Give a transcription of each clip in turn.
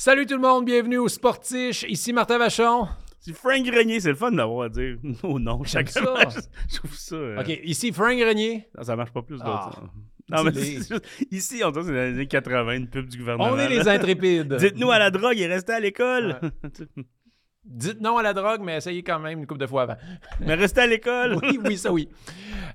Salut tout le monde, bienvenue au Sportiche. Ici Martin Vachon. C'est Frank Grenier, c'est le fun d'avoir à dire nos noms chaque ça. semaine. Je trouve ça. euh, OK, ici Frank Grenier. non, ça marche pas plus Ah. d'autres. ça. Non, mais juste- ici, on dirait c'est dans les années 80, une pub du gouvernement. On est les intrépides. Dites-nous à la drogue et restez à l'école. Dites non à la drogue, mais essayez quand même une couple de fois avant. mais restez à l'école. Oui, oui, ça oui.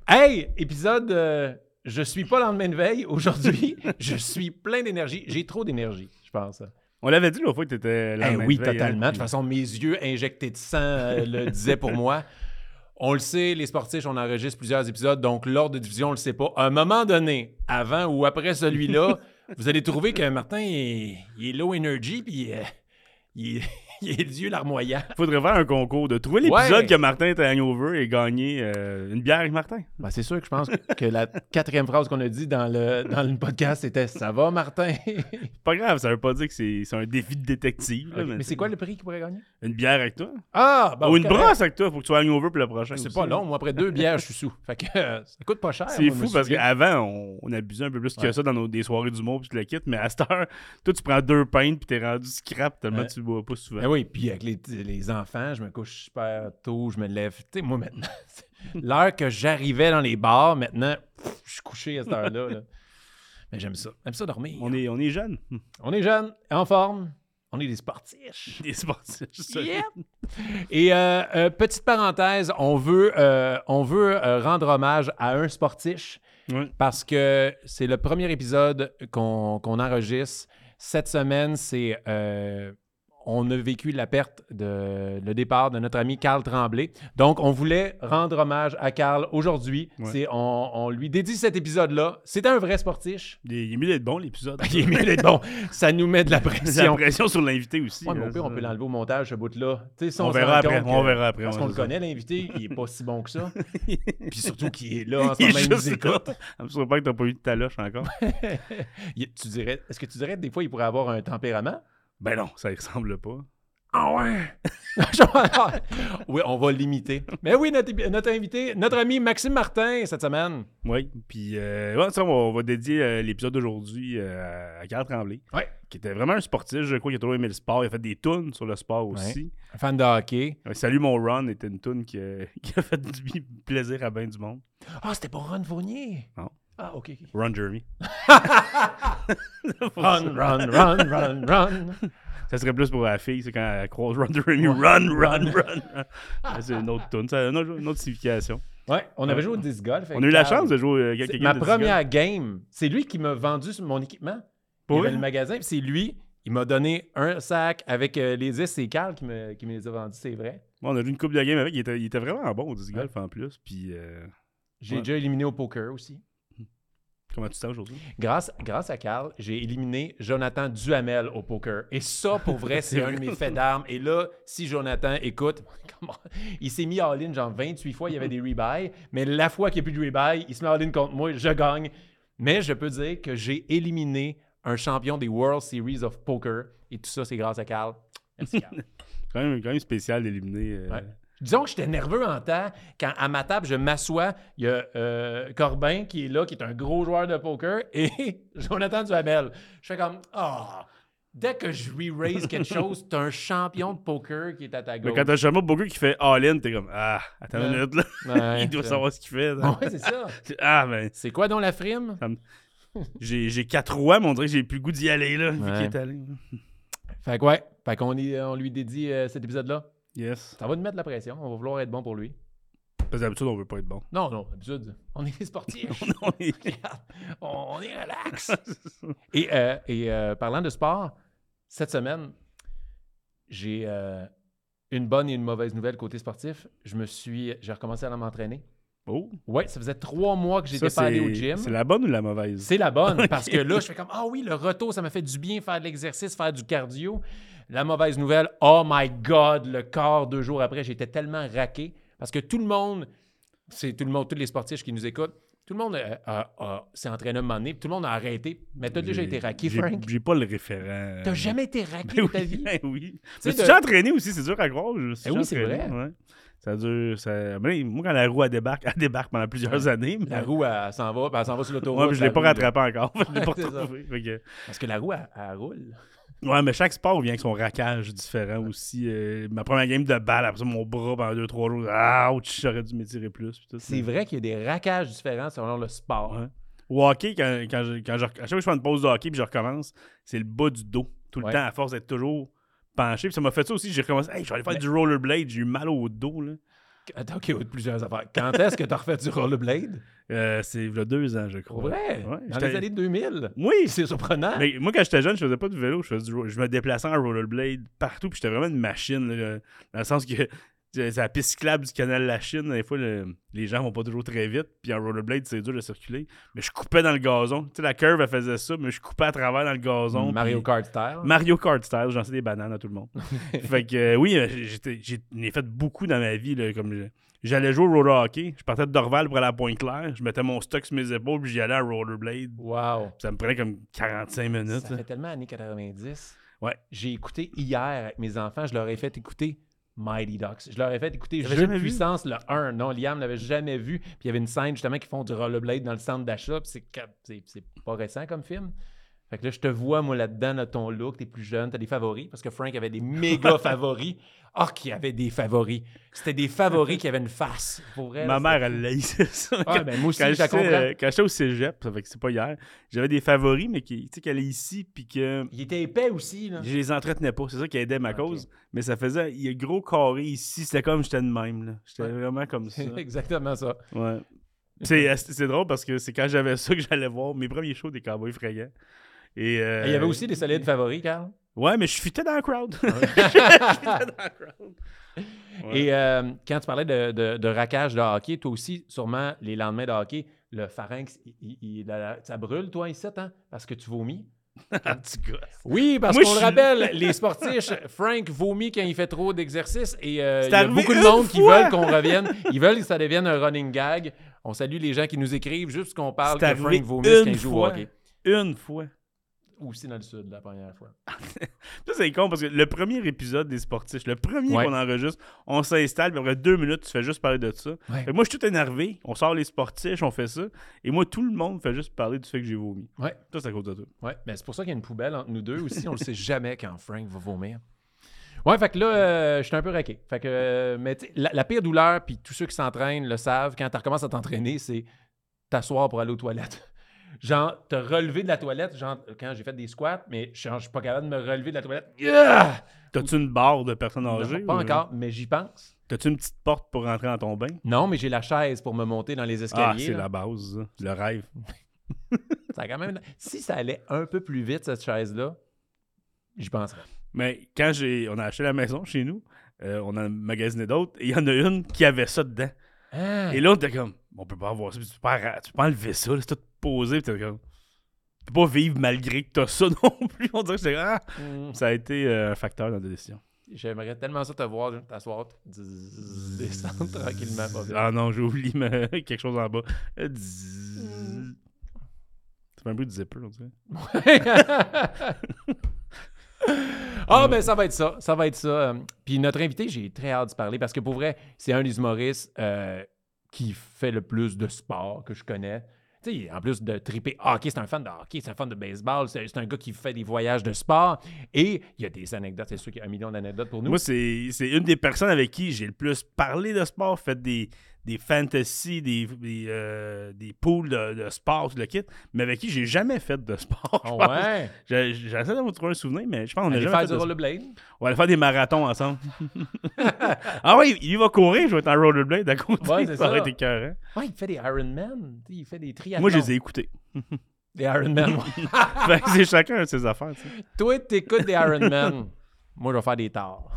Hey, épisode euh, Je suis pas lendemain de veille. Aujourd'hui, je suis plein d'énergie. J'ai trop d'énergie, je pense. On l'avait dit l'autre fois que t'étais là. Eh oui, totalement. De toute façon, mes yeux injectés de sang euh, le disaient pour moi. On le sait, les sportifs, on enregistre plusieurs épisodes, donc l'ordre de division, on le sait pas. À un moment donné, avant ou après celui-là, vous allez trouver que Martin, il est, il est low energy, puis euh, il, est, il est yeux larmoyants. Faudrait faire un concours de trouver l'épisode Ouais. que Martin était hangover et gagner euh, une bière avec Martin. Ben, c'est sûr que je pense que la quatrième phrase qu'on a dit dans le, dans le podcast, c'était « Ça va, Martin? Pas grave, ça veut pas dire que c'est c'est un défi de détective. là, Mais c'est quoi le prix qu'il pourrait gagner? Une bière avec toi. Ah! ben, Ou une brosse avec toi, faut que tu sois hangover pour le prochain. C'est aussi. pas long. Moi, après deux bières, je suis sous. Fait que euh, ça coûte pas cher. C'est moi, fou parce qu'avant, on, on abusait un peu plus que ça dans nos, des soirées d'humour puis tu le quittes, mais à cette heure, toi, tu prends deux pintes puis t'es rendu scrap tellement Ouais. tu bois pas souvent. Ben oui, puis avec les, les enfants, je me couche super tôt, je me lève. Tu sais, moi, maintenant, l'heure que j'arrivais dans les bars, maintenant, pff, je suis couché à cette heure-là. là. Mais j'aime ça. J'aime ça dormir. On est, on est jeunes. On est jeunes, en forme. On est des sportifs. Des sportifs. Yeah. Et euh, euh, petite parenthèse, on veut, euh, on veut rendre hommage à un sportif parce que c'est le premier épisode qu'on enregistre. Cette semaine, c'est on a vécu la perte de le départ de notre ami Carl Tremblay. Donc, on voulait rendre hommage à Carl aujourd'hui. Ouais. C'est on, on lui dédie cet épisode-là. C'était un vrai sportif. Il est- mieux d'être bon, l'épisode. Il est mieux d'être bon. Ça nous met de la C'est la pression. pression sur l'invité aussi. Ouais, mais au pire, on peut l'enlever au montage, ce bout-là. Tu sais, si On se verra après, on verra après, Parce qu'on le connaît, l'invité, il est pas si bon que ça. Puis surtout qu'il est là en ce moment, il nous écoute. Ça me surprend pas que t'as pas eu de taloche encore. Tu dirais, est-ce que tu dirais que des fois, il pourrait avoir un tempérament? Ben non, ça y ressemble pas. Ah ouais! oui, on va l'imiter. Mais oui, notre, notre invité, notre ami Maxime Martin, cette semaine. Oui, puis euh, ouais, ça, on va, on va dédier euh, l'épisode d'aujourd'hui euh, à Carl Tremblay, Ouais. qui était vraiment un sportif, je crois qu'il a toujours aimé le sport, il a fait des tunes sur le sport aussi. Un fan de hockey. Ouais, Salut mon Run était une tune qui, a- qui a fait du plaisir à bien du monde. Ah, c'était pas Ron Fournier? Non. Ah, OK. ok. Run Jeremy. Run, run, run, run, run. Ça serait plus pour la fille, c'est quand elle croise Run Jeremy. Run, run, run. C'est une autre tune, ça a une autre, une autre signification. Ouais, on avait joué au disc golf. On a eu la chance de jouer euh, C'est quelques ma games de disc golf. première game. C'est lui qui m'a vendu mon équipement. Pour il y avait vrai? le magasin, puis c'est lui. Il m'a donné un sac avec euh, les 10. C'est Carl qui me, qui me les a vendus, c'est vrai. Ouais, on a joué une coupe de game avec, il était, il était vraiment bon au disc golf en plus. Puis euh, J'ai Ouais. déjà éliminé au poker aussi. Comment tu te sens aujourd'hui? Grâce, grâce à Carl, j'ai éliminé Jonathan Duhamel au poker. Et ça, pour vrai, c'est un de mes faits d'armes. Et là, si Jonathan écoute, comment- il s'est mis all-in genre 28 fois, il y avait des rebuys. Mais la fois qu'il n'y a plus de rebuy, il se met all-in contre moi, je gagne. Mais je peux dire que j'ai éliminé un champion des World Series of Poker. Et tout ça, c'est grâce à Carl. Merci, Carl. Quand même, quand même spécial d'éliminer. euh, Ouais. Disons que j'étais nerveux en temps quand à ma table, je m'assois, il y a euh, Corbin qui est là, qui est un gros joueur de poker, et Jonathan Duhamel. Je fais comme Ah! Dès que je re-raise quelque chose, t'as un champion de poker qui est à ta Mais gauche. quand t'as Chameau Booker qui fait all-in, t'es comme Ah, attends une minute là. Ouais, il doit savoir ce qu'il fait. là. Ouais, c'est ça. Ah, ben, C'est quoi donc la frime? j'ai j'ai quatre rois, mais on dirait que j'ai plus le goût d'y aller là. Vu qu'il est allé. Fait que ouais, fait qu'on on lui dédie euh, cet épisode-là. Yes. Ça va nous mettre la pression. On va vouloir être bon pour lui. Parce que d'habitude, on veut pas être bon. Non, non, d'habitude, on est des sportifs. On est- on est relax. Et, euh, et euh, parlant de sport, cette semaine, j'ai euh, une bonne et une mauvaise nouvelle côté sportif. Je me suis, j'ai recommencé à m'entraîner. Oh, Ouais, ça faisait trois mois que j'étais pas allé au gym. c'est la bonne ou la mauvaise? C'est la bonne parce que là, je fais comme ah oui, le retour, ça m'a fait du bien faire de l'exercice, faire du cardio. La mauvaise nouvelle, oh my god, le corps deux jours après, j'étais tellement raqué parce que tout le monde, c'est tout le monde, tous les sportifs qui nous écoutent, tout le monde euh, s'est entraîné à un moment donné, puis tout le monde a arrêté. Mais t'as déjà été raqué, Frank? J'ai pas le référent. T'as jamais été raqué Ben de ta oui, vie? ben oui. Mais tu de- déjà entraîné aussi, c'est dur à croire. Eh oui, c'est vrai. ouais. Ça dure. Ça... moi, quand la roue elle débarque, elle débarque pendant plusieurs années. mais- La roue, elle, s'en va, puis elle s'en va sur l'autoroute. Ouais, mais je l'ai la pas roue, rattrapé encore. je l'ai pas. Fait que- Parce que la roue, elle, elle roule. Ouais, mais chaque sport vient avec son raquage différent aussi. Euh, ma première game de balle, après ça, mon bras pendant 2-3 jours, ouch, j'aurais dû m'étirer plus. C'est vrai qu'il y a des raquages différents selon le sport. Ouais. Au hockey, quand, quand je, quand je- à chaque fois que je fais une pause de hockey puis je recommence, c'est le bas du dos. Tout le Ouais. temps, à force d'être toujours penché. Puis ça m'a fait ça aussi. J'ai recommencé. Hey, je vais aller faire Mais- du rollerblade. J'ai eu mal au dos. Là. Attends, OK, oui, plusieurs affaires. Quand est-ce que tu as refait du rollerblade? Euh, c'est il y a deux ans, je crois. vrai? Ouais, Dans les années 2000? Oui! C'est surprenant. Mais moi, quand j'étais jeune, je faisais pas du vélo. Je, faisais du je me déplaçais en rollerblade partout. Puis j'étais vraiment une machine. là, dans le sens que la piste cyclable du canal La Chine. Des fois, le- les gens vont pas toujours très vite. Puis en rollerblade, c'est dur de circuler. Mais je coupais dans le gazon. Tu sais, la curve, elle faisait ça. Mais je coupais à travers dans le gazon. Mario puis- Kart style. Mario Kart style, j'en sais des bananes à tout le monde. fait que euh, oui, euh, j'en ai fait beaucoup dans ma vie. là, comme J'allais jouer au roller hockey. Je partais de Dorval pour aller à Pointe-Claire. Je mettais mon stock sur mes épaules puis j'y allais à rollerblade. Wow. Ça me prenait comme 45 minutes. Ça là. fait tellement années 90. Ouais. J'ai écouté hier avec mes enfants, je leur ai fait écouter Mighty Ducks. Je leur ai fait écouter Jeu de vu? puissance, le 1. Non, Liam l'avait jamais vu. Puis il y avait une scène justement qui font du rollerblade dans le centre d'achat. C'est c'est c'est pas récent comme film. Fait que là, je te vois, moi, là-dedans, dans ton look. T'es plus jeune, t'as des favoris. Parce que Frank avait des méga favoris. Ah, qui avait des favoris. C'était des favoris qui avaient une face. Pour vrai, Ma là, mère, elle laissait ça. Ouais, ben, moi aussi, quand je la comprends. euh, quand j'étais au cégep, ça fait que c'est pas hier, j'avais des favoris, mais qui, tu sais, qu'elle est ici, puis que Il était épais aussi, là. je les entretenais pas. C'est ça qui aidait ma cause. Mais ça faisait, il y a gros carré ici, c'était comme j'étais de même. là. J'étais Ouais. vraiment comme ça. C'est exactement ça. Ouais. C'est, c'est drôle parce que c'est quand j'avais ça que j'allais voir mes premiers shows des Cowboys fringants. Et, euh, Il y avait aussi des solides favoris, Carl? Ouais, mais je fitais dans le crowd. Ouais. Et euh, quand tu parlais de, de, de raquage de hockey, toi aussi, sûrement, les lendemains de hockey, le pharynx, il- ça brûle, toi, ici, hein? Parce que tu vomis? Oui, parce qu'on je le rappelle, les sportifs, Frank vomit quand il fait trop d'exercice et euh, il y a beaucoup de monde qui veulent qu'on revienne. Ils veulent que ça devienne un running gag. On salue les gens qui nous écrivent juste qu'on parle que Frank vomisse quand il joue au hockey. Une fois. Aussi dans le sud, la première fois. Ça, c'est con parce que le premier épisode des sportifs, le premier Ouais. qu'on enregistre, on s'installe, puis après deux minutes, tu fais juste parler de ça. Ouais. Fait que moi, je suis tout énervé. On sort les sportifs, on fait ça. Et moi, tout le monde fait juste parler du fait que j'ai vomi. Ouais. Ça, c'est à cause de toi. Ouais, mais c'est pour ça qu'il y a une poubelle entre nous deux aussi. On le sait jamais quand Frank va vomir. Ouais, fait que là, euh, je suis un peu raqué. Fait que, euh, mais la, la pire douleur, puis tous ceux qui s'entraînent le savent, quand tu recommences à t'entraîner, c'est t'asseoir pour aller aux toilettes. Genre, te relever de la toilette, genre, quand j'ai fait des squats, mais je je suis pas capable de me relever de la toilette. Yeah! T'as-tu une barre de personnes Non, âgées? pas ou- encore, mais j'y pense. T'as-tu une petite porte pour rentrer dans ton bain? Non, mais j'ai la chaise pour me monter dans les Ah, escaliers. c'est là. la base, ça. le rêve. Ça a quand même... Si ça allait un peu plus vite, cette chaise-là, j'y penserais. Mais quand j'ai, on a acheté la maison chez nous, euh, on a magasiné d'autres, et il y en a une qui avait ça dedans. Ah! Et l'autre, t'es comme, on peut pas avoir ça, tu peux pas, tu peux pas enlever ça, là, c'est tout puis t'es comme, tu peux pas vivre malgré que t'as ça non plus. On dirait que ah, Hmm. ça a été euh, un facteur dans la décision. J'aimerais tellement ça te voir t'asseoir, descendre tranquillement. Ah non, j'ai oublié quelque chose en bas. Euh, dzz. C'est un peu du zipper, on dirait. Ah, ben ça va être ça. Ça va être ça. Euh, Puis notre invité, j'ai très hâte de parler parce que pour vrai, c'est un des humoristes euh, qui fait le plus de sport que je connais. En plus de triper hockey, c'est un fan de hockey, c'est un fan de baseball, c'est un gars qui fait des voyages de sport. Et il y a des anecdotes, c'est sûr qu'il y a un million d'anecdotes pour nous. Moi, c'est c'est une des personnes avec qui j'ai le plus parlé de sport, fait des, des fantasy, des, des, euh, des pools de, de sport, tout le kit, mais avec qui j'ai jamais fait de sport. je Oh, pense. ouais? J'essaie de me trouver un souvenir, mais je pense qu'on a jamais faire fait du de rollerblade? On va aller faire des marathons ensemble. ah oui, il va courir, je vais être en rollerblade à côté. Ouais, ça aurait été écœurant. Ouais, il fait des Ironman. Il fait des triathlons. Moi, je les ai écoutés. Des Ironman. ouais. Que c'est chacun ses affaires. tu sais. Toi, t'écoutes des Ironman. Moi, je vais faire des torts.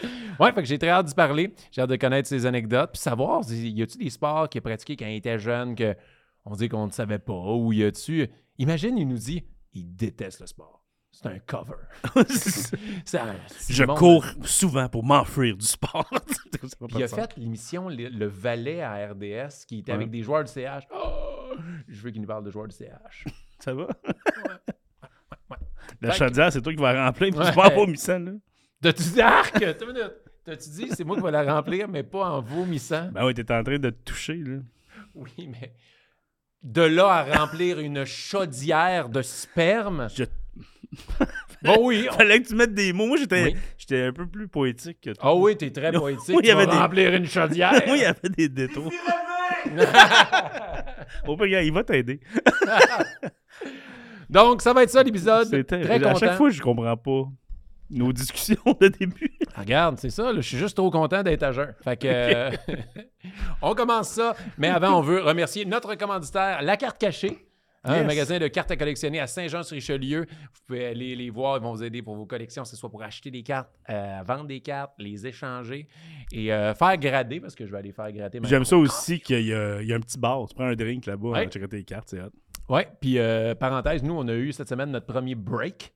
ouais, fait que j'ai très hâte d'y parler. J'ai hâte de connaître ses anecdotes. Puis savoir, y a-tu des sports qu'il a pratiqués quand il était jeune que on dit qu'on ne savait pas? Ou y a-tu. Imagine, il nous dit, il déteste le sport. C'est un cover. Je du monde. cours souvent pour m'enfuir du sport. Il a sens. fait l'émission Le, Le Valet à RDS qui était Ouais. avec des joueurs du CH. Oh! je veux qu'il nous parle de joueurs du CH. Ça va? ouais. La Fait que- chaudière, c'est toi qui vas remplir, puis Ouais. vas en vomissant, là. T'as-tu dit arc? Minute. T'as-tu dit c'est moi qui vais la remplir, mais pas en vomissant? Ben oui, t'es en train de te toucher, là. Oui, mais de là à remplir une chaudière de sperme, Je- Bon, oui. on- Fallait que tu mettes des mots. Moi, j'étais Oui. j'étais un peu plus poétique que toi. Ah oui, t'es très poétique. oui, il y avait des- remplir une chaudière. Moi, il y avait des détours. Au pire, il va t'aider. Donc, ça va être ça l'épisode. C'était- Très À content. chaque fois, je comprends pas nos discussions de début. Regarde, c'est ça. là, je suis juste trop content d'être à jeun. Fait que, euh, on commence ça. Mais avant, on veut remercier notre commanditaire, La Carte Cachée. hein, Un magasin de cartes à collectionner à Saint-Jean-sur-Richelieu. Vous pouvez aller les voir, ils vont vous aider pour vos collections, que ce soit pour acheter des cartes, euh, vendre des cartes, les échanger et euh, faire grader, parce que je vais aller faire gratter J'aime ça aussi qu'il y, a il y a un petit bar. Tu prends un drink là-bas, Ouais. checker tes cartes, c'est hot. Oui, puis euh, parenthèse, nous, on a eu cette semaine notre premier break.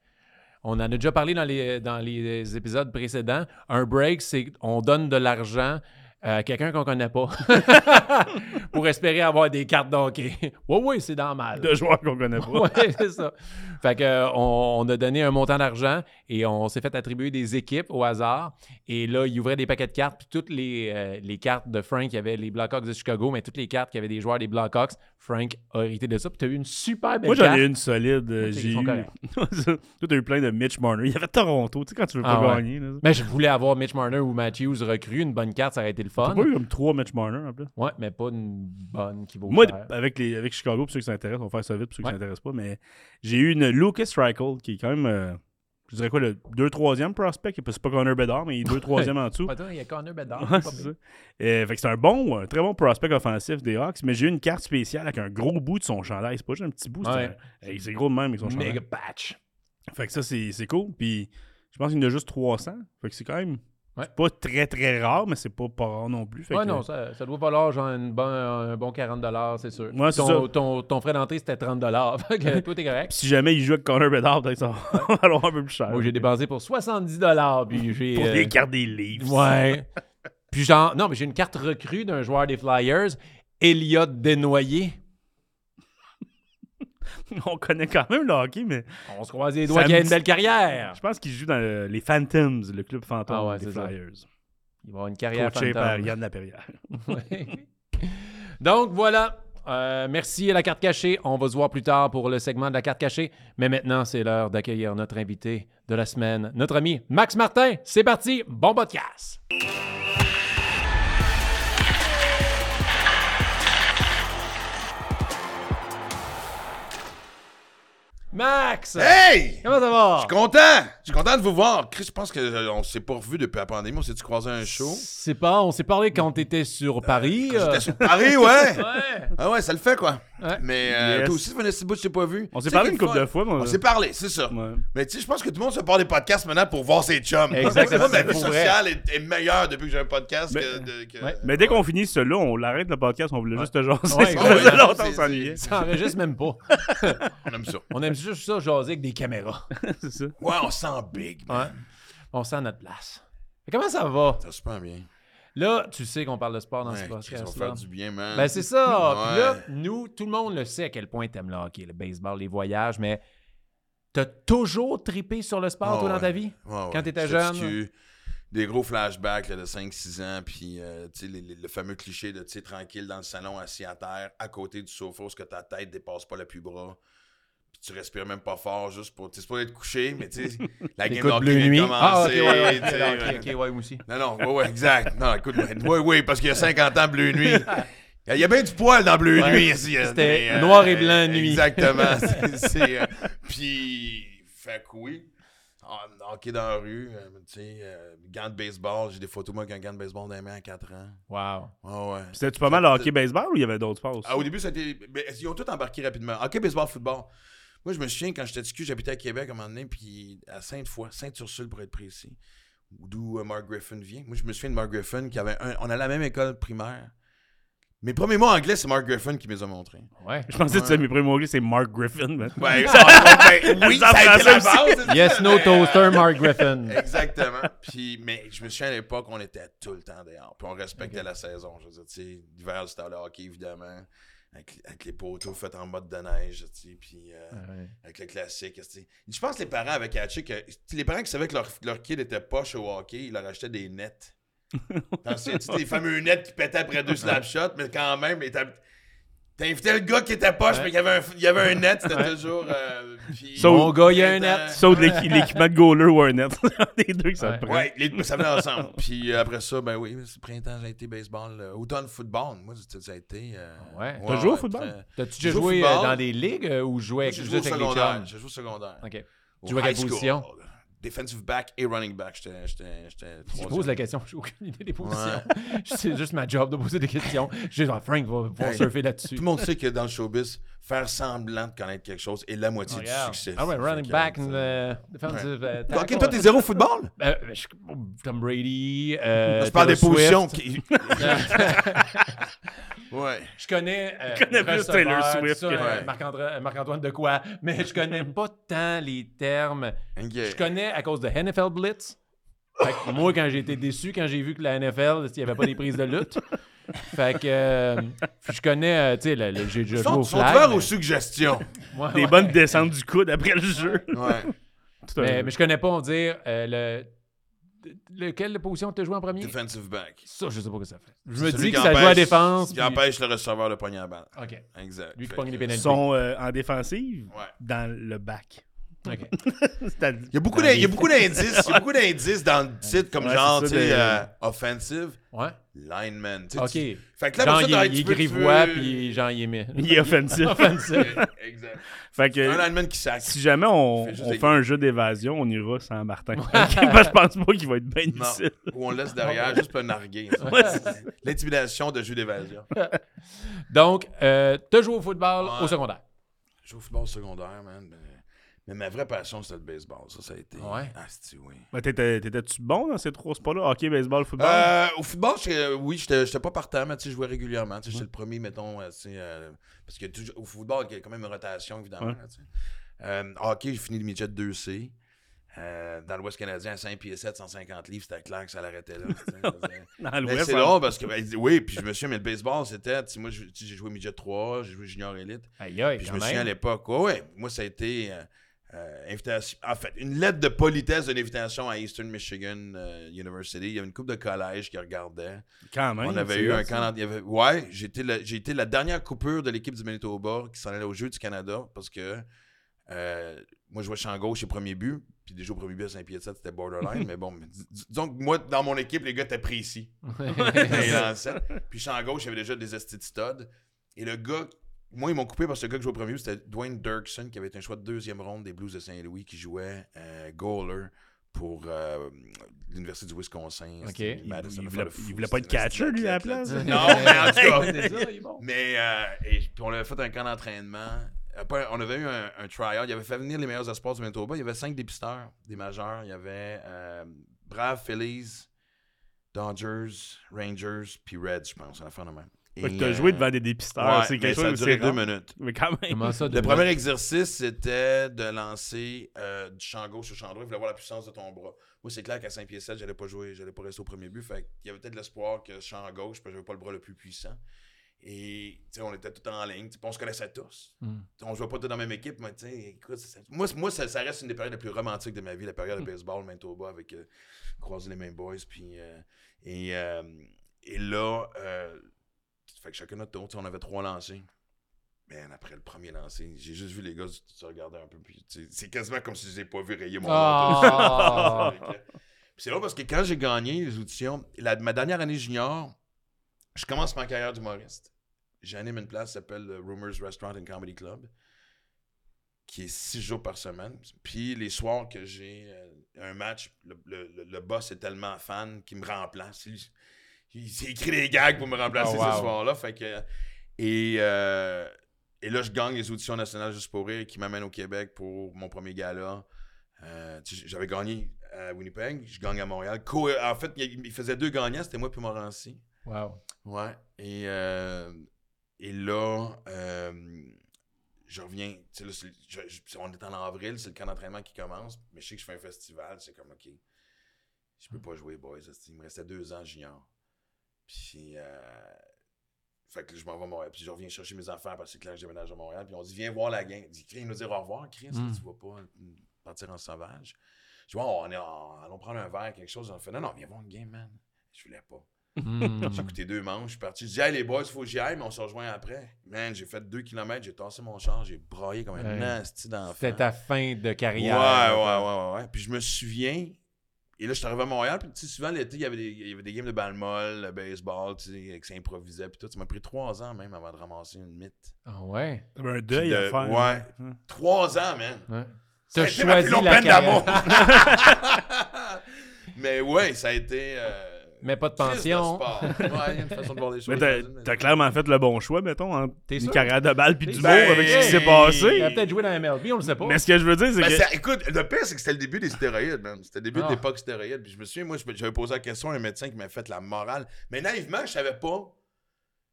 On en a déjà parlé dans les, dans les épisodes précédents. Un break, c'est on donne de l'argent à quelqu'un qu'on connaît pas pour espérer avoir des cartes d'hockey. Oui, oui, c'est normal. De joueurs qu'on connaît pas. Oui, c'est ça. Fait que, euh, on, on a donné un montant d'argent et on s'est fait attribuer des équipes au hasard. Et là, il ouvrait des paquets de cartes. Puis toutes les, euh, les cartes de Frank, il y avait les Blackhawks de Chicago, mais toutes les cartes qui avaient des joueurs des Blackhawks, Frank a hérité de ça. Puis tu as eu une super belle Moi, j'en ai une solide. euh, J'ai eu. eu plein de Mitch Marner. Il y avait Toronto. Tu sais, quand tu veux Ah pas ouais. gagner. Là. Mais je voulais avoir Mitch Marner ou Matthews recru. Une bonne carte, ça aurait été le T'as fun. pas eu comme trois Mitch Marner en plus? Ouais, mais pas une bonne qui vaut Moi, cher. avec, les, avec Chicago, pour ceux qui s'intéressent, on va faire ça vite pour ceux qui s'intéressent pas, mais j'ai eu une Lucas Reichel qui est quand même, euh, je dirais quoi, le 2-3e prospect. C'est pas Connor Bedard, mais il est 2-3e en dessous. Toi, il y a Connor Bedard. Ouais, c'est. Euh, fait que c'est un bon, un très bon prospect offensif des Hawks, mais j'ai eu une carte spéciale avec un gros bout de son chandail. C'est pas juste un petit bout, c'est un- gros de même avec son chandail. Mega patch. Fait que ça, c'est c'est cool. Puis je pense qu'il en a juste 300. Fait que c'est quand même. Ouais. C'est pas très très rare, mais c'est pas, pas rare non plus. Fait Ouais, que- non, ça, ça doit valoir genre une bon, un bon 40 c'est sûr. Ouais, ton, ton, ton frais d'entrée, c'était 30 Fait que toi, t'es correct. Puis si jamais il joue avec Connor Bedard, peut-être ça va valoir un peu plus cher. Moi, j'ai dépensé pour 70 puis j'ai... Pour euh, des cartes des livres. Ouais. Puis genre... Non, mais j'ai une carte recrue d'un joueur des Flyers, Elliott Desnoyers. On connaît quand même le hockey, mais On se croise les doigts qu'il a une belle carrière. je pense qu'il joue dans le- les Phantoms, le club fantôme Ah ouais, des ça. Flyers. Il va avoir une carrière Coaché fantôme. par Yann Lapierrière. Ouais. Donc voilà. Euh, merci à la carte cachée. On va se voir plus tard pour le segment de la carte cachée. Mais maintenant, c'est l'heure d'accueillir notre invité de la semaine, notre ami Max Martin. C'est parti. Bon podcast. Max! Hey! Comment ça va? Je suis content! Je suis content de vous voir. Chris, je pense qu'on s'est pas revu depuis la pandémie. On s'est-tu croisé un show? C'est pas, on s'est parlé quand t'étais sur Paris. Quand euh. J'étais sur Paris, ouais! Ouais. Ah ouais, ça le fait, quoi. Ouais. Mais euh, Yes. toi aussi, Vanessa Bout, je t'ai pas vu. On s'est parlé une couple de fois, mais On s'est parlé, c'est ça. Ouais. Mais tu sais, je pense que tout le monde se parle des podcasts maintenant pour voir ses chums. Exactement, Moi, ma c'est vie pour vrai. sociale est, est meilleure depuis que j'ai un podcast Mais- que, de- que- Ouais. Mais dès qu'on finit cela, on l'arrête le podcast, on voulait juste te jaser. Ouais, ça faisait ouais, longtemps qu'on s'ennuyait. Ça enregistre même pas. On aime ça. On aime juste ça jaser avec des caméras. C'est ça. Ouais, on sent big. man. On sent notre place. Mais comment ça va? Ça va super bien. Là, tu sais qu'on parle de sport dans ce Ouais, Chris, on va podcast-là. faire du bien, man. Ben, c'est ça. Puis là, nous, tout le monde le sait à quel point t'aimes le hockey, le baseball, les voyages, mais t'as toujours tripé sur le sport, Ah toi, dans ta vie? Ouais. Quand t'étais jeune? petit, Des gros flashbacks là, de 5-6 ans, puis euh, les- les- le fameux cliché de tranquille dans le salon, assis à terre, à côté du sofa, où ce que ta tête dépasse pas l'appui bras. Tu respires même pas fort, juste pour. Tu sais, c'est pas être couché, mais tu sais, la game de Écoute hockey Bleu vient de Nuit. Ah, ok, commencer, ouais, ouais. tu sais, Ok, ouais. ouais, moi aussi. Non, non, ouais, ouais, exact. Non, écoute, oui, oui, parce qu'il y a 50 ans, Bleu Nuit. Il y a bien du poil dans Bleu Ouais. Nuit ici. euh, C'était mais, noir et blanc nuit. Exactement. c'est- euh, puis, fait que oui. En hockey dans la rue, euh, tu sais, euh, gants de baseball. J'ai des photos, moi, avec un gant de baseball dans les mains à 4 ans. Wow. Ouais, ouais. C'était-tu pas mal hockey baseball ou il y avait d'autres sports aussi? Ah, au début, c'était. ben, ils ont tous embarqué rapidement. Hockey, baseball, football. Moi, je me souviens, quand j'étais petit cul, j'habitais à Québec à un moment donné, puis à Sainte-Foy, Sainte-Ursule pour être précis, d'où euh, Mark Griffin vient. Moi, je me souviens de Mark Griffin qui avait un. On a la même école primaire. Mes premiers mots anglais, c'est Mark Griffin qui me les a montrés. Ouais. Je pensais que tu mes premiers mots anglais, c'est Mark Griffin. Ouais, ben, oui, Ça a été la base. c'est Yes, no toaster, Mark Griffin. Exactement. Puis, mais je me souviens à l'époque, on était tout le temps dehors. Puis on respectait la saison. Je veux dire, tu sais, l'hiver, c'était le hockey, évidemment. Avec, avec les poteaux faits en mode de neige, tu sais. Puis euh, Ouais. avec le classique. tu sais. Je pense que les parents avaient catché que. Les parents qui savaient que leur, leur kid était poche au hockey, ils leur achetaient des nets. Tu sais, les fameux nets qui pétaient après deux snapshots, mais quand même, les tab- T'invitais le gars qui était poche, Ouais. mais il y avait un, il y avait un net, c'était toujours. euh, puis- So- Mon gars, il y a un net. Sauf l'équi- l'équipement de goaler ou un net. Les deux que ça Ouais. te prend. Ouais, les- ça venait ensemble. Puis euh, après ça, ben oui, ce printemps, j'ai été baseball. euh, automne, football. Moi, ça, a été. euh, Ouais. T'as joué au football? T'as-tu déjà joué euh, dans des ligues euh, ou joué avec, joué au avec les secondaire. chums? J'ai joué au secondaire. OK. Tu jouais à quelle position? Defensive back et running back. J'étais. j'étais- j'étais Je pose la question, j'ai aucune idée des positions. C'est juste ma job de poser des questions. Je dis, ah, Frank va, va Hey. surfer là-dessus. Tout le monde sait que dans le showbiz, faire semblant de connaître quelque chose est la moitié du succès. Ah ouais, running back euh, and euh, defensive euh, tackle. Ok, toi, t'es zéro football? Euh, ben, je- Tom Brady. euh, je parle des positions. Qui- ouais. Je connais. Euh, Je connais plus Taylor Swift ça, que- euh, Ouais. Marc-André- euh, Marc-Antoine de quoi, mais je connais pas tant les termes. Je connais à cause de NFL Blitz. Fait que moi, quand j'ai été déçu, quand j'ai vu que la NFL, il n'y avait pas des prises de lutte. Fait que euh, je connais, euh, tu sais, j'ai déjà Ils joué sont, au sont flag. ouverts mais- aux suggestions. Ouais, Des ouais. bonnes descentes du coude après le jeu. Ouais. Mais, mais je connais pas, on dire, euh, le. Lequel position tu as joué en premier? Defensive back. Ça, je sais pas ce que ça fait. Je me dis que ça joue à défense. Qui puis- empêche le receveur de pogner la balle. OK. Exact. Lui qui pogne les pénalités. Ils sont euh, en défensive Ouais. dans le back. Il y a beaucoup il d'indices. Il y a beaucoup d'indices dans le titre comme Ouais, genre, tu ça, sais, de- euh, offensive, Ouais. lineman. tu sais, OK. tu- Fait que là, Genre, il, il tu grivois, puis genre, il est mis. Il est offensif. offensif. Exact. fait Un lineman qui sac. si jamais on, Il fait on un jeu d'évasion, on ira sans Martin. Je pense pas qu'il va être bien Non. difficile. Ou on le laisse derrière, juste pour le narguer. L'intimidation de jeu d'évasion. Donc, euh, t'as joué au football Ouais. au secondaire. Je joue au football secondaire, man. Mais, mais ma vraie passion, c'était le baseball. Ça, ça a été. Ouais. Ah, c'est oui. T'étais- T'étais-tu bon dans ces trois sports-là? Hockey, baseball, football? Euh, au football, oui, j'étais j'étais pas partant, mais tu sais, je jouais régulièrement. Tu sais, J'étais le premier, mettons, euh, parce que au football, il y a quand même une rotation, évidemment. Ouais. Euh, hockey, j'ai fini le midget 2C. Euh, dans l'Ouest canadien, à 5 pieds 7, 150 livres, c'était clair que ça l'arrêtait là. Mais c'est hein? drôle parce que, ben, oui, puis je me souviens, mais le baseball, c'était, tu sais, moi, j'ai joué midget 3, j'ai joué junior élite. Aïe, aïe, Puis je me souviens à l'époque, ouais, ouais, moi, ça a été euh, euh, invitation. En fait, une lettre de politesse d'une invitation à Eastern Michigan euh, University. Il y avait une couple de collèges qui regardaient. Quand même. On avait eu un camp. il y avait- Ouais, j'ai été, la- j'ai été la dernière coupure de l'équipe du Manitoba qui s'en allait au Jeu du Canada parce que euh, moi, je jouais champ gauche et premier but. Puis déjà au premier but à Saint-Pierre-de-Sept, c'était borderline. mais bon, mais disons que moi, dans mon équipe, les gars étaient précis. Ils lançaient. Puis champ gauche, il y avait déjà des estis de stud. Et le gars, moi, ils m'ont coupé parce que le gars que je jouais au premier c'était Dwayne Dirksen, qui avait été un choix de deuxième ronde des Blues de Saint-Louis, qui jouait euh, goaler pour euh, l'Université du Wisconsin. Ok. Il, Madison, il voulait, fou, il voulait pas être catcher, lui, à la place. là. Non, mais en tout cas. C'est ça, il est bon. Mais euh, et, puis on avait fait un camp d'entraînement. Après, on avait eu un, un try-out. Il avait fait venir les meilleurs espoirs du Manitoba. Il y avait cinq dépisteurs, des majeurs. Il y avait euh, Brave, Phillies, Dodgers, Rangers, puis Reds, je pense. On a fait de même. Fait que Et, t'as euh, joué devant des dépisteurs. ouais, c'est mais quelque ça a chose duré c'est deux rare. minutes. Mais quand même. Comment ça, Le premier exercice, c'était de lancer euh, du champ gauche au champ droit. Il voulait voir la puissance de ton bras. Moi, c'est clair qu'à 5 pieds 7, j'allais pas jouer, j'allais pas rester au premier but. Fait qu'il y avait peut-être l'espoir que champ gauche, parce que j'avais pas le bras le plus puissant. Et tu sais, on était tout en ligne. Tu on se connaissait tous. Hmm. Tu sais, On jouait pas tous dans la même équipe, mais tu sais, écoute, ça- moi, ça, ça reste une des périodes les plus romantiques de ma vie, la période de baseball, Manitoba, avec euh, croiser les mêmes boys. Puis, euh, et, euh, et là, euh, fait que chacun notre tour, on avait trois lancers. Man, après le premier lancer, j'ai juste vu les gars se se regarder un peu. Puis, c'est quasiment comme si je les ai pas vus rayer mon Ah. Puis c'est drôle parce que quand j'ai gagné les auditions, la- ma dernière année junior, je commence ma carrière d'humoriste. J'anime une place qui s'appelle le Rumors Restaurant and Comedy Club, qui est six jours par semaine. Puis les soirs que j'ai euh, un match, le- le- le boss est tellement fan qu'il me remplace. Il, s'est écrit des gags pour me remplacer Oh, wow. ce soir-là. Fait que, et, euh, et là, je gagne les auditions nationales juste pour rire qui m'amènent au Québec pour mon premier gala. Euh, J'avais gagné à Winnipeg, je gagne à Montréal. Co- en fait, il il faisait deux gagnants, c'était moi et Morancy. Wow. Ouais. Et, euh, et là, euh, je reviens. là, je- je- on est en avril, c'est le camp d'entraînement qui commence. Mais je sais que je fais un festival, c'est comme, OK, je peux pas jouer, boys. Il me restait deux ans junior. Puis, euh, fait que je m'en vais à Montréal. Puis je reviens chercher mes affaires parce que clair je déménage à Montréal. Puis on dit, viens voir la game. Il dit, viens nous dire au revoir, Chris. Mm. Tu vas pas partir en sauvage. Je dis, Ouais, on est en- allons prendre un verre, quelque chose. On fait, non, non, viens voir une game, man. Je voulais pas. Hmm. J'ai écouté deux manches, je suis parti. Je dis, hey les boys, faut que j'y aille, mais on se rejoint après. Man, j'ai fait deux kilomètres, j'ai tassé mon char, j'ai braillé comme un Ouais. nasty d'enfant. C'était ta fin de Ouais, carrière. ouais, ouais, ouais, ouais. Puis je me souviens, et là, je suis arrivé à Montréal, puis tu sais, souvent l'été, il y avait des, il y avait des games de balle molle, le baseball, tu sais, que ça improvisait, puis tout. Ça m'a pris trois ans même avant de ramasser une mythe. Ah ouais? T'avais un deuil de- à faire. ouais. hein? Trois ans, man! ouais. Ça a T'as été ma plus choisi longue la peine d'amour. carrière. Mais ouais, ça a été. euh, Mais pas de pension. le sport. Ouais, il y a une façon de voir les choses. Mais t'as, clairement fait le bon choix, mettons, T'es une sûr? carrière de balle puis du Ben, mot avec ce qui s'est Il passé. a peut-être joué dans la MLB, on le sait pas. Mais ce que je veux dire, c'est Ben, que. ça- écoute, le pire, c'est que c'était le début des stéroïdes, man. C'était le début Ah. de l'époque stéroïde. Puis je me souviens, moi, j'avais posé la question à un médecin qui m'a fait la morale. Mais naïvement, je savais pas.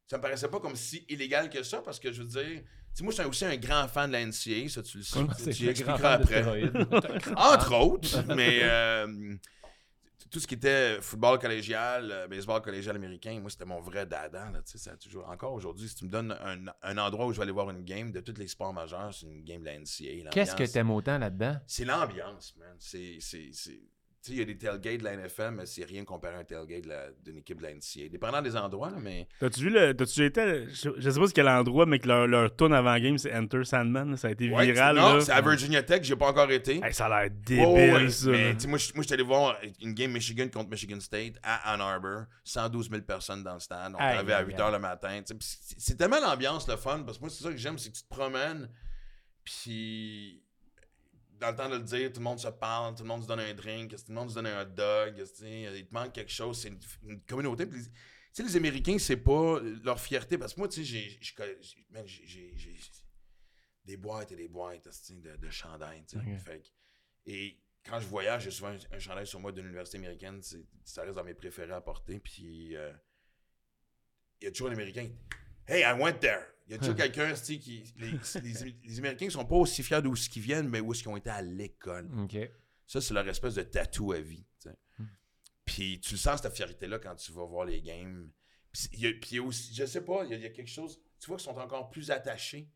Ça me paraissait pas comme si illégal que ça, parce que je veux dire. Tu sais, moi, je suis aussi un grand fan de la NCA, ça, tu le sais. Tu expliqueras après. Entre autres, mais euh, tout ce qui était football collégial, euh, baseball collégial américain, moi, c'était mon vrai dada. Là, ça a toujours, encore aujourd'hui, si tu me donnes un, un endroit où je vais aller voir une game de tous les sports majeurs, c'est une game de la NCA. Qu'est-ce que t'aimes autant là-dedans? C'est l'ambiance, man. C'est. Sais, il y a des tailgates de la NFL, mais c'est rien comparé à un tailgate d'une équipe de la NCA. Dépendant des endroits, mais. T'as-tu vu le. T'as-tu été. Je, je sais pas c'est quel endroit, mais que leur, leur tune avant-game, c'est Enter Sandman. ça a été Ouais, viral. non, c'est à Virginia Tech, j'ai pas encore été. Hey, ça a l'air débile, ouais, ça. Mais moi, j'étais allé voir une game Michigan contre Michigan State à Ann Arbor. 112 000 personnes dans le stade. On arrivait à aïe, 8 aïe. h le matin. c'est tellement l'ambiance, le fun. Parce que moi, c'est ça que j'aime, c'est que tu te promènes. Puis, dans le temps de le dire, tout le monde se parle, tout le monde se donne un drink, tout le monde se donne un hot dog. Il te manque quelque chose. C'est une, une communauté. Puis les- tu sais, les Américains, c'est pas leur fierté. Parce que moi, tu sais, j'ai- des boîtes et des boîtes de, de chandails. tu sais. Ok. Fait que- et quand je voyage, j'ai souvent un, un chandail sur moi d'une université américaine. Ça reste dans mes préférés à porter. Puis euh, il y a toujours un Américain. Hey, I went there. Il y a toujours quelqu'un tu sais, qui. Les, les, les Américains sont pas aussi fiers d'où ils viennent, mais où est-ce qu'ils ont été à l'école. Ça, c'est leur espèce de tatou à vie. sais. Puis tu le sens, cette fierté-là, quand tu vas voir les games. Puis il y a, puis aussi, je sais pas, il y, a, il y a quelque chose. Tu vois qu'ils sont encore plus attachés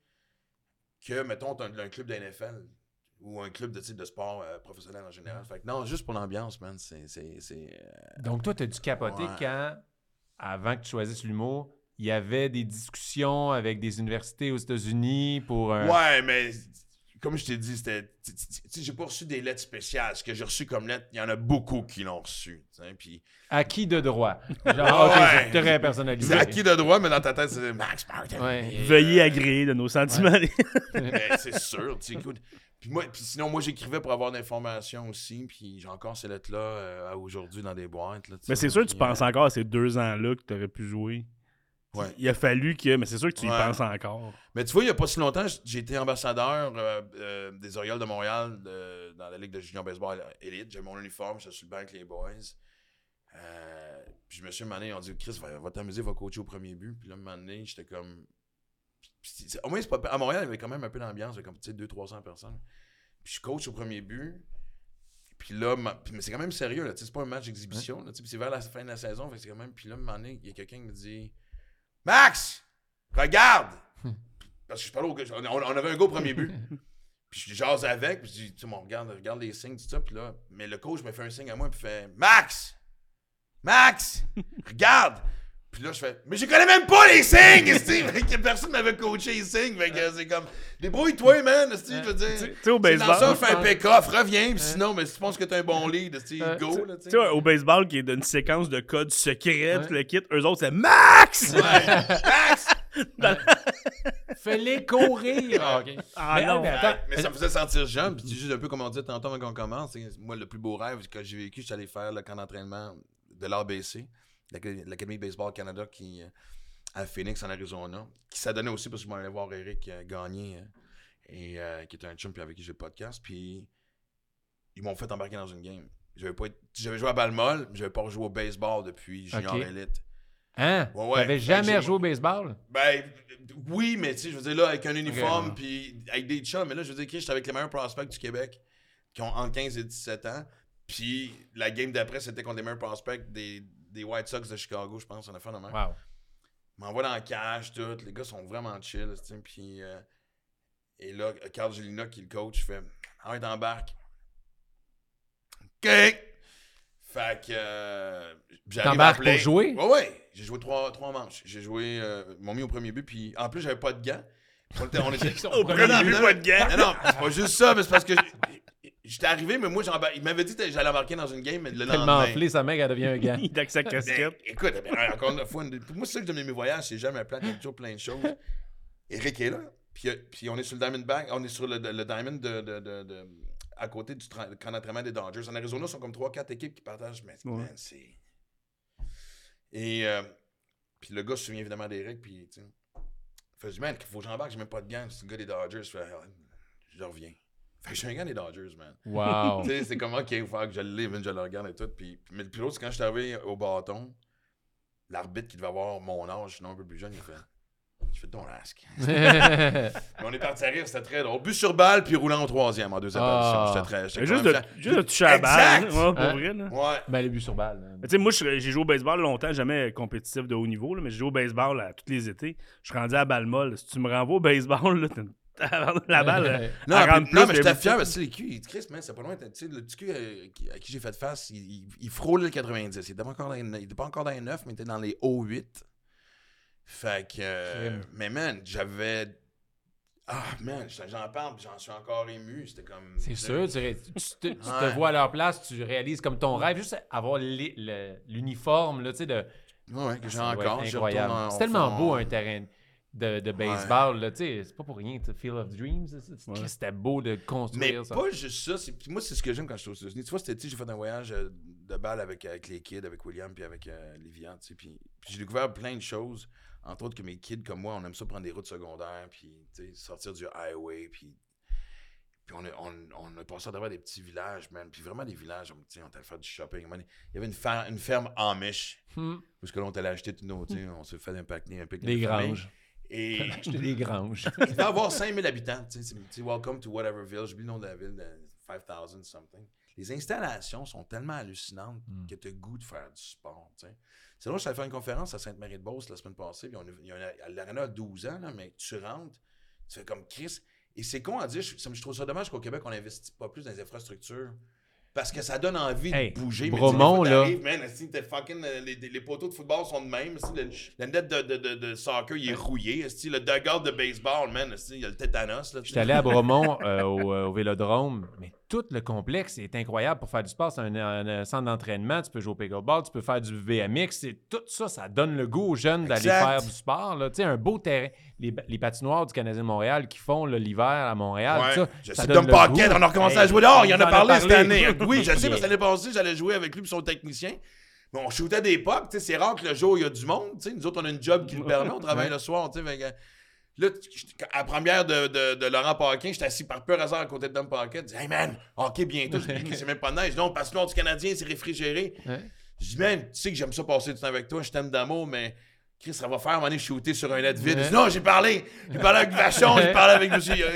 que, mettons, un, un club de NFL ou un club de type de sport euh, professionnel en général. Fait que non, juste pour l'ambiance, man. C'est. euh, Donc, toi, t'as dû capoter Ouais. quand, avant que tu choisisses l'humour, il y avait des discussions avec des universités aux États-Unis pour un. Ouais, mais comme je t'ai dit, c'était. J'ai pas reçu des lettres spéciales. Ce que j'ai reçu comme lettre, il y en a beaucoup qui l'ont reçu. Puis Acquis de droit? Genre, OK, Ouais. c'est très personnalisé. c'est acquis de droit, mais dans ta tête, c'est Max Martin. Ouais. Veuillez euh, agréer de nos sentiments. Mais c'est sûr, tu. Puis moi, puis sinon, moi, j'écrivais pour avoir d'informations aussi, puis j'ai encore ces lettres-là euh, aujourd'hui dans des boîtes. Là, mais c'est sûr que tu penses encore à ces deux ans-là que tu aurais pu jouer. Ouais. Il a fallu que. Mais c'est sûr que tu y Ouais. penses encore. Mais tu vois, il n'y a pas si longtemps, j'ai été ambassadeur euh, euh, des Orioles de Montréal de- dans la Ligue de Junior Baseball Elite. J'ai mon uniforme, je suis le banc avec les boys. Euh, puis je me suis demandé, ils ont dit, Chris, va, va t'amuser, va coacher au premier but. Puis là, un moment donné, j'étais comme. Au moins, pas. À Montréal, il y avait quand même un peu d'ambiance, comme, tu sais, 200-300 personnes. Puis je coach au premier but. Puis là, ma- puis- mais c'est quand même sérieux, là. C'est pas un match d'exhibition. Puis c'est vers la fin de la saison. Fait que c'est quand même. Puis là, un moment donné, il y a quelqu'un qui me dit Max, regarde! Parce que je parlais au gars, on, on avait un gars au premier but. Puis je jase avec, puis je dis, tu sais, mon, regarde, regarde les signes, tout ça. Puis là, mais le coach me fait un signe à moi, puis fait Max! Max! Regarde! Puis là, je fais, mais je connais même pas les signes, que personne m'avait coaché les signes. Fait que c'est comme, débrouille-toi, man, je veux dire. Tu sais, au Si dans ça, baseball. fais un pick-off, reviens, puis sinon, mais si tu penses que t'as un bon lead, go, là, tu sais. au baseball, qui est d'une séquence de code secret, Ouais. tout le kit, eux autres, c'est Max! Max! Fais-les courir. Ah, OK. Ah Mais, non. mais attends. mais ça me faisait sentir jeune. Puis juste un peu comme on disait tantôt avant qu'on commence. Moi, le plus beau rêve que j'ai vécu, allé faire le camp d'entraînement de l'ABC, l'Académie de Baseball Canada, qui, euh, à Phoenix, en Arizona. Qui ça donnait aussi parce que je m'en allais voir Eric euh, gagner, euh, et, euh, qui était un chum puis avec qui j'ai le podcast. Puis ils m'ont fait embarquer dans une game. J'avais pas été- J'avais joué à balle molle, mais j'avais pas rejoué au baseball depuis Junior Ok. Elite. Hein? Ouais, ouais. T'avais jamais joué au baseball? Ben, oui, mais tu sais, je veux dire, là, avec un uniforme, puis avec des chums, mais là, je veux dire, Chris, j'étais avec les meilleurs prospects du Québec, qui ont entre 15 et 17 ans, puis la game d'après, c'était contre les meilleurs prospects des, des White Sox de Chicago, je pense, on a fait de même. Wow. m'envoie dans le cash, tout, les gars sont vraiment chill, puis... euh, et là, Carl Gelina, qui est le coach, fait « Arrête, embarque. » OK! Fait que... euh, T'embarques pour jouer? Ouais, ouais. J'ai joué trois, trois manches. J'ai joué. Euh, ils m'ont mis au premier but, puis en plus, j'avais pas de gants. On était. On était... Au premier but, pas de gants. Ah non, c'est pas juste ça, mais c'est parce que j'étais arrivé, mais moi, il m'avait dit que j'allais embarquer dans une game, mais le Tellement lendemain. enflé, sa mère, elle devient un gars. Il a que sa Ben, casquette. écoute, ben, encore une fois, une- pour moi, c'est ça que j'aime de mes voyages, c'est jamais plat, il y a toujours plein de choses. Eric est là, puis, euh, puis on est sur le Diamondback, on est sur le, le Diamond de, de- de- de- à côté du tra- camp d'entraînement des Dodgers. En Arizona, ils sont comme 3-4 équipes qui partagent, mais Ouais. man, c'est... Et euh, puis le gars se souvient évidemment d'Eric, puis tu sais, il fait du man, il faut que j'embarque, j'ai même pas de gants, c'est le gars des Dodgers. Je fais, Ah, je reviens. Fait que j'ai un gars des Dodgers, man. Wow. Tu sais, c'est comme, OK, il faut que je le livre, je le regarde et tout. Puis, mais le plus c'est quand je suis arrivé au bâton, l'arbitre qui devait avoir mon âge, sinon un peu plus jeune, il fait Je fais ton masque. Mais on est parti à rire, c'était très drôle. But sur balle, puis roulant au troisième en deuxième Ah. position. J'étais très. j'étais Juste de, juste de toucher à la balle. Exact. hein, ouais, pour Hein? vrai, là. Ouais. ben, les buts sur balle. Tu sais, moi, je- j'ai joué au baseball longtemps, jamais compétitif de haut niveau, là, mais j'ai joué au baseball tous les étés. Je suis rendu à balle molle. Si tu me renvoies au baseball, là, t'as- la balle, euh, Non, elle rentre puis- non, plus mais j'étais fier parce que les culs, Chris, man, c'est pas loin. Tu sais, le petit cul euh, à qui j'ai fait face, il, il, il frôlait le 90. Il était pas encore dans les, il était pas encore dans les 9, mais il était dans les hauts 8. Fait que. euh, mais man, j'avais. Ah, man, j'en parle, j'en suis encore ému. C'était comme. C'est sûr, tu, ré- tu te, tu te Ouais. vois à leur place, tu réalises comme ton rêve, juste avoir l'uniforme, là, tu sais, de... Ouais, ouais, que j'ai être encore. C'est tellement fond. beau un terrain de, de baseball, là, tu sais, c'est pas pour rien, tu sais, Field of Dreams, Ouais. c'était beau de Mais construire ça. pas juste ça. Moi, c'est ce que j'aime quand je suis aux États-Unis. Tu vois, été, j'ai fait un voyage euh, de balle avec, avec les kids, avec William, puis avec euh, sais, Puis, puis j'ai découvert plein de choses. Entre autres, que mes kids comme moi, on aime ça prendre des routes secondaires, puis tu sais, sortir du highway, puis. Puis on a, on, on a passé à travers des petits villages, man. Puis vraiment des villages, on, tu sais, on allait faire du shopping. Man, Il y avait une, fer- une ferme Amish, Hmm. où ce que l'on allait acheter tous nos, tu sais, on s'est fait un pique-nique. un pique-nique Des de famille. Et Acheter des granges. il devait avoir 5000 habitants. Tu sais, welcome to whateverville. J'oublie le nom de la ville, de 5000 something. Les installations sont tellement hallucinantes Mm. que tu as goût de faire du sport. tu sais. C'est là que j'allais faire une conférence à Sainte-Marie-de-Beauce la semaine passée. Puis on, est- il y a L'arena a 12 ans, là, mais tu rentres, tu fais comme Chris. Et c'est con à dire, je, je trouve ça dommage qu'au Québec, on n'investit pas plus dans les infrastructures. Parce que ça donne envie Hey, de bouger. Bromont, mais là. man, fucking, euh, les, les poteaux de football sont de même. Le, le net de, de, de, de soccer, il est rouillé. Le dugout de baseball, man, il y a le tétanos. J'étais allé à Bromont euh, au, euh, au Vélodrome, mais tout le complexe est incroyable pour faire du sport. C'est un, un- un centre d'entraînement, tu peux jouer au pickleball, tu peux faire du VMX. Tout ça, ça donne le goût aux jeunes d'aller faire du sport. là. Tu sais, un beau terrain. Les, les patinoires du Canadien de Montréal qui font l'hiver à Montréal, Ouais. ça, Je ça sais, le Paquette, on a recommencé Hey, à jouer dehors. Il en a parlé cette année. Oui, je sais, parce que l'année passée, j'allais jouer avec lui et son technicien. Mais on shootait des sais, C'est rare que le jour, il y a du monde. Nous autres, on a une job qui le permet. On travaille le soir. fait Là, à la première de, de, de Laurent Paquin, j'étais assis par pur hasard à côté de Dom Paquette. Je dis, Hey man, ok, bientôt. Je dis, c'est même pas de neige. Non, parce que non, du Canadien, c'est réfrigéré. Ouais. Je dis, man, tu sais que j'aime ça passer du temps avec toi. Je t'aime d'amour, mais. Chris, ça va faire à un moment donné shooter sur un net vide. Je dis, non, j'ai parlé. J'ai parlé avec Vachon, j'ai parlé avec monsieur.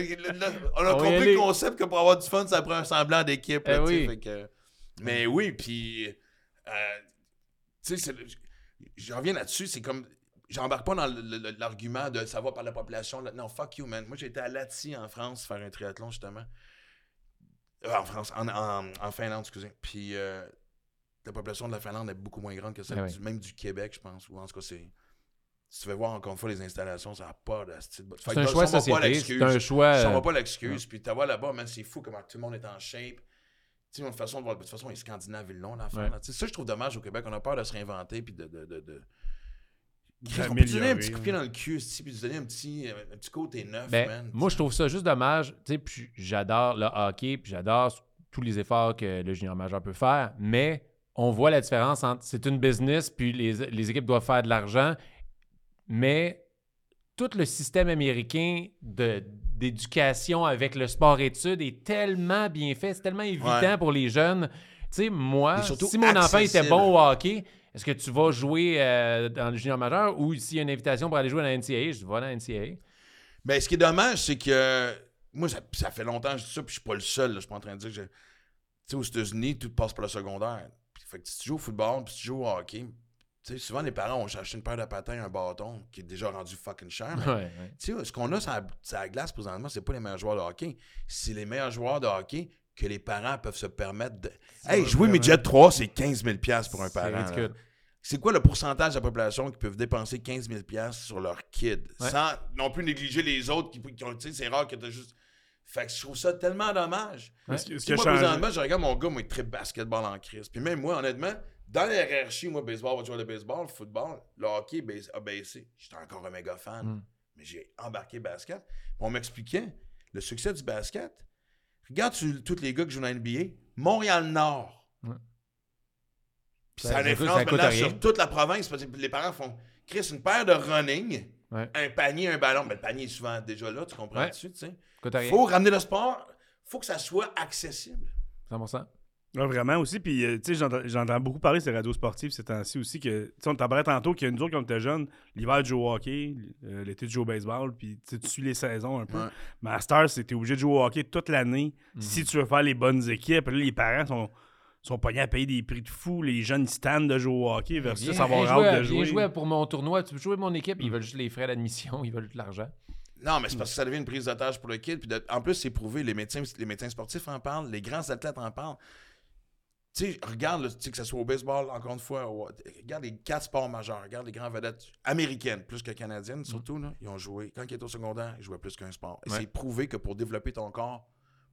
On a On compris le concept que pour avoir du fun, ça prend un semblant d'équipe. Eh tu sais, oui. fait que- mais oui, puis. euh, tu sais, le- je reviens là-dessus, c'est comme. J'embarque pas dans l'argument de savoir par la population. Non, fuck you, man. Moi, j'ai été à Lati en France faire un triathlon, justement. Euh, en France, en, en- en Finlande, excusez. Puis euh, la population de la Finlande est beaucoup moins grande que celle Ah oui. du- même du Québec, je pense. Ou en tout cas, c'est. Si tu veux voir encore une fois les installations, ça n'a pas de style. C'est un choix société, l'excuse. c'est un choix... Ça euh, va pas l'excuse. Puis t'as voir là-bas, man, c'est fou comment tout le monde est en shape. Tu sais, façon de voir. De toute façon, les Scandinaves, ils l'ont, l'affaire. Ouais. Tu Ça, je trouve dommage au Québec. On a peur de se réinventer. Puis de. On peut donner un petit coup de pied dans le cul, puis te donner un petit, euh, un petit côté neuf, Ben, man. moi, je trouve ça juste dommage. Puis j'adore le hockey, puis j'adore tous les efforts que le junior majeur peut faire, mais on voit la différence entre c'est une business, puis les, les équipes doivent faire de l'argent, mais tout le système américain de d'éducation avec le sport-études est tellement bien fait, c'est tellement évident Ouais. pour les jeunes. Tu sais, moi, si mon enfant était bon au hockey, est-ce que tu vas jouer euh, dans le junior majeur ou s'il y a une invitation pour aller jouer dans la NCAA, je dis va dans la NCAA. Ben, ce qui est dommage, c'est que. Moi, ça, ça fait longtemps que je dis ça, puis je suis pas le seul. là. Je suis pas en train de dire que. je- Tu sais, aux États-Unis, tout passe par le secondaire. Puis, fait que si tu joues au football, puis si tu joues au hockey, tu sais, souvent les parents ont acheté une paire de patins, un bâton, qui est déjà rendu fucking cher. mais Ouais, ouais. Tu sais, ce qu'on a sur la, sur la glace présentement, c'est pas les meilleurs joueurs de hockey. C'est les meilleurs joueurs de hockey que les parents peuvent se permettre de. Hey, jouer midget 3, c'est 15 000 pour un parent. C'est quoi le pourcentage de la population qui peuvent dépenser 15 000 sur leur kid? Ouais. sans non plus négliger les autres qui, qui ont, tu sais, c'est rare que t'as juste. Fait que je trouve ça tellement dommage. Ce Tu a sais, moi, changé- présentement, je regarde mon gars, moi, il est très basketball en crise. Puis même moi, honnêtement, dans la hiérarchie, moi, baseball, va jouer le baseball, le football, le hockey a baissé. J'étais encore un méga fan. Mm. Mais j'ai embarqué basket. Puis on m'expliquait le succès du basket. Regarde tu- tous les gars qui jouent dans la NBA. Montréal-Nord. Ouais. Puis Ça- ça a une influence maintenant sur toute la province. Parce que les parents font Chris, une paire de running, Ouais. un panier, un ballon. Ben, le panier est souvent déjà là, tu comprends Ouais. dessus, tu sais. Rien. faut ramener le sport. faut que ça soit accessible. 100%. Ouais, vraiment aussi. Puis, euh, tu sais, j'entends- beaucoup parler sur les radios sportives ces temps-ci aussi. que Tu sais, on t'en parlait tantôt qu'il y a une autres quand on était jeunes, l'hiver, tu joues au hockey, euh, l'été, tu joues au baseball, puis tu sais, tu suis les saisons un peu. Ouais. Mais à Star, c'est obligé de jouer au hockey toute l'année Mhm. si tu veux faire les bonnes équipes. Là, les parents sont, sont pognés à payer des prix de fou. Les jeunes, tannent de jouer au hockey versus avoir hâte à- de jouer. jouer pour mon tournoi. Tu veux jouer mon équipe? Ils veulent juste les frais d'admission. Ils veulent tout l'argent. Non, mais c'est parce que ça devient une prise d'otage pour le kid. Puis de- en plus, c'est prouvé. Les médecins, les médecins sportifs en parlent. Les grands athlètes en parlent. Tu sais, regarde, là, tu sais, que ce soit au baseball, encore une fois, au- regarde les quatre sports majeurs, regarde les grandes vedettes américaines, plus que canadiennes surtout, là, ils ont joué. Quand ils étaient au secondaire, ils jouaient plus qu'un sport. Et Ouais. c'est prouvé que pour développer ton corps,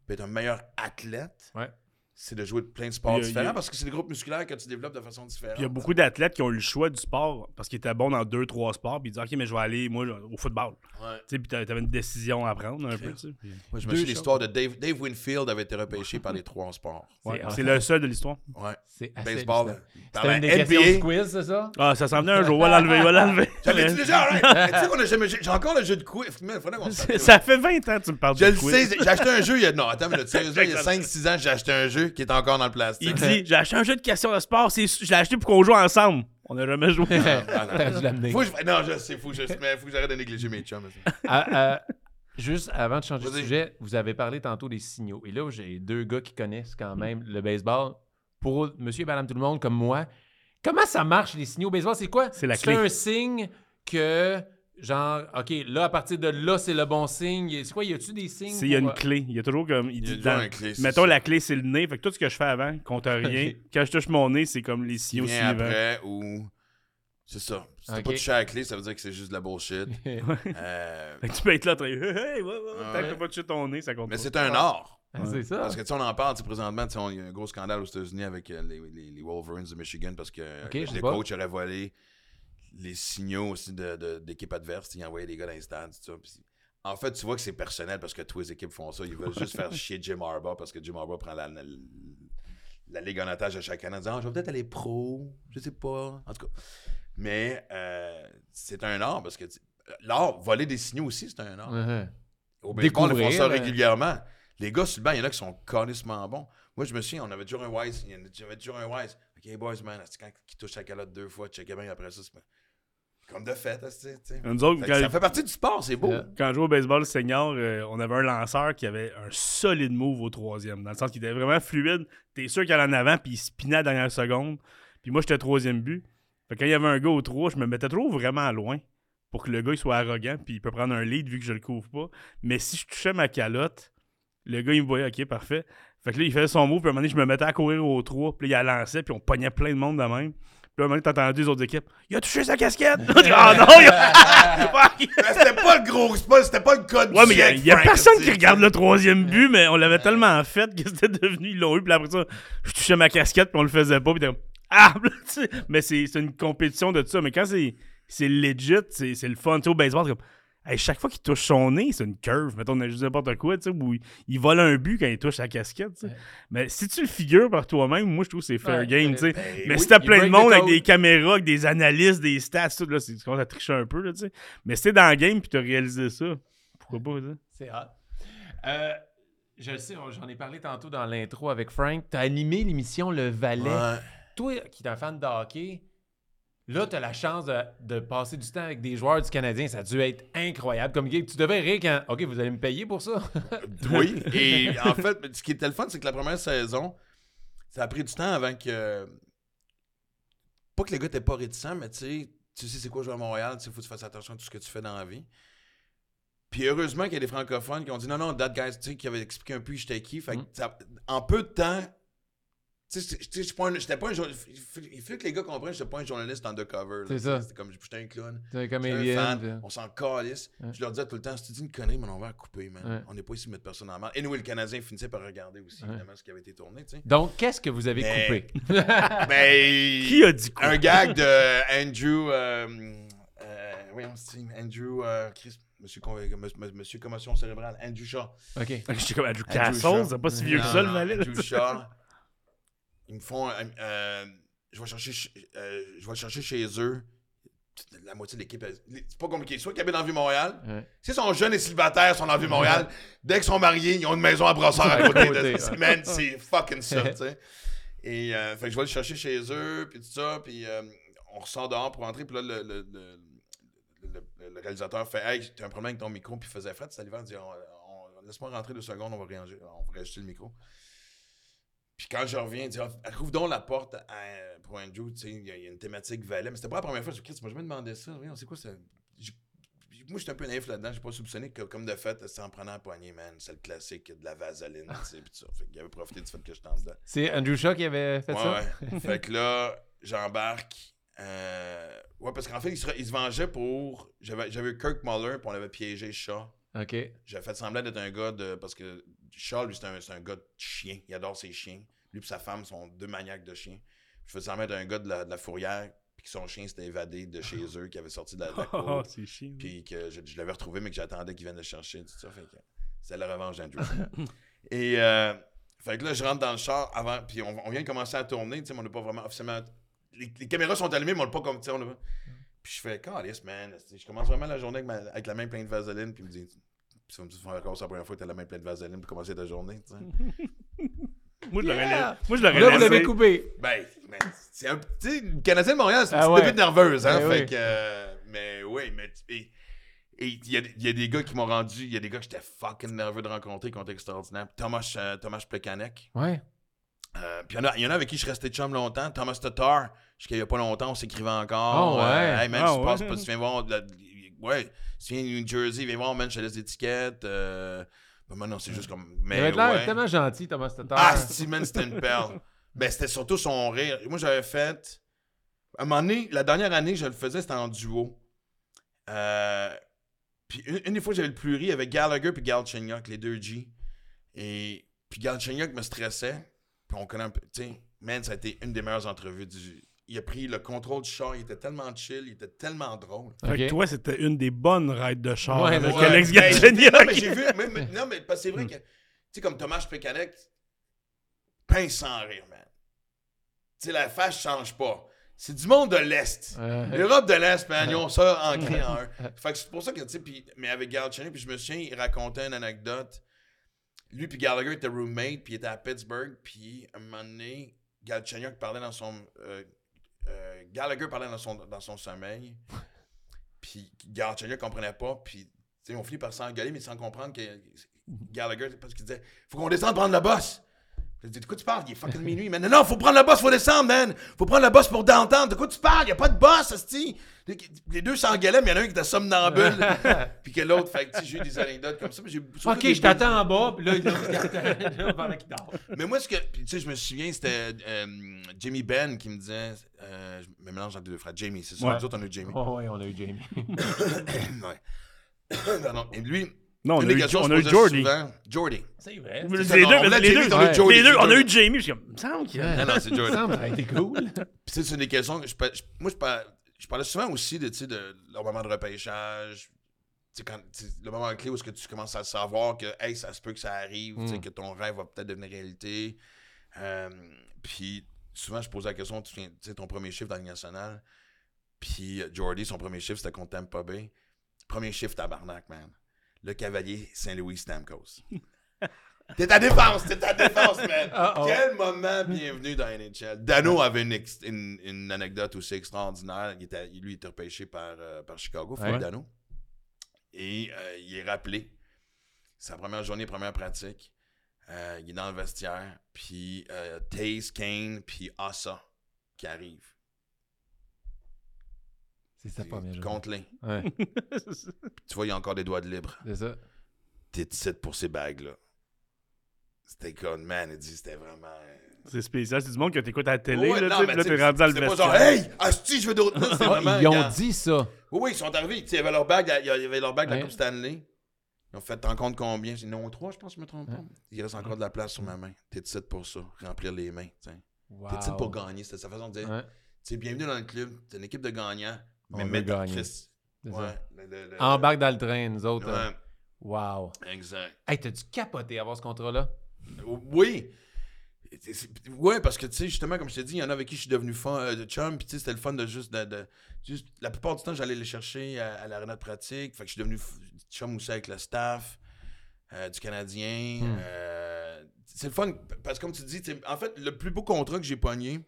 pour être un meilleur athlète, Ouais. C'est de jouer de plein de sports a- a- différents parce que c'est des groupes musculaires que tu développes de façon différente. Puis il y a beaucoup d'athlètes qui ont eu le choix du sport parce qu'ils étaient bons dans deux, trois sports. Puis ils disent, OK, mais je vais aller, moi, au football. Ouais. Tu sais, puis t'avais une décision à prendre un peu, tu sais. Puis- Moi, je me suis l'histoire de Dave, Dave Winfield avait été repêché par les trois sports. Ouais, C'est- c'est le seul de l'histoire. Ouais. C'est assez Baseball. Par C'était une des questions du NBA. quiz, c'est ça? Ah, ça s'en venait un jour. On va l'enlever, on va l'enlever. J'avais dit déjà, tu sais qu'on a jamais. J'ai encore le jeu de quiz. Ça fait 20 ans que tu me parles Je de le quiz. sais, j'ai acheté un jeu il y a. Non, attends, mais sérieusement, il y a 5-6 ans, j'ai acheté un jeu qui est encore dans le plastique. Il dit J'ai acheté un jeu de questions de sport, je l'ai acheté pour qu'on joue ensemble. On n'a jamais joué. Ah, non. Faut que je- Non, je sais, faut que je- mais faut que j'arrête de négliger mes chums. Ah, ah, juste avant de changer de sujet, vous avez parlé tantôt des signaux. Et là, j'ai deux gars qui connaissent quand même le baseball. Pour monsieur et madame tout le monde comme moi, comment ça marche les signaux au baseball? C'est quoi? C'est la C'est clé. un signe que, genre, OK, là, à partir de là, c'est le bon signe. C'est quoi? Y a-tu des signes? C'est- Il y a une euh, clé. Il y a toujours comme. Il Il y a dit toujours dans- un clé, Mettons, ça. la clé, c'est le nez. Fait que tout ce que je fais avant compte rien. Quand je touche mon nez, c'est comme les signaux suivants. après ou. C'est ça. Si t'as pas touché à la clé, ça veut dire que c'est juste de la bullshit. Euh, Fait que tu peux être là, t'es- hey, ouais, ouais, ouais. Tant que Ouais. t'as pas touché ton nez, ça compte Mais c'est un art. Ah, c'est ça. Parce que tu sais, on en parle présentement, tu sais, on- il y a un gros scandale aux États-Unis avec euh, les, les- les Wolverines de Michigan parce que euh, Ok, je sais le pas. coach aurait volé les signaux aussi de- de- d'équipes adverses. Il envoyait des gars dans les tout ça. En fait, tu vois que c'est personnel parce que tous les équipes font ça. Ils veulent juste faire chier Jim Harbaugh parce que Jim Harbaugh prend la, la, la ligue en otage à chaque année en disant Ah, Je vais peut-être aller pro, je sais pas. En tout cas. Mais euh, c'est un art parce que tu- l'art, voler des signaux aussi, c'est un art. Uh-huh. Au baseball, ils font ça euh, régulièrement. Les gars sur le banc, il y en a qui sont carrément bons. Moi, je me souviens, on avait toujours un Wise. J'avais toujours un Wise. OK, boys, man, c'est quand il touche la calotte deux fois, checker bien après ça. Comme de fait, tu sais. tu sais? Nous autres, Fait que quand, Ça fait partie du sport, c'est beau. Quand je jouais au baseball senior, euh, on avait un lanceur qui avait un solide move au troisième. Dans le sens qu'il était vraiment fluide. T'es sûr qu'il allait en avant, puis il spinait à la dernière seconde. Puis moi, j'étais troisième but. Fait que quand il y avait un gars au 3, je me mettais trop vraiment loin pour que le gars il soit arrogant, puis il peut prendre un lead vu que je le couvre pas. Mais si je touchais ma calotte, le gars, il me voyait, ok, parfait. Fait que là, il faisait son move, puis à un moment donné, je me mettais à courir au 3, puis là, il lançait, puis on pognait plein de monde de même. Puis là, à un moment donné, t'as entendu les autres équipes. Il a touché sa casquette! Ah non! Il a... Mais c'était pas le gros, c'était pas le code Ouais, mais il y a, y personne qui regarde le troisième but, mais on l'avait tellement fait que c'était devenu, ils l'ont eu, puis après ça, je touchais ma casquette, puis on le faisait pas, puis t'es comme, ah! Mais c'est une compétition de ça, mais quand c'est legit, c'est c'est le fun, tu sais, au baseball, c'est comme, hey, chaque fois qu'il touche son nez, c'est une curve, mettons, on a juste n'importe quoi, tu sais, où il, il vole un but quand il touche sa casquette. Ouais. Mais si tu le figures par toi-même, moi, je trouve que c'est fair Ouais, game, tu sais. Ben Mais oui. si t'as plein de monde avec des caméras, avec des analystes, des stats, tout, là, c'est tu commences à tricher un peu, là, tu sais. Mais si t'es dans le game puis t'as réalisé ça, pourquoi pas, tu sais. C'est hot. Euh, je le sais, j'en ai parlé tantôt dans l'intro avec Frank. Tu as animé l'émission Le Valet. Ouais. Toi, qui es un fan de hockey, là, tu as la chance de, de passer du temps avec des joueurs du Canadien. Ça a dû être incroyable. Comme gig. tu devais rire quand. OK, vous allez me payer pour ça? Oui. Et en fait, ce qui était le fun, c'est que la première saison, ça a pris du temps avant que. Pas que les gars étaient pas réticents, mais tu sais, tu sais c'est quoi jouer à Montréal, il faut que tu fasses attention à tout ce que tu fais dans la vie. Puis heureusement qu'il y a des francophones qui ont dit non, non, that guy, tu sais, qui avait expliqué un peu j'étais qui. Fait que Mm. ça- en peu de temps, Tu sais, je suis j'étais pas un journaliste. Il faut que les gars comprennent, j'étais pas un journaliste undercover. C'est ça. C'était comme, j'étais un clown. Un J'étais un comédien. fan, puis- on s'en calisse. Ouais. Je leur disais tout le temps, si tu dis une connerie, mais on va la couper, man. Ouais. On n'est pas ici de mettre personne en mal. Et nous, le Canadien finissait par regarder aussi, Ouais. évidemment, ce qui avait été tourné, tu sais. Donc, qu'est-ce que vous avez Mais- coupé? Ben, Qui a dit quoi? un gag de Andrew. Euh, euh, oui, on se dit Andrew. Euh, Chris, monsieur, Con- monsieur, monsieur Commotion cérébrale. Andrew Shaw. OK. J'étais comme Andrew Andrew Castle, Shaw. c'est pas si vieux que ça, le valet. là. Andrew Shaw. Ils me font. euh, euh, je vais chercher, ch- euh, je vais le chercher chez eux. La moitié de l'équipe. C'est pas compliqué. Soit qu'ils habitent dans le Vieux-Montréal. Ouais. S'ils sont jeunes et célibataires, ils sont dans le Vieux-Montréal. Dès qu'ils sont mariés, ils ont une maison à Brossard à côté. de- c'est fucking ça, tu sais. Et euh, fait que je vais le chercher chez eux, puis tout ça, puis on ressort dehors pour rentrer, puis là, le, le, le, le- le réalisateur fait Hey, t'as un problème avec ton micro, puis il faisait fret, Salivan dit Laisse-moi rentrer deux secondes, on va réajuster, on va réajuster le micro. Puis quand je reviens, Ah, Ouvre donc la porte à- pour Andrew, tu sais, il y, a il y a une thématique valet, mais c'était pas la première fois, je me tu m'as jamais demandé ça, c'est quoi ça? Moi, j'étais un peu naïf là-dedans. J'ai pas soupçonné que, comme de fait, c'est en prenant la poignée, man. C'est le classique de la vaseline, tu sais, pis ça. Fait qu'il avait profité du fait que je tente dedans. C'est Andrew Shaw qui avait fait Ouais, ça? ouais. fait que là, j'embarque. euh, Ouais, parce qu'en fait, il se, il se vengeait pour. J'avais j'avais eu Kirk Muller, puis on avait piégé Shaw. OK. J'avais fait semblant d'être un gars de. Parce que Shaw, lui, c'est un, un gars de chien. Il adore ses chiens. Lui et sa femme sont deux maniaques de chiens. Je faisais semblant d'être un gars de la, de la fourrière, puis que son chien s'était évadé de chez eux, qui avait sorti de la, de la cour. Oh, c'est chiant. Puis que je, je l'avais retrouvé, mais que j'attendais qu'il vienne le chercher, tout ça. Fait que c'est la revanche d'Andrew. Et euh, fait que là, je rentre dans le char avant, puis on, on vient de commencer à tourner, tu sais, mais on n'a pas vraiment officiellement. Les, les caméras sont allumées, mais on n'a pas comme, tu sais, on a- Puis je fais, calice, man. Je commence vraiment la journée avec, ma- avec la main pleine de vaseline, puis me dit, puis ça me dit, c'est encore la première fois que t'as la main pleine de vaseline pour commencer ta journée, tu sais. Moi, je l'aurais Yeah! moi, je l'aurais Là, vous l'avez coupé. Ben, c'est un. Tu sais, le Canadien de Montréal, c'est une Ah petite ouais. bébite nerveuse, hein. Ben fait oui. que. euh, mais oui, mais. Et il y, a, il y a des gars qui m'ont rendu. Il y a des gars que j'étais fucking nerveux de rencontrer qui ont été extraordinaires. Thomas, euh, Thomas Plekanec. Ouais. Euh, puis il y, en a- il y en a avec qui je suis resté chum longtemps. Thomas Tatar, jusqu'il n'y a pas longtemps, on s'écrivait encore. Oh, ouais. Euh, hey, man, Ah, tu ouais. passes pas, tu viens voir. la- ouais, tu viens de New Jersey, viens voir, man, je te laisse des étiquettes. Euh, ben, maintenant, c'est juste comme. Il Mais avait l'air ouais. tellement gentil, Thomas Tatar. Ah, Steven, c'était une perle. ben, c'était surtout son rire. Moi, j'avais fait. À un moment donné, la dernière année, je le faisais, c'était en duo. Euh, Puis une, une des fois, j'avais le plus ri avec Gallagher puis Galchenyuk, les deux G. Et puis Galchenyuk me stressait. Puis on connaît un peu. Tu sais, man, ça a été une des meilleures entrevues du. Il a pris le contrôle du char, il était tellement chill, il était tellement drôle. Fait que toi, c'était une des bonnes rides de char Ouais, avec ouais. Alex Galchenyuk. Non, mais j'ai vu. mais- mais- non, mais parce que c'est vrai que. Tu sais, comme Thomas Pécanec, pince sans rire, man. Tu sais, la face change pas. C'est du monde de l'Est. L'Europe de l'Est, man, ils ont ça ancré en eux. Fait que c'est pour ça que, tu sais, puis- mais avec Galchenyuk, puis je me souviens, il racontait une anecdote. Lui puis Gallagher étaient roommates, puis il était à Pittsburgh, puis à un moment donné, Galchenyuk parlait dans son... euh, euh, Gallagher parlait dans son, dans son sommeil, puis Galchenyuk comprenait pas, puis on finit par s'engueuler, mais sans comprendre que Gallagher, parce qu'il disait « Faut qu'on descende prendre le boss ». Je dis, de quoi tu parles? Il est fucking minuit, man. Non, non, faut prendre le boss, faut descendre, man. Faut prendre le boss pour downtown. De quoi tu parles? Y a pas de boss, asti. Les, les deux s'engueulaient, mais il y en a un qui était somnambule. puis que l'autre, fait que, j'ai eu des anecdotes comme ça. Mais, Ok, je t'attends en bas, puis là, il pendant qu'il dort. mais moi, ce que. tu sais, je me souviens, c'était euh, Jamie Ben qui me disait. Euh, je me mélange entre les deux frères. Jamie, c'est ça. Ouais. Nous autres, on a eu Jamie. Oh, ouais, on a eu Jamie. ouais. Pardon. Et lui, Non, on a eu, on a Jordy. souvent- Jordy. C'est vrai. Les ça, deux, non, on voulait les deux, a les deux, c'est on a eu. Jamie. Je suis comme, il me semble qu'il y a- Non, non, c'est Jordy. Ça me été cool. Puis tu sais, c'est des questions que je, par- je- moi je, par- je parlais souvent aussi de, tu sais, de leur moment de repêchage. Tu sais, quand, tu sais, le moment clé où est-ce que tu commences à savoir que hey, ça se peut que ça arrive, tu sais, Mm. que ton rêve va peut-être devenir réalité. Euh, puis souvent je posais la question, tu sais, tu sais, ton premier chiffre dans la Ligue nationale. Puis euh, Jordy, son premier chiffre, c'était contre Tampa Bay. Premier chiffre, tabarnak, man. Le cavalier Saint-Louis Stamkos. T'es à défense, t'es à défense, man. Quel moment bienvenu dans NHL. Dano avait une, une, une anecdote aussi extraordinaire. Il était, lui, il était repêché par, euh, par Chicago, Philippe Ouais. Dano. Et euh, il est rappelé. Sa première journée, première pratique. Euh, il est dans le vestiaire. Puis Taze, Kane, puis Assa qui arrivent. C'est sa première journée. Contre-les. Ouais, Tu vois, il y a encore des doigts de libre. c'est ça. T'es titre pour ces bagues-là. C'était comme, man, il dit, c'était vraiment. C'est spécial. C'est du monde que t'écoutes à la télé, Ouais, là, non, mais là, tu t'es rendu dans le c'est pas vestiaire. genre, hey, asti, je veux d'autres. Non, c'est Ah, vraiment, ils ont dit ça. Oui, oui, ils sont arrivés. Il y avait leur bague, il y avait leur bague de la. Coupe Stanley. Ils ont fait, t'en comptes combien? J'ai non trois, je pense, je me trompe pas. Il reste encore de la place sur ma main. T'es ici pour ça, remplir les mains. tiens. T'es Wow. pour gagner, c'était sa façon de dire. Ouais, Tu sais, bienvenue dans le club, t'es une équipe de gagnants. On Mais veut mettre gagner. Chris. Ouais. le- le- le- Embarque dans le train, nous autres. euh, Ouais, Wow. exact. Hey, t'as-tu capoté à avoir ce contrat-là? Oui. C'est- c'est- Ouais, parce que, tu sais, justement, comme je t'ai dit, il y en a avec qui je suis devenu fan, euh, de chum, puis tu sais, c'était le fun de juste, de, de- juste- La plupart du temps, j'allais les chercher à, à l'arena de pratique, fait que je suis devenu f- chum aussi avec le staff euh, du Canadien. Hmm. Euh, c'est le fun, parce que comme tu dis, en fait, le plus beau contrat que j'ai pogné,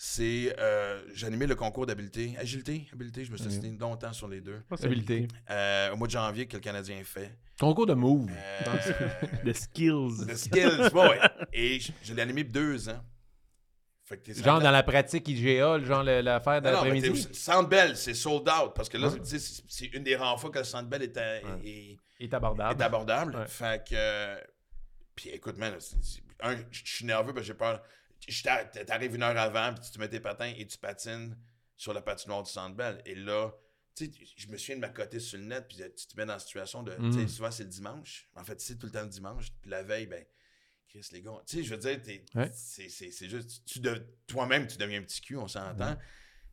c'est... Euh, j'ai animé le concours d'habileté. Agilité, habileté, je me suis Oui. assigné longtemps sur les deux. Habilité. Euh, au mois de janvier, que le Canadien fait. Concours de move. Euh, The skills. The skills, ouais, ouais. Et je, je l'ai animé deux ans. Fait que t'es Genre dans la pratique IGA, genre l'affaire Non, non, mais d'après-midi. t'es- Sandbell, c'est sold out. Parce que là, Ouais. tu sais, c'est c'est une des rares fois que le Sandbell est, à- Ouais. est- est abordable. est abordable. Ouais. Fait que. euh, Puis écoute, man, un, je je suis nerveux parce que j'ai peur. T'arrives une heure avant, puis tu mets tes patins et tu patines sur la patinoire du Sandbell. Et là, tu sais, je me souviens de m'accoter sur le net, puis tu te mets dans la situation de. Tu sais, Mm. souvent c'est le dimanche. En fait, c'est tout le temps le dimanche. Puis la veille, ben. Chris, les gars, tu sais, je veux dire, t'es- Ouais. c'est juste, tu de- toi-même, tu deviens un petit cul, on s'entend.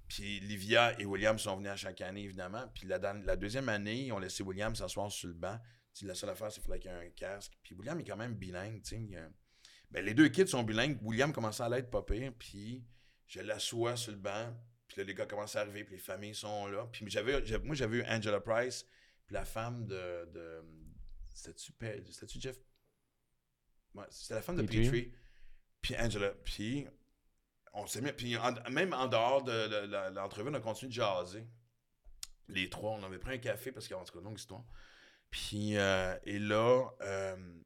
Puis Livia et William sont venus à chaque année, évidemment. Puis la, la deuxième année, ils ont laissé William s'asseoir sur le banc. Tu sais, la seule affaire, c'est qu'il fallait qu'il y ait un casque. Puis William est quand même bilingue, tu sais. Ben, les deux kids sont bilingues. William commençait à l'être pas pire. Puis je l'assois sur le banc. Puis là, les gars commencent à arriver. Puis les familles sont là. Puis j'avais, j'avais- moi, j'avais eu Angela Price. Puis la femme de... de c'était-tu, Jeff... Ouais, c'était la femme de Petrie. Puis Angela. Puis on s'est mis... Puis en- même en dehors de, l'entrevue, on a continué de jaser. Les trois, on avait pris un café parce qu'en tout cas, longue histoire. Puis, euh, et là, euh,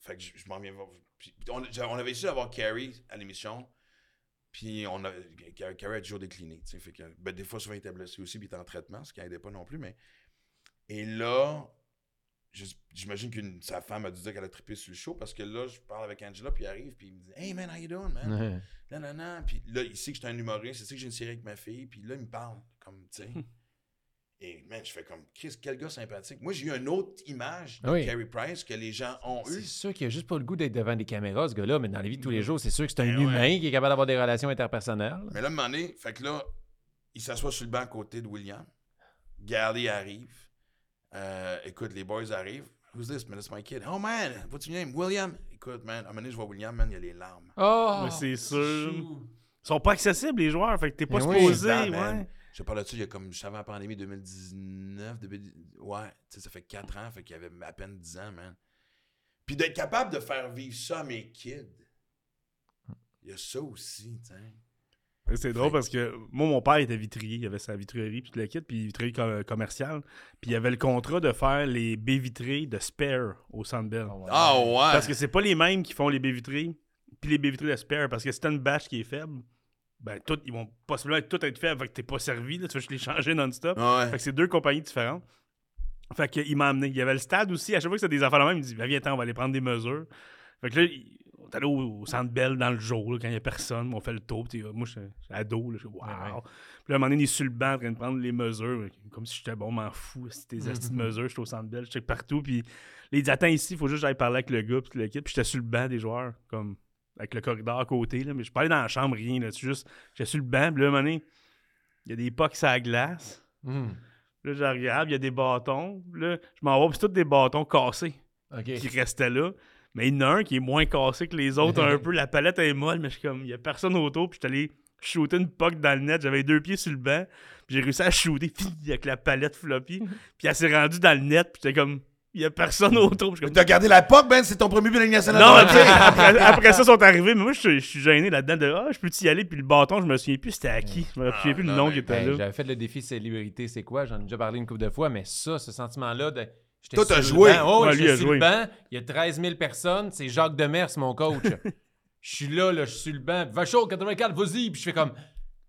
fait que je, je m'en viens voir. Puis on, avait essayé d'avoir Carrie à l'émission. Puis, on a, Carrie a toujours décliné. Fait que, ben, des fois, souvent, il était blessé aussi, puis il était en traitement, ce qui n'aidait pas non plus. Mais... Et là, je- j'imagine que sa femme a dû dire qu'elle a trippé sur le show parce que là, je parle avec Angela, puis il arrive, puis il me dit Hey man, how you doing, man? Ouais. Non, non, non. Puis là, il sait que j'étais un humoriste, il sait que j'ai une série avec ma fille, puis là, il me parle, comme, tu sais. Et, man, je fais comme, Chris, quel gars sympathique. Moi, j'ai eu une autre image de Oui. Carey Price que les gens ont C'est eu. sûr qu'il a juste pas le goût d'être devant des caméras, ce gars-là, mais dans la vie de tous les jours, c'est sûr que c'est un Ben ouais. humain qui est capable d'avoir des relations interpersonnelles. Mais là, à un moment donné, fait que là, il s'assoit sur le banc à côté de William. Gary arrive. Euh, écoute, les boys arrivent. Who's this, man? It's my kid. Oh, man, what's your name? William. Écoute, man, à un moment donné, je vois William, man, il y a les larmes. Oh! Mais c'est sûr. Ils sont pas accessibles, les joueurs. Fait que t'es pas Mais oui. supposé. Man. Je parle là-dessus, il y a comme, juste avant la pandémie 2019, début- ouais, tu sais, ça fait 4 ans, fait qu'il y avait à peine 10 ans, man. Puis d'être capable de faire vivre ça à mes kids, il y a ça aussi, tu sais. C'est drôle parce que moi, mon père était vitrier. Il avait sa vitrerie, puis tout le kit, puis vitrier com- commercial. Puis il avait le contrat de faire les baies vitrées de Spare au Centre Bell. Ah ouais! Parce que c'est pas les mêmes qui font les baies vitrées, puis les baies vitrées de Spare. Parce que t'as une batch qui est faible, ben, tout, ils vont possiblement être, tout être faibles, fait que t'es pas servi. Là, tu vas juste les changer non-stop. Ouais. Fait que c'est deux compagnies différentes. Fait qu'il m'a amené. Il y avait le stade aussi. À chaque fois que c'était des affaires de même, il me dit ben, Viens, attends, on va aller prendre des mesures. Fait que là, on est allé au, au centre Bell dans le jour, là, quand il n'y a personne. On fait le tour. puis, euh, moi, je suis ado. Là, je suis Waouh. Ouais, ouais. Puis là, à un moment donné, il est sur le banc en train de prendre les mesures. Comme si j'étais bon, m'en fous. C'était des astuces de mesures. J'étais au centre Bell. Je check partout. Puis là, il dit Attends, ici, il faut juste que j'aille parler avec le gars. Puis l'équipe. Puis j'étais sur le banc des joueurs. Comme avec le corridor à côté. Là, mais je suis pas allé dans la chambre, rien. Là, juste, j'étais sur le banc. Puis là, à un moment donné, il y a des pucks à la glace. Hmm. Là, je regarde, il y a des bâtons. Là, je m'en vais, puis c'est tous des bâtons cassés qui restaient là. Mais il y en a un qui est moins cassé que les autres un peu. La palette est molle, mais je suis comme, il y a personne autour. Puis je suis allé shooter une puck dans le net. J'avais deux pieds sur le banc. Puis j'ai réussi à shooter avec la palette floppy. Puis elle s'est rendue dans le net. Puis j'étais comme, il y a personne autour. Comme, T'as gardé la POC, Ben, c'est ton premier but de la Ligue nationale. non, après, après, après ça, ils sont arrivés. Mais moi, je, suis- je suis gêné là-dedans de Ah, je peux-y aller. Puis le bâton, je me souviens plus c'était à qui. Je me souviens plus le nom qui était Ben, là. J'avais fait le défi célébrité, c'est quoi? J'en ai déjà parlé une couple de fois, mais ça, ce sentiment-là de. j'étais Toi, t'as sur le joué. Oh, Ouais, lui a sur joué. le banc. Il y a 13 000 personnes. C'est Jacques Demers, mon coach. Je suis là, là, je suis sur le banc. Va chaud, 84, vas-y. Puis je fais comme.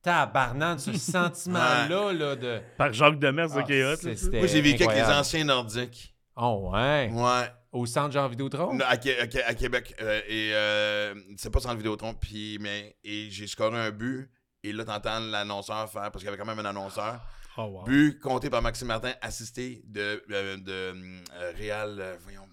Tabarnane, ce sentiment-là, là, de. Par Jacques Demers, Ah, ok, hot. Moi, j'ai vécu avec les anciens nordiques. Oh, ouais? Ouais. Au centre Jean Vidéotron? Non, à, Qué- à Qué- à Québec. euh, et euh, c'est pas le Vidéotron. Puis, mais, et j'ai scoré un but. Et là, t'entends l'annonceur faire, parce qu'il y avait quand même un annonceur. Oh, wow. But compté par Maxime Martin, assisté de, euh, de euh, Réal. euh, voyons.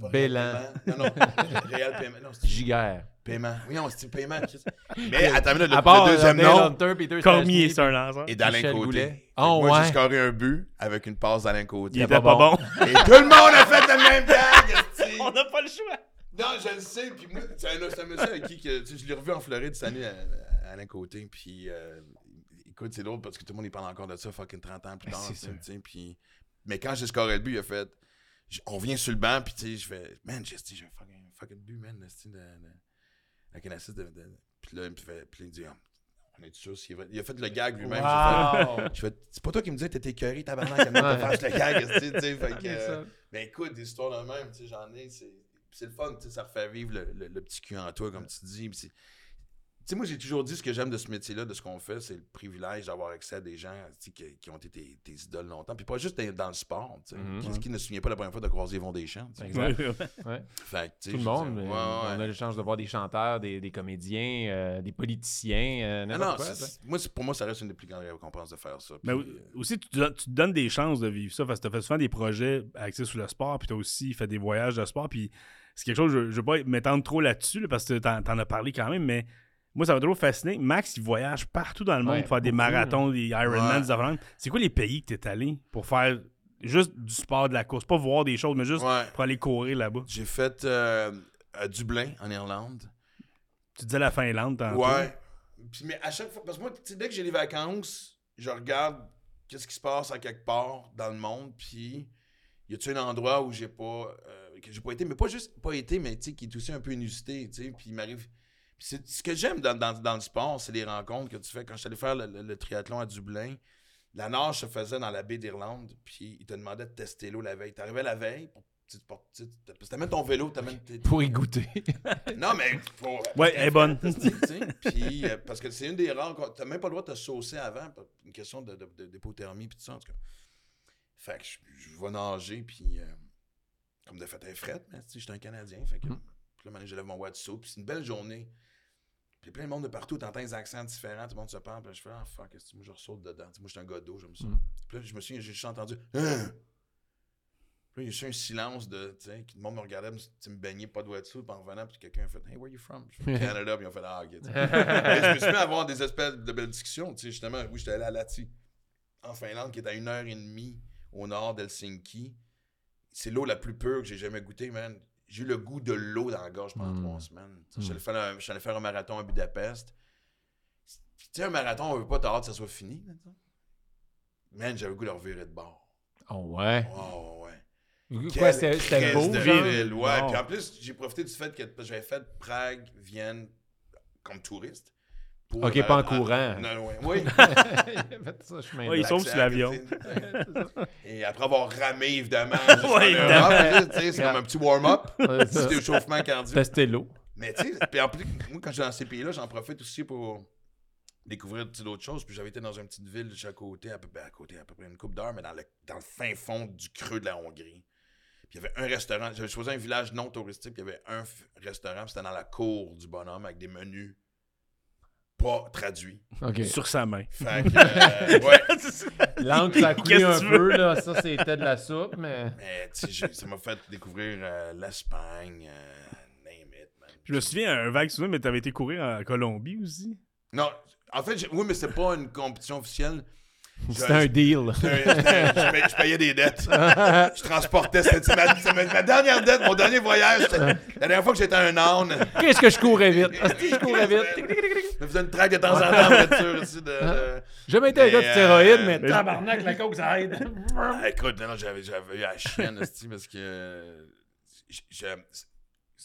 pas Réal Bélan. Paiement? Non, non. Réal Paiement. Non, c'était Giguère. Paiement. Voyons, c'était Paiement. Chris. Mais attends, une minute, le, part le deuxième nom Cormier, c'est un lanceur? est d'Alain Côté. Oh, Moi, ouais. j'ai scoré un but avec une passe d'Alain Côté. Il était était pas pas bon. Et tout le monde a fait le même gag. On n'a pas le choix. Non, je le sais. Puis moi, c'est un, monsieur avec qui que, tu sais, je l'ai revu en Floride cette année à, à Alain Côté. Puis euh, écoute, c'est drôle parce que tout le monde il parle encore de ça fucking 30 ans plus tard. Puis, mais quand j'ai scoré le but, il a fait. On vient sur le banc, puis tu sais, je fais. Man, j'ai esti, j'ai un fucking, fucking but, man. de, de, avec un assist de. de- puis là, il me fait, puis il dit. Ah, on est sûr s'il vrai? Il a fait le gag lui-même. Wow! je fais, c'est pas toi qui me disais que t'étais écœuré, tabarnak, Ouais. de faire le gag, tu sais. Fait que, euh, ben écoute, des histoires de même, tu sais, j'en ai, c'est c'est le fun, tu sais, ça refait vivre le, le- le petit cul en toi, comme tu dis. puis Tu sais, moi, j'ai toujours dit ce que j'aime de ce métier-là, de ce qu'on fait, c'est le privilège d'avoir accès à des gens qui, qui ont été tes, tes idoles longtemps. Puis pas juste dans, dans le sport, tu sais. Mhm. Qui, qui ne se souvient pas la première fois de croiser Yvon Deschamps. Exact. Ouais. Fait Tout le monde. dire, mais ouais, ouais. On a la chance de voir des chanteurs, des, des comédiens, euh, des politiciens, euh, Ah non, quoi. moi, pour moi, ça reste une des plus grandes récompenses de faire ça. Mais Puis, euh, aussi, tu te, don- tu te donnes des chances de vivre ça parce que tu as fait souvent des projets axés sur le sport, puis tu as aussi fait des voyages de sport. Puis c'est quelque chose, je ne veux pas m'étendre trop là-dessus là, parce que tu en, as parlé quand même, mais moi, ça m'a toujours fasciné. Max, il voyage partout dans le monde Ouais, pour faire des marathons, des Ironman, Ouais. des affaires. C'est quoi les pays que tu es allé pour faire juste du sport, de la course? Pas voir des choses, mais juste ouais. pour aller courir là-bas. J'ai fait euh, à Dublin, en Irlande. Tu disais la Finlande tantôt. Ouais. Puis, mais à chaque fois, parce que moi, tu sais, dès que j'ai les vacances, je regarde qu'est-ce qui se passe à quelque part dans le monde, puis y a-tu un endroit où j'ai pas, euh, que j'ai pas été, mais pas juste pas été, mais tu sais, qui est aussi un peu inusité, tu sais, puis il m'arrive. Puis c'est ce que j'aime dans, dans- dans le sport, c'est les rencontres que tu fais. Quand je suis allé faire le, le- le triathlon à Dublin, la nage se faisait dans la baie d'Irlande, puis ils te demandaient de tester l'eau la veille. T'arrivais la veille, pour, tu tu tu t'amènes ton vélo, t'amènes tes- Pour y goûter. non, mais. Pour, Ouais, elle est bonne. Tu Puis, euh, parce que c'est une des rares. Tu n'as même pas le droit de te saucer avant. Une question de, de, de- d'hypothermie, puis tout ça, en tout cas. Fait que je, je vais nager, puis. euh, comme de fait, elle est frette, mais tu sais, j'étais un Canadien. Fait que. Mm. Puis là, je lève mon wetsuit, puis c'est une belle journée. Puis plein de monde de partout, t'entends des accents différents, tout le monde se parle, puis là, je fais, ah fuck, est-ce que moi je ressaute dedans? Tu sais, moi, je suis un gars d'eau, j'aime ça. Mm. Puis là, je me souviens, j'ai juste entendu, Hein? Puis là, il y a juste un silence de, tu sais, que le monde me regardait, me, tu me baigner, pas de wetsuit, puis en revenant, puis quelqu'un a fait, hey, where you from? Je fais, Canada, puis ils ont fait, ah, ok. je me suis mis à avoir des espèces de belles discussions, tu sais, justement, oui, j'étais allé à Lati, en Finlande, qui est à une heure et demie au nord d'Helsinki. C'est l'eau la plus pure que j'ai jamais goûtée, man. J'ai eu le goût de l'eau dans la gorge pendant Mm. trois semaines. Tu sais, Mm. Je suis allé faire un- je suis allé faire un marathon à Budapest. Tu sais, un marathon, on veut pas hâte que ça soit fini. Man, j'avais le goût de revirer de bord. Oh ouais? Oh, ouais. Quoi, c'était beau, de ouais. Puis en plus, j'ai profité du fait que j'avais fait Prague, Vienne comme touriste. Pour Ok, le pas en courant. Non, ouais, oui. Il sont sur l'avion. Et après avoir ramé, évidemment. Ouais, c'est comme un petit warm-up. Petit échauffement cardio. Tester l'eau. Mais tu sais, puis en plus, moi, quand je suis dans ces pays-là, j'en profite aussi pour découvrir d'autres choses. Puis j'avais été dans une petite ville de chaque côté, à peu, ben, à côté, à peu près une coupe d'heure, mais dans le, dans le fin fond du creux de la Hongrie. Puis il y avait un restaurant. J'avais choisi un village non touristique, puis il y avait un f- restaurant, puis c'était dans la cour du bonhomme avec des menus pas traduits. OK. Sur sa main. Fait que, euh, ouais. L'encre, ça a coulé Qu'est-ce que un peu, veux? là. Ça, c'était de la soupe, mais... Mais tu sais, ça m'a fait découvrir euh, l'Espagne, euh, name it, man. Je me souviens, un vague souvenir, mais tu avais été courir en Colombie aussi? Non, en fait, j'ai- oui, mais c'était pas une compétition officielle. C'était un deal. Je, payais, je payais des dettes. Je transportais. C'était ma, c'est ma- dernière dette, mon dernier voyage. La dernière fois que j'étais un âne. Qu'est-ce que je courais vite? Je courais vite. Je me faisais une traque de temps en temps en voiture. ici, de, de- J'ai jamais été un gars de stéroïdes, euh, mais mais- tabarnak, la coke, ça aide. Ah, écoute, non, j'avais, j'avais eu la chienne, parce que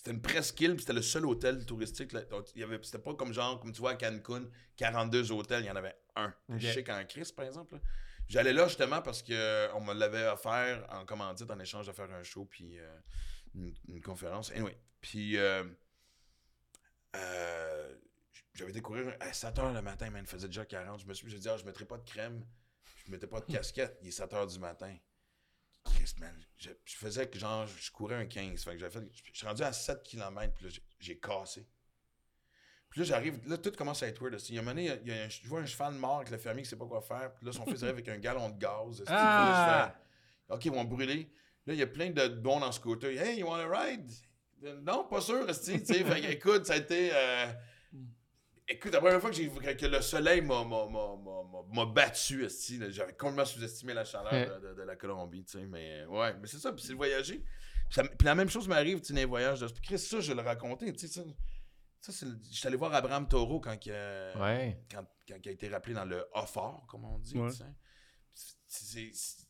c'était une presqu'île, puis c'était le seul hôtel touristique. là. Donc, il y avait, c'était pas comme genre, comme tu vois à Cancun, 42 hôtels, il y en avait un. Ok. Chic en Christ, par exemple. là. J'allais là justement parce qu'on me l'avait offert en commandite en échange de faire un show, puis euh, une, une conférence. Anyway, puis euh, euh, j'avais courir à 7 h le matin, man, il faisait déjà 40. Je me suis dit, ah, je mettrai pas de crème, je mettais pas de casquette, il est 7 h du matin. Chris, man, je, je faisais que genre, je courais un 15. Fait que fait, je suis rendu à 7 km, puis là, j'ai- cassé. Puis là, j'arrive, là, tout commence à être weird. aussi. Il y a un moment donné, il y a- un- je vois un cheval mort avec le fermier qui sait pas quoi faire. Puis là, son fils arrive avec un gallon de gaz. là, fais, OK, ils vont brûler. Là, il y a plein de bons dans ce côté. Hey, you want a ride? Non, pas sûr, tu sais. Fait écoute, ça a été. euh, Écoute, la première fois que, j'ai, que le soleil m'a, m'a, m'a, m'a- battu, j'avais complètement sous-estimé la chaleur Ouais. de, de- de la Colombie, tu sais. Mais ouais, mais c'est ça, puis c'est le voyager. Puis, ça- puis la même chose m'arrive, tu sais, dans les voyages. de- Chris, ça, je vais le raconter, tu sais. Ça, ça c'est le- j'étais allé voir Abraham Taureau quand, il a- Ouais. quand, quand il a été rappelé dans le A-Fort, comme on dit. Ouais. tu sais. C'est- c'est-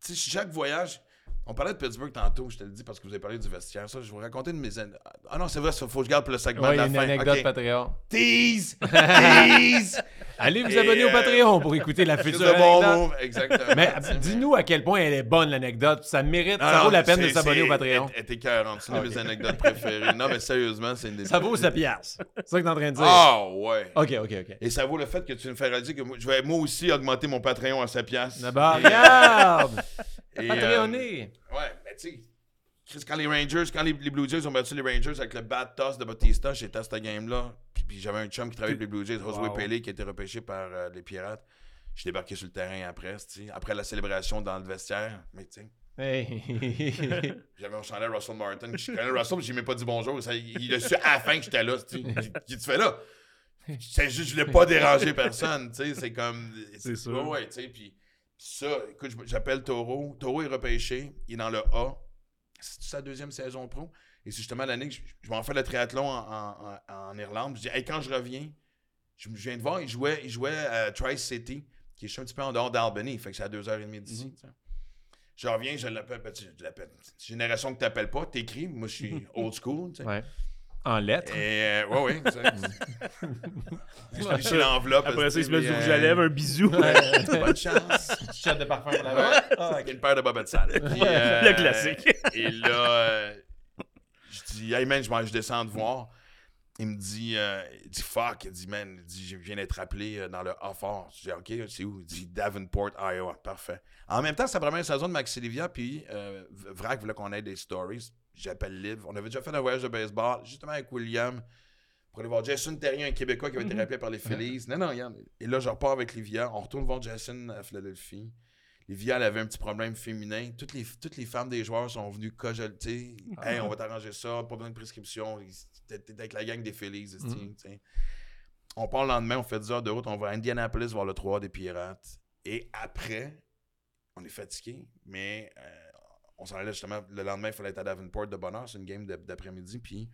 Tu sais, chaque voyage. On parlait de Pittsburgh tantôt, je te le dis parce que vous avez parlé du vestiaire. Ça, je vais vous raconter une de mes. Ah non, c'est vrai, il faut que je garde pour le segment Ouais, de la une fin. anecdote. Patreon. Tease! Tease! Allez vous Et, abonner au euh, Patreon pour écouter la future de bon anecdote. move, exactement. Mais sais, dis-nous à quel point elle est bonne, l'anecdote. Ça mérite, Non, ça non, vaut la peine de s'abonner au Patreon. Elle était écœurante. C'est une de mes anecdotes préférées. Non, mais sérieusement, c'est une des. Ça vaut sa pièce. C'est ça que t'es en train de dire. Ah, ouais. Ok, ok, ok. Et ça vaut le fait que tu me fais réaliser que je vais moi aussi augmenter mon Patreon à sa pièce. D'abord, regarde! Et, Patreonné! euh, ouais, mais tu sais, quand les Rangers, quand les, les Blue Jays ont battu les Rangers avec le bad toss de Bautista, j'étais à cette game-là. Puis, puis j'avais un chum qui travaillait avec les Blue Jays, Josué Wow. Pelé, qui a été repêché par euh, les Pirates. Je débarqué sur le terrain après, après la célébration dans le vestiaire. Mais tu sais, Hey. j'avais un chandail Russell Martin. Je connais Russell, mais j'ai même pas dit bonjour. Ça, il a su à la fin que j'étais là. Qu'est-ce que tu fais là? C'est juste, je voulais pas déranger personne. C'est comme. C'est. Ouais, ouais, tu sais. Puis ça, écoute, j'appelle Taureau. Taureau est repêché. Il est dans le A. C'est sa deuxième saison pro. Et c'est justement l'année que je, je vais en faire le triathlon en, en- en- Irlande. Je dis, hey, quand je reviens, je, je viens de voir, il jouait, il jouait à Tri-City, qui est juste un petit peu en dehors d'Albany. Fait que c'est à 2h30 d'ici. sais. Je reviens, je l'appelle. ben, Je l'appelle. Génération que t'appelles pas, t'écris. Moi, je suis old school. Ouais. En lettres. Et euh, ouais, ouais. chez l'enveloppe. Après ça, il se met du rouge à lèvres, un bisou. Bonne chance. Shot de parfum pour la Ouais. Avec une paire de bobettes sales. Puis, euh, Le classique. Et là, euh, je dis, hey man, je, descends de voir. Il me dit, euh, il dit fuck. Il dit, man, il dit, je viens d'être appelé euh, dans le A-Fort. Je dis, ok, c'est où? Il dit, Davenport, Iowa. Parfait. En même temps, c'est la première saison de Maxi Livia, puis euh, Vrac voulait qu'on ait des stories. J'appelle Liv. On avait déjà fait un voyage de baseball, justement avec William, pour aller voir Jason Terrien, un Québécois qui avait été rappelé par les Phillies. Non, non, regarde. Et là, je repars avec Livia. On retourne voir Jason à Philadelphie. Livia, elle avait un petit problème féminin. Toutes les, toutes les femmes des joueurs sont venues cojoler. Hey, on va t'arranger ça, pas besoin de prescription. T'es avec la gang des Phillies. Mhm. On part le lendemain, on fait 10 heures de route, on va à Indianapolis voir le 3 des Pirates. Et après, on est fatigué, mais euh, on s'en allait justement. Le lendemain, il fallait être à Davenport de bonne heure. C'est une game d'après-midi. Puis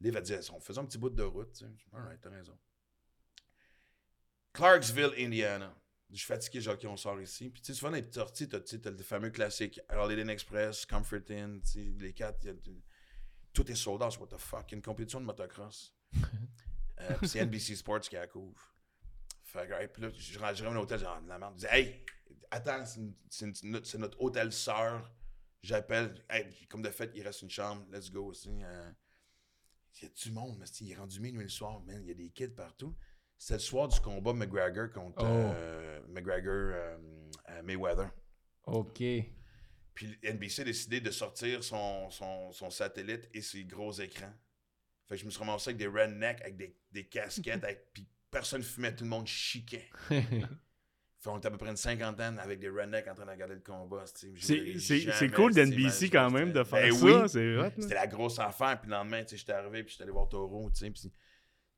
Liv a dit on faisait un petit bout de route. Je dis, Alright, t'as raison. Clarksville, Indiana. Je suis fatigué, genre, OK, on sort ici. Puis, tu sais, souvent, dans les sorties, t'as, tu sais, t'as le fameux classique Holiday Inn Express, Comfort Inn, tu sais, les quatre, y a- tout est sold out. What the fuck? Une compétition de motocross. Euh, c'est NBC Sports qui la couvre. Fait que, right, puis là, je rentre je rentre au hôtel, j'ai de la merde. Je dis, hey, attends, c'est notre hôtel sœur. J'appelle, hey, comme de fait, il reste une chambre, let's go aussi. Euh, il y a du monde, mais il est rendu minuit le soir, man, il y a des kids partout. C'est le soir du combat McGregor contre Oh. euh, McGregor euh, euh, Mayweather. OK. Puis NBC a décidé de sortir son, son, son satellite et ses gros écrans. Fait que je me suis ramassé avec des rednecks, avec des, des casquettes, avec, puis personne fumait, tout le monde chiquait. On était à peu près une cinquantaine avec des rednecks en train de regarder le combat. C'est- cool d'NBC quand même de faire Ben ça. oui. C'était la grosse affaire. Puis le lendemain, j'étais arrivé, puis j'étais allé voir sais. Puis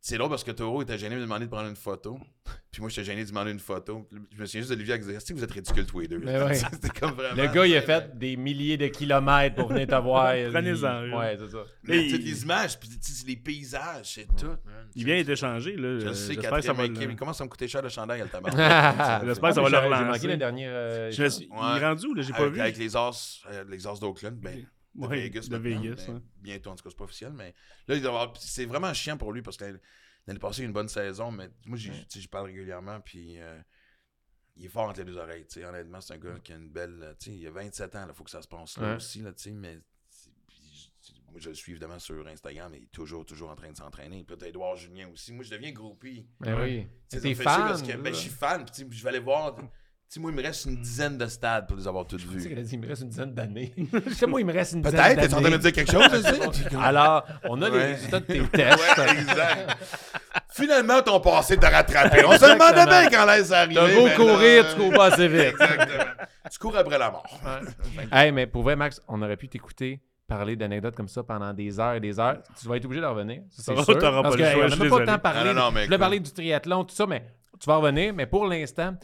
c'est drôle parce que Taureau était gêné de me demander de prendre une photo. Puis moi, j'étais gêné de demander une photo. Puis je me souviens juste d'Olivier qui disait que vous êtes ridicules tous les deux? Mais ouais. C'était comme vraiment. Le gars, il a fait des milliers de kilomètres pour venir te voir. Prenez-en Il-. Ouais, c'est ça. Mais Et toutes il- les images, puis les paysages, c'est tout. man. Il vient d'être échangé. Là. Je le sais, J'espère que ça va. quatrième équipe. le- Il commence à me coûter cher le chandail, le tabac. J'espère que ça va le J'ai relancer. manqué le dernier. euh, Je me suis- Il est rendu où? là? J'ai pas avec, vu. avec les As, euh, les As d'Oakland, ben, de Ouais, Vegas. de Vegas, ouais. Bientôt, en tout cas, c'est pas officiel, mais là, il doit avoir- c'est vraiment chiant pour lui parce que l'année passée, il a eu une bonne saison, mais moi, j'y- parle régulièrement, puis euh, il est fort entre les deux oreilles, tu sais. Honnêtement, c'est un gars qui a une belle, euh, tu sais, il a 27 ans, il faut que ça se passe là Ouais. aussi, là, tu sais, mais moi, je le suis évidemment sur Instagram, mais il est toujours, toujours en train de s'entraîner. Puis t'as Edouard Julien aussi. Moi, je deviens groupie. Ben oui. T'es fan. parce que, ben, je suis fan, puis tu sais, je vais aller voir. Sais, moi, il me reste une dizaine de stades pour les avoir Tu qu'elle a dit, il me reste une dizaine d'années. Je sais, moi, il me reste une dizaine Peut-être, d'années. t'es en train de me dire quelque chose, aussi? Alors, on a les Ouais. résultats de tes tests. Ouais, exact. Finalement, ton passé t'a rattrapé. On se demandait bien quand l'aise arrivé. T'as beau là- courir, tu cours pas assez vite. Exactement. Tu cours après la mort. hey, mais pour vrai, Max, on aurait pu t'écouter parler d'anecdotes comme ça pendant des heures et des heures. Tu vas être obligé de revenir. ça, C'est sûr. t'auras parce pas le choix, je on n'a pas le temps de parler. Non, non, non, mais je voulais parler du triathlon, tout ça, mais tu vas revenir. Mais pour l'instant,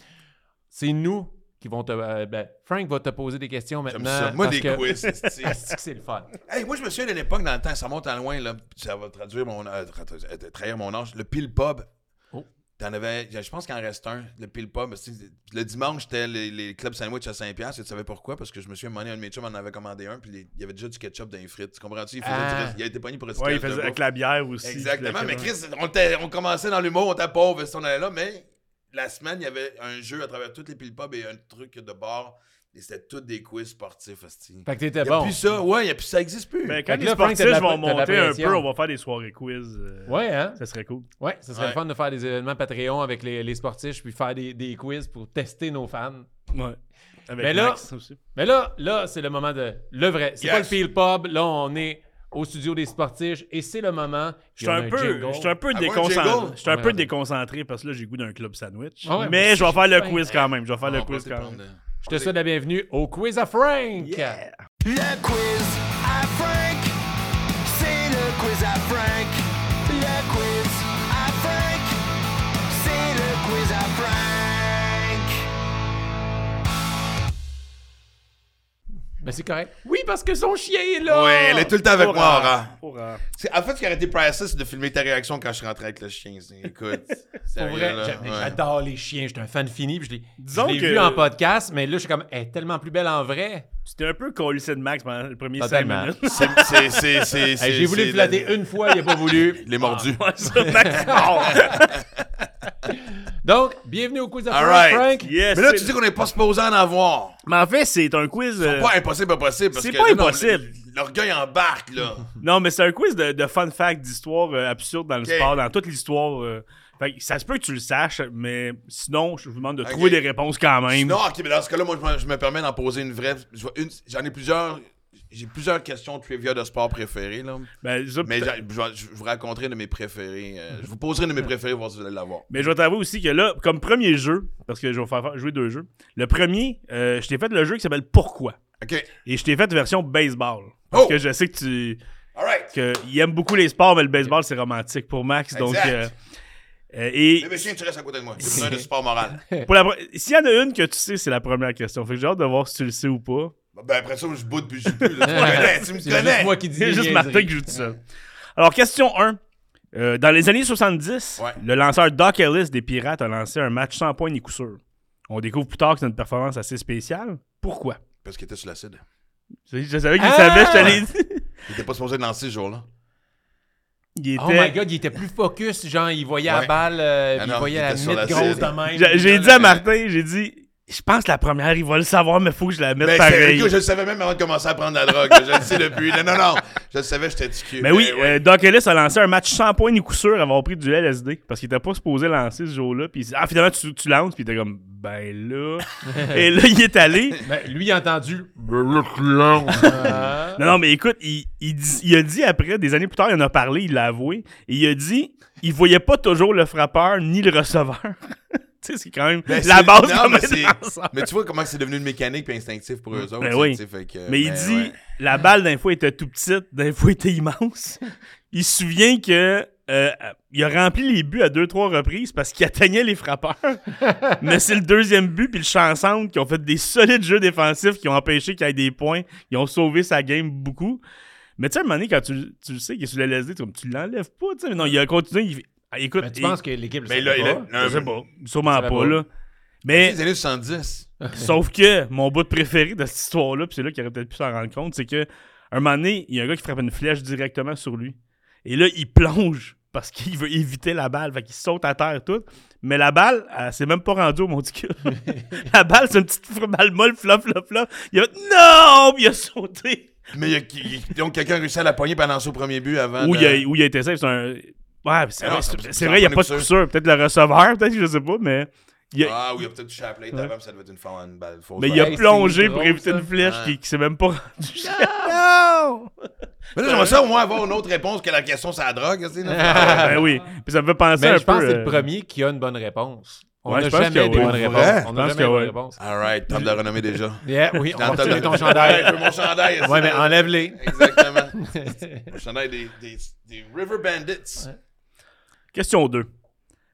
c'est nous qui vont te. euh, ben, Frank va te poser des questions maintenant. ça. Moi, parce des que- quiz. que c'est le fun? Hey, moi, je me souviens d'une époque dans le temps, ça monte à loin, là. Ça va traduire mon, euh, euh, trahir mon âge. Le pile pub. Oh. T'en avais, je pense qu'il en reste un, le pile pub. Le dimanche, c'était les, les clubs sandwich à 5$. Et tu savais pourquoi? Parce que je me moment donné, un de mes chums en avait commandé un, puis les- il y avait déjà du ketchup dans les frites. Tu comprends-tu? Il, Ah. il a été pogné pour recyclage Ouais, il de faisait avec la bière aussi. Exactement, mais Chris, on, était- on commençait dans l'humour, on était pauvre, on allait là, mais la semaine, il y avait un jeu à travers toutes les pile pubs et un truc de bar, et c'était tous des quiz sportifs, hostie. Fait que t'étais bon. plus ça, ouais, y a plus ça existe plus. Ben, Fait quand les là, sportifs la- vont monter un peu, on va faire des soirées quiz. euh, Ouais, hein? Ça serait cool. Ouais, ça serait Ouais. fun de faire des événements Patreon avec les, les sportifs puis faire des, des quiz pour tester nos fans. Ouais. Avec Mais là- aussi. Mais là, là, c'est le moment de le vrai. C'est Yes. pas le pile pub. Là, on est au studio des sportifs et c'est le moment. Je suis un, peu, jingle. je suis un peu Ah, déconcentré. Je suis un peu déconcentré parce que là, j'ai goût d'un club sandwich. Ah ouais, mais je vais faire le quiz quand même. Je vais faire le quiz te quand même. Je te souhaite la bienvenue au quiz à Frank. Le quiz Ben, c'est correct. Oui, parce que son chien est là. Ouais, elle est tout le temps avec Pour, moi, Aura. C'est- En fait, ce qui aurait été priceless, c'est de filmer ta réaction quand je suis rentré avec le chien. Écoute, vrai, ouais. j'adore les chiens. J'étais un fan fini. puis Je l'ai Disons je l'ai que- vu en podcast, mais là, je suis comme, elle est tellement plus belle en vrai. C'était un peu de Max pendant le premier 5 Totalement. minutes. C'est- c'est- c'est- c'est- Hey, c'est- J'ai voulu flatter la- une fois, il n'a pas voulu. Il est mordu. Ça, Max. Donc, bienvenue au quiz Frank. right. Frank. Yes, Mais là, c'est- tu dis qu'on n'est pas supposé en avoir. Mais en fait, c'est un quiz. euh, Pas impossible, impossible. c'est pas non, impossible. L'orgueil embarque, là. Non, mais c'est un quiz de, de fun fact, d'histoire euh, absurde dans le sport, dans toute l'histoire. euh. Fait que ça se peut que tu le saches, mais sinon, je vous demande de trouver des réponses quand même. Non, ok, mais dans ce cas-là, moi, je me, je me permets d'en poser une vraie. J'en ai plusieurs. J'ai plusieurs questions trivia de sport préférées, là. Ben, ça, Mais je, vous raconterai de mes préférés. euh, je vous poserai de mes préférés, voir si vous allez l'avoir. Mais je vais t'avouer aussi que là, comme premier jeu, parce que je vais faire faire jouer deux jeux, le premier, euh, je t'ai fait le jeu qui s'appelle Pourquoi? OK. Et je t'ai fait version baseball. Parce Oh! que je sais que tu. All right. que il aime beaucoup les sports, mais le baseball, c'est romantique pour Max. Donc. Euh, euh, et Mais monsieur, tu restes à côté de moi. J'ai besoin de support moral. s'il y en a une que tu sais, c'est la première question. Fait que j'ai hâte de voir si tu le sais ou pas. Ben après ça, je boude puis je joue plus. là. Tu me connais, tu me C'est moi qui dis C'est juste. Martin qui joue tout seul. Alors, question 1. Euh, dans les années 70, Ouais. le lanceur Doc Ellis des Pirates a lancé un match sans points ni coup sûr. On découvre plus tard que c'est une performance assez spéciale. Pourquoi? Parce qu'il était sur l'acide. Je je savais qu'il Ah! savait, je te l'ai dit. Il était pas supposé de lancer ce jour-là. Il était... Oh my god, il était plus focus, genre il voyait la balle, euh, Ah non, il voyait il la la grosse de même. J'ai dit à Martin, j'ai dit, je pense que la première, il va le savoir, mais faut que je la mette Mais c'est- pareil. écoute, je le savais même avant de commencer à prendre la drogue. je le sais depuis. Non, non, non. Je le savais, j'étais du cul. Mais oui, ouais. euh, Doc Ellis a lancé un match sans points ni coup sûr avant avoir pris du LSD parce qu'il était pas supposé lancer ce jour-là. Puis il dit, ah, finalement, tu, tu lances. Puis il était comme, ben là. Et là, il est allé. Ben, lui, il a entendu. Ah. Non, non, mais écoute, il, il, dit- il a dit après, des années plus tard, il en a parlé, il l'a avoué. Et il a dit, il voyait pas toujours le frappeur ni le receveur. Tu sais, c'est quand même Ben, la base non, mais. Mais tu vois comment c'est devenu une mécanique puis instinctif pour eux autres. Ben oui. fait que- Mais il ben, dit, ouais. la balle d'un fois était tout petite, d'un fois était immense. il se souvient que euh, il a rempli les buts à deux, trois reprises parce qu'il atteignait les frappeurs. Mais c'est le deuxième but puis le chansante qui ont fait des solides jeux défensifs qui ont empêché qu'il y ait des points. Ils ont sauvé sa game beaucoup. Mais tu sais, à un moment donné, quand tu, tu le sais qu'il est sur le LSD, tu, tu l'enlèves pas. tu sais. Mais non, il a continué. il Ah, écoute, Ben, tu il- penses que l'équipe le Mais là, il a- pas? non, je sais mais- pas. Sûrement pas, pas. là. C'est Mais les années 70. Sauf que mon bout préféré de cette histoire-là, puis c'est là qu'il aurait peut-être pu s'en rendre compte, c'est que un moment donné, il y a un gars qui frappe une flèche directement sur lui. Et là, il plonge parce qu'il veut éviter la balle. Fait qu'il saute à terre tout. Mais la balle, elle s'est même pas rendue au monticule. la balle, c'est une petite balle molle, flop, flop, flop. Il a non! Puis il a sauté. Mais il y a- il- donc quelqu'un a réussi à la poigner pendant son premier but avant. Où de- il, a, où il a été safe, c'est un. Ouais, c'est Ah vrai, c'est- il n'y a pas de coup sûr. Peut-être le receveur, peut-être, je sais pas, mais Il a- Ah oui, il a peut-être touché la plate avant, puis ça devait être une, fa- une balle fausse. mais il a plongé pour drôle, éviter ça. une flèche qui, qui s'est même pas rendu jusqu'à. Non! Mais là, j'aimerais ça au moins avoir une autre réponse que la question c'est la drogue. là. ben oui. Puis ça me fait penser un Mais je pense peu. que c'est le euh, premier qui a une bonne réponse. On Ouais, n'a jamais des bonnes réponses. On n'a jamais des bonnes réponses. Alright, tente de le renommer déjà. Yeah, oui, on va de- ton chandail. je veux mon chandail. Ouais, mais enlève-les. Exactement. Mon chandail des River Bandits. Question 2.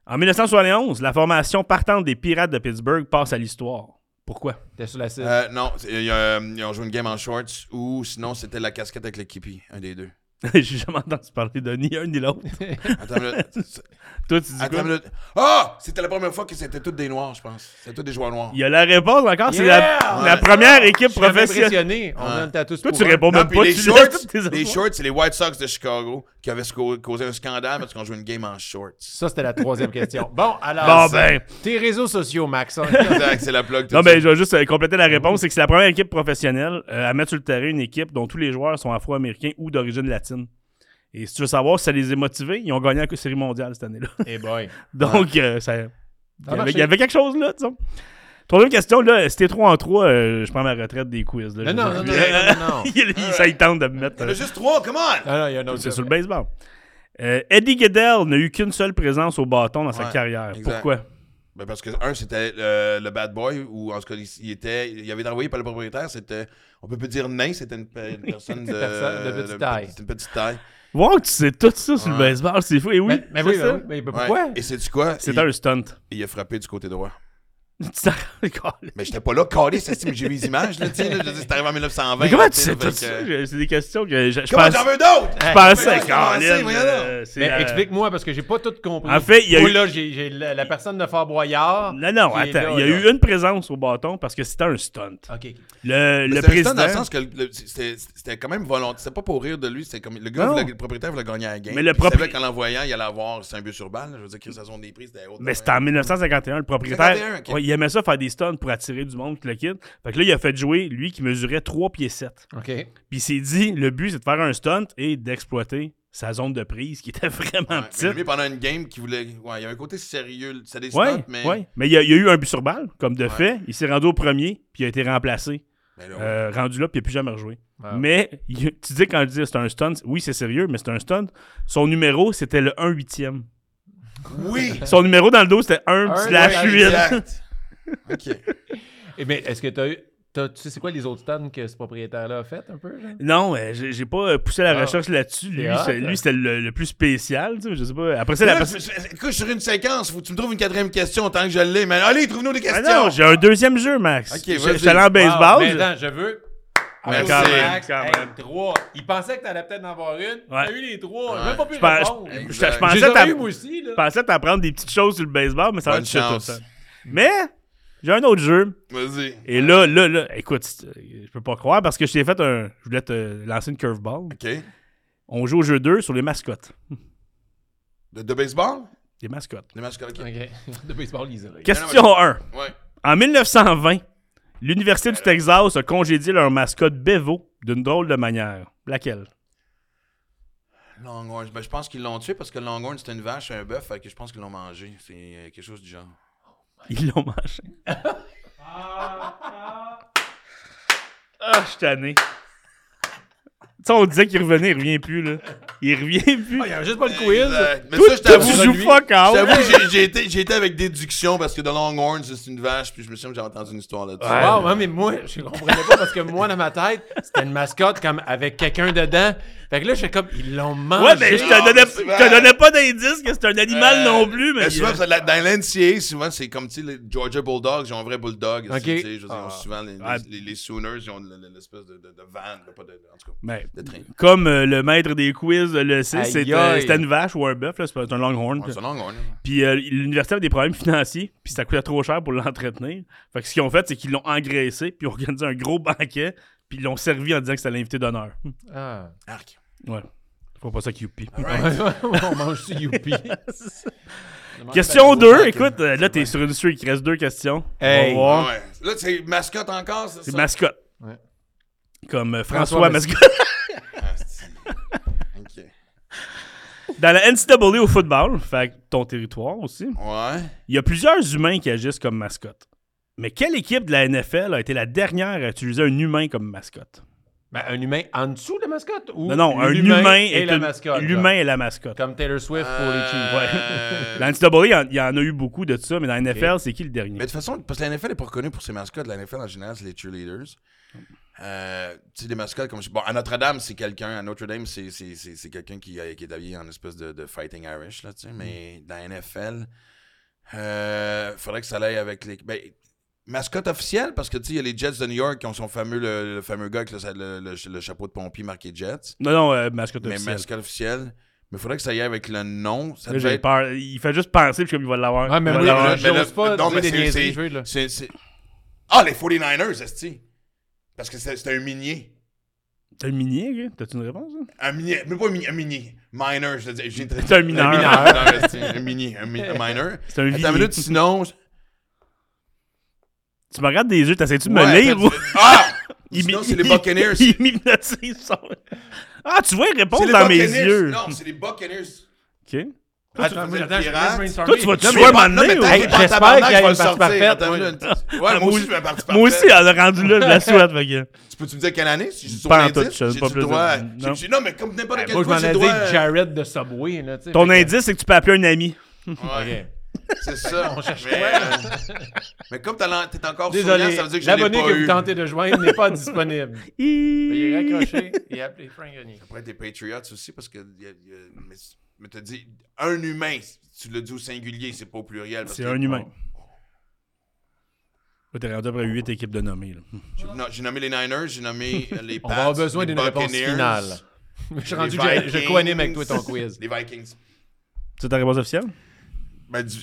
En 1971, la formation partante des Pirates de Pittsburgh passe à l'histoire. Pourquoi? T'es sur la cible. Euh, non, c'est- il y a, euh, ils ont joué une game en shorts ou sinon c'était la casquette avec le Kippy, un des deux. J'ai jamais entendu parler de ni un ni l'autre. Attends une minute. Toi, tu dis Attends quoi? une minute. Ah! C'était la première fois que c'était tous des noirs, je pense. C'était tous des joueurs noirs. Il y a la réponse encore. C'est Yeah! la, Ouais. la première équipe suis professionnelle. impressionné. On Ouais. donne ta tous Toi, tu un. réponds Non, même puis pas. les tu shorts, laisses tes les affaires. shorts, c'est les White Sox de Chicago qui avaient sco- causé un scandale parce qu'on jouait une game en shorts. Ça, c'était la troisième question. Bon, alors, Bon, ben. tes réseaux sociaux, Max. hein. Exact, c'est la plug. tout Non, ben, je vais juste euh, compléter la réponse. C'est que c'est la première équipe professionnelle euh, à mettre sur le terrain une équipe dont tous les joueurs sont afro-américains ou d'origine latine. Et si tu veux savoir si ça les a motivés, ils ont gagné la série mondiale cette année-là. Eh boy. Donc, euh, ça, il, y avait, marché. il y avait quelque chose là, disons. Troisième question, là, c'était 3 en 3, je prends ma retraite des quiz. Là, Non, non, non, non, non, non, non. il, il- ça, il tente de me mettre. Il y en euh, a juste trois, come on! Ah non, il y a un autre. c'est sur le baseball. Euh, Eddie Goodell n'a eu qu'une seule présence au bâton dans sa carrière. exact. Pourquoi? Ben parce que, un, c'était le bad boy, ou en tout cas, il, il était, il avait été envoyé par le propriétaire, c'était, on peut pas dire nain, c'était une, pe- une personne de, Personne de petite taille. C'était une petite taille. Wow, tu sais tout ça sur le baseball, c'est fou. Et oui, Mais, mais c'est oui, ça. mais Ouais. pourquoi? Et c'est-tu quoi? C'est il, un stunt. il a frappé du côté droit. Mais j'étais pas là, calé, ça, mais j'ai vu les images, là, tu sais, c'est arrivé en 1920. Mais comment tu sais, tout ça? Je- C'est des questions que je, je Comment pense. j'en veux d'autres? Je Hey, pensais, voyons euh, Mais la- explique-moi, parce que j'ai pas tout compris. En fait, il y a Moi, eu- là, j'ai j'ai la, la personne de Fort Boyard. Non, non, attends. il y a là. eu une présence au bâton parce que c'était un stunt. OK. Le, le c'était un président. stunt dans le sens que le- c'était c'était quand même volontaire. C'était pas pour rire de lui. C'était comme le gars, voulait- le propriétaire voulait gagner la game. Mais le puis il propri- savait qu'en l'envoyant, il allait avoir c'est un but sur balle. Je veux dire, que sa zone des prises, c'était haute. Mais c'était en 1951. Le propriétaire, 51, ok. ouais, il aimait ça faire des stunts pour attirer du monde, le kid. Fait que là, il a fait jouer lui qui mesurait 3 pieds 7. OK. Puis il s'est dit, le but, c'est de faire un stunt et d'exploiter sa zone de prise qui était vraiment Ouais, mais petite. lui, pendant une game, qui voulait. Ouais, il y a un côté sérieux. C'est des stunts, Ouais, mais. ouais. Mais il y, a, il y a eu un but sur balle, comme de Ouais. fait. Il s'est rendu au premier, puis il a été remplacé. Mais là, Euh, rendu là, puis il n'a plus jamais rejoué. Mais il- tu dis quand je dis c'est un stunt, oui, c'est sérieux, mais c'est un stunt. Son numéro, c'était le 1 huitième. Oui! Son numéro dans le dos, c'était 1 Un, slash ouais, 8. OK. Eh, mais est-ce que tu as eu. t'as- tu sais, c'est quoi les autres stunts que ce propriétaire-là a fait un peu? genre? Non, euh, j'ai j'ai pas euh, poussé la Ah. recherche là-dessus. Lui, C'est c'est- hein? lui, c'était le, le plus spécial. Tu sais, je sais pas. Après ça, la Là, personne- je- je- écoute, je suis sur une séquence. Faut que tu me trouves une quatrième question tant que je l'ai. Mais allez, trouve-nous des Ah questions. non, j'ai un deuxième jeu, Max. Ok, Je- vas-y. je suis allé en baseball. Wow, mais je- attends, je veux. Ouais, Merci, quand même, Max. quand Hey, même. trois. Il pensait que t'allais peut-être en avoir une. Ouais. T'as eu les trois. J'ai Ouais. même pas pu Je pense- répondre. je- je- je pensais t'apprendre des petites choses sur le baseball, mais ça va être tout ça. Mais j'ai un autre jeu. Vas-y. Et là, là, là, écoute, c'est- je peux pas croire parce que je t'ai fait un. Je voulais te lancer une curveball. OK. On joue au jeu 2 sur les mascottes. De, de baseball? Les mascottes. Les mascottes, OK. De baseball, Lisa. là. Question 1. Ouais. En 1920, l'Université du Texas a congédié leur mascotte Bevo d'une drôle de manière. Laquelle? Longhorn. Ben, je pense qu'ils l'ont tué parce que Longhorn, c'était une vache, un bœuf, que je pense qu'ils l'ont mangé. C'est euh, quelque chose du genre. Ils l'ont mangé. ah, je suis tanné. Tu sais, on disait qu'il revenait, il revient plus, là. Il revient plus. Ah, il y avait juste pas le quiz. Exact. Mais Toi, ça, je t'avoue, tu joues lui- fuck je out. t'avoue, j'ai- j'ai été, j'ai été avec déduction parce que de Longhorn, c'est une vache, puis je me souviens que j'ai entendu une histoire là-dessus. Ouais. Wow, ouais, mais moi, je comprenais pas parce que moi, dans ma tête, c'était une mascotte comme avec quelqu'un dedans. Fait que là, je fais comme, ils l'ont mangé. Ouais, mais je te Ah, donnais, te pas d'indice que c'est un animal Euh, non plus, mais. Mais souvent, la- dans l'NCA, souvent, c'est comme, tu sais, les Georgia Bulldogs, ils ont un vrai bulldog. Ok. Tu sais, je veux dire, ils ont Ah. souvent, les, les- Ah. les- les Sooners, ils ont le- le- l'espèce de, de, de van, pas de, en tout cas, Mais de train. comme euh, le maître des quiz le sait, c'était une vache ou un bœuf, là, c'est un longhorn. C'est Longhorn. hein. Puis euh, l'université avait des problèmes financiers, puis ça coûtait trop cher pour l'entretenir. Fait que ce qu'ils ont fait, c'est qu'ils l'ont engraissé, puis ils ont organisé un gros banquet, puis ils l'ont servi en disant que c'était l'invité d'honneur. Ah. Arc. Ouais. Faut pas ça qui youpi. On mange sur Youpi. Question 2, écoute, euh, là t'es sur une streak, il reste deux questions. Hey. On va voir. Ah ouais. Là, c'est mascotte encore, c'est C'est ça? mascotte. Ouais. Comme euh, François François, mascotte. Ah, c'est- ok. Dans la NCAA au football, fait que ton territoire aussi, Ouais. il y a plusieurs humains qui agissent comme mascotte. Mais quelle équipe de la NFL a été la dernière à utiliser un humain comme mascotte? Ben, un humain en dessous de la mascotte ou Non, non, un l'humain humain et est la mascotte. L'humain est la mascotte. Comme Taylor Swift pour les Chiefs. Euh, Dans la NCAA, il y en- il y, en a eu beaucoup de ça, mais dans la NFL, c'est qui le dernier? Mais de toute façon, parce que la NFL est pas reconnue pour ses mascottes. La NFL, en général, c'est les cheerleaders. Euh, tu sais, des mascottes comme. Bon, à Notre-Dame, c'est quelqu'un. À Notre-Dame, c'est, c'est, c'est, c'est quelqu'un qui, a- qui est habillé en espèce de, de Fighting Irish, là, tu sais. Mais dans la NFL, euh, faudrait que ça aille avec les. Ben, mascotte officielle, parce que, tu sais, il y a les Jets de New York qui ont son fameux, le, le fameux gars avec le, le- le- le chapeau de pompier marqué Jets. Non, non, euh, mascotte Mais officielle. mascotte officielle. Mais faudrait que ça y aille avec le nom. Ça Là, être- peur. Il fait juste penser, puis comme il va l'avoir. Ouais, mais je- mais là- j'ose pas non, mais des c'est- Ah, les 49ers, esti. Parce que c'est c'est un minier. T'as un minier, gars? T'as-tu une réponse? hein? Un minier. Mais pas un minier. Un minier. Minor, je veux dire. j'ai- C'est un mineur. Un mineur. un minier. Un, mi- un minor. C'est un minute, sinon. Je- Tu me regardes des yeux, t'essaies-tu de me Ouais, lire? attends, ou- tu- Ah! Il Sinon, c'est les il- Buccaneers. Il m'hypnotise son- Ah, tu vois, il C'est répond les dans mes Buccaneers. yeux. Non, c'est les Buccaneers. OK. Toi, tu Attends, le attends, je pirate. laisse brainstormer. Toi, tu jouer mais un pas- moment donné, ou- Hey, j'espère tabarnak, qu'il y a je vais une le partie sortir. parfaite, Attends minute. Ouais, moi aussi, je veux la partie parfaite. Moi aussi, elle a rendu là, je la souhaite. fait que- Tu peux-tu me dire quelle année? Si j'ai sur Pas en l'indice, tout, je sais j'ai pas plus de- droit. non. Non, mais comme n'importe quel Moi, je m'en ai dit. Jared de Subway. Là, tu sais, Ton fait que- indice, c'est que tu peux appeler un ami. Ouais, Ok. C'est ça. On cherche mais, quoi? euh, mais comme t'es encore souriant, Désolé, ça veut dire que je l'abonné que eu. vous tentez de joindre n'est pas disponible. Veuillez raccrocher et appeler Frank Grenier. Après, t'es Patriots aussi, parce que. y a- y a- mais mais t'as dit un humain. Tu l'as dit au singulier, c'est pas au pluriel. C'est un humain. Là, T'es rendu après 8 équipes de nommés. là. J'ai nommé les Niners, j'ai nommé euh, les On Pats. va avoir besoin d'une réponse finale. Je suis rendu je- je co-anime avec toi ton quiz. Les Vikings. C'est ta réponse officielle? Ben, du-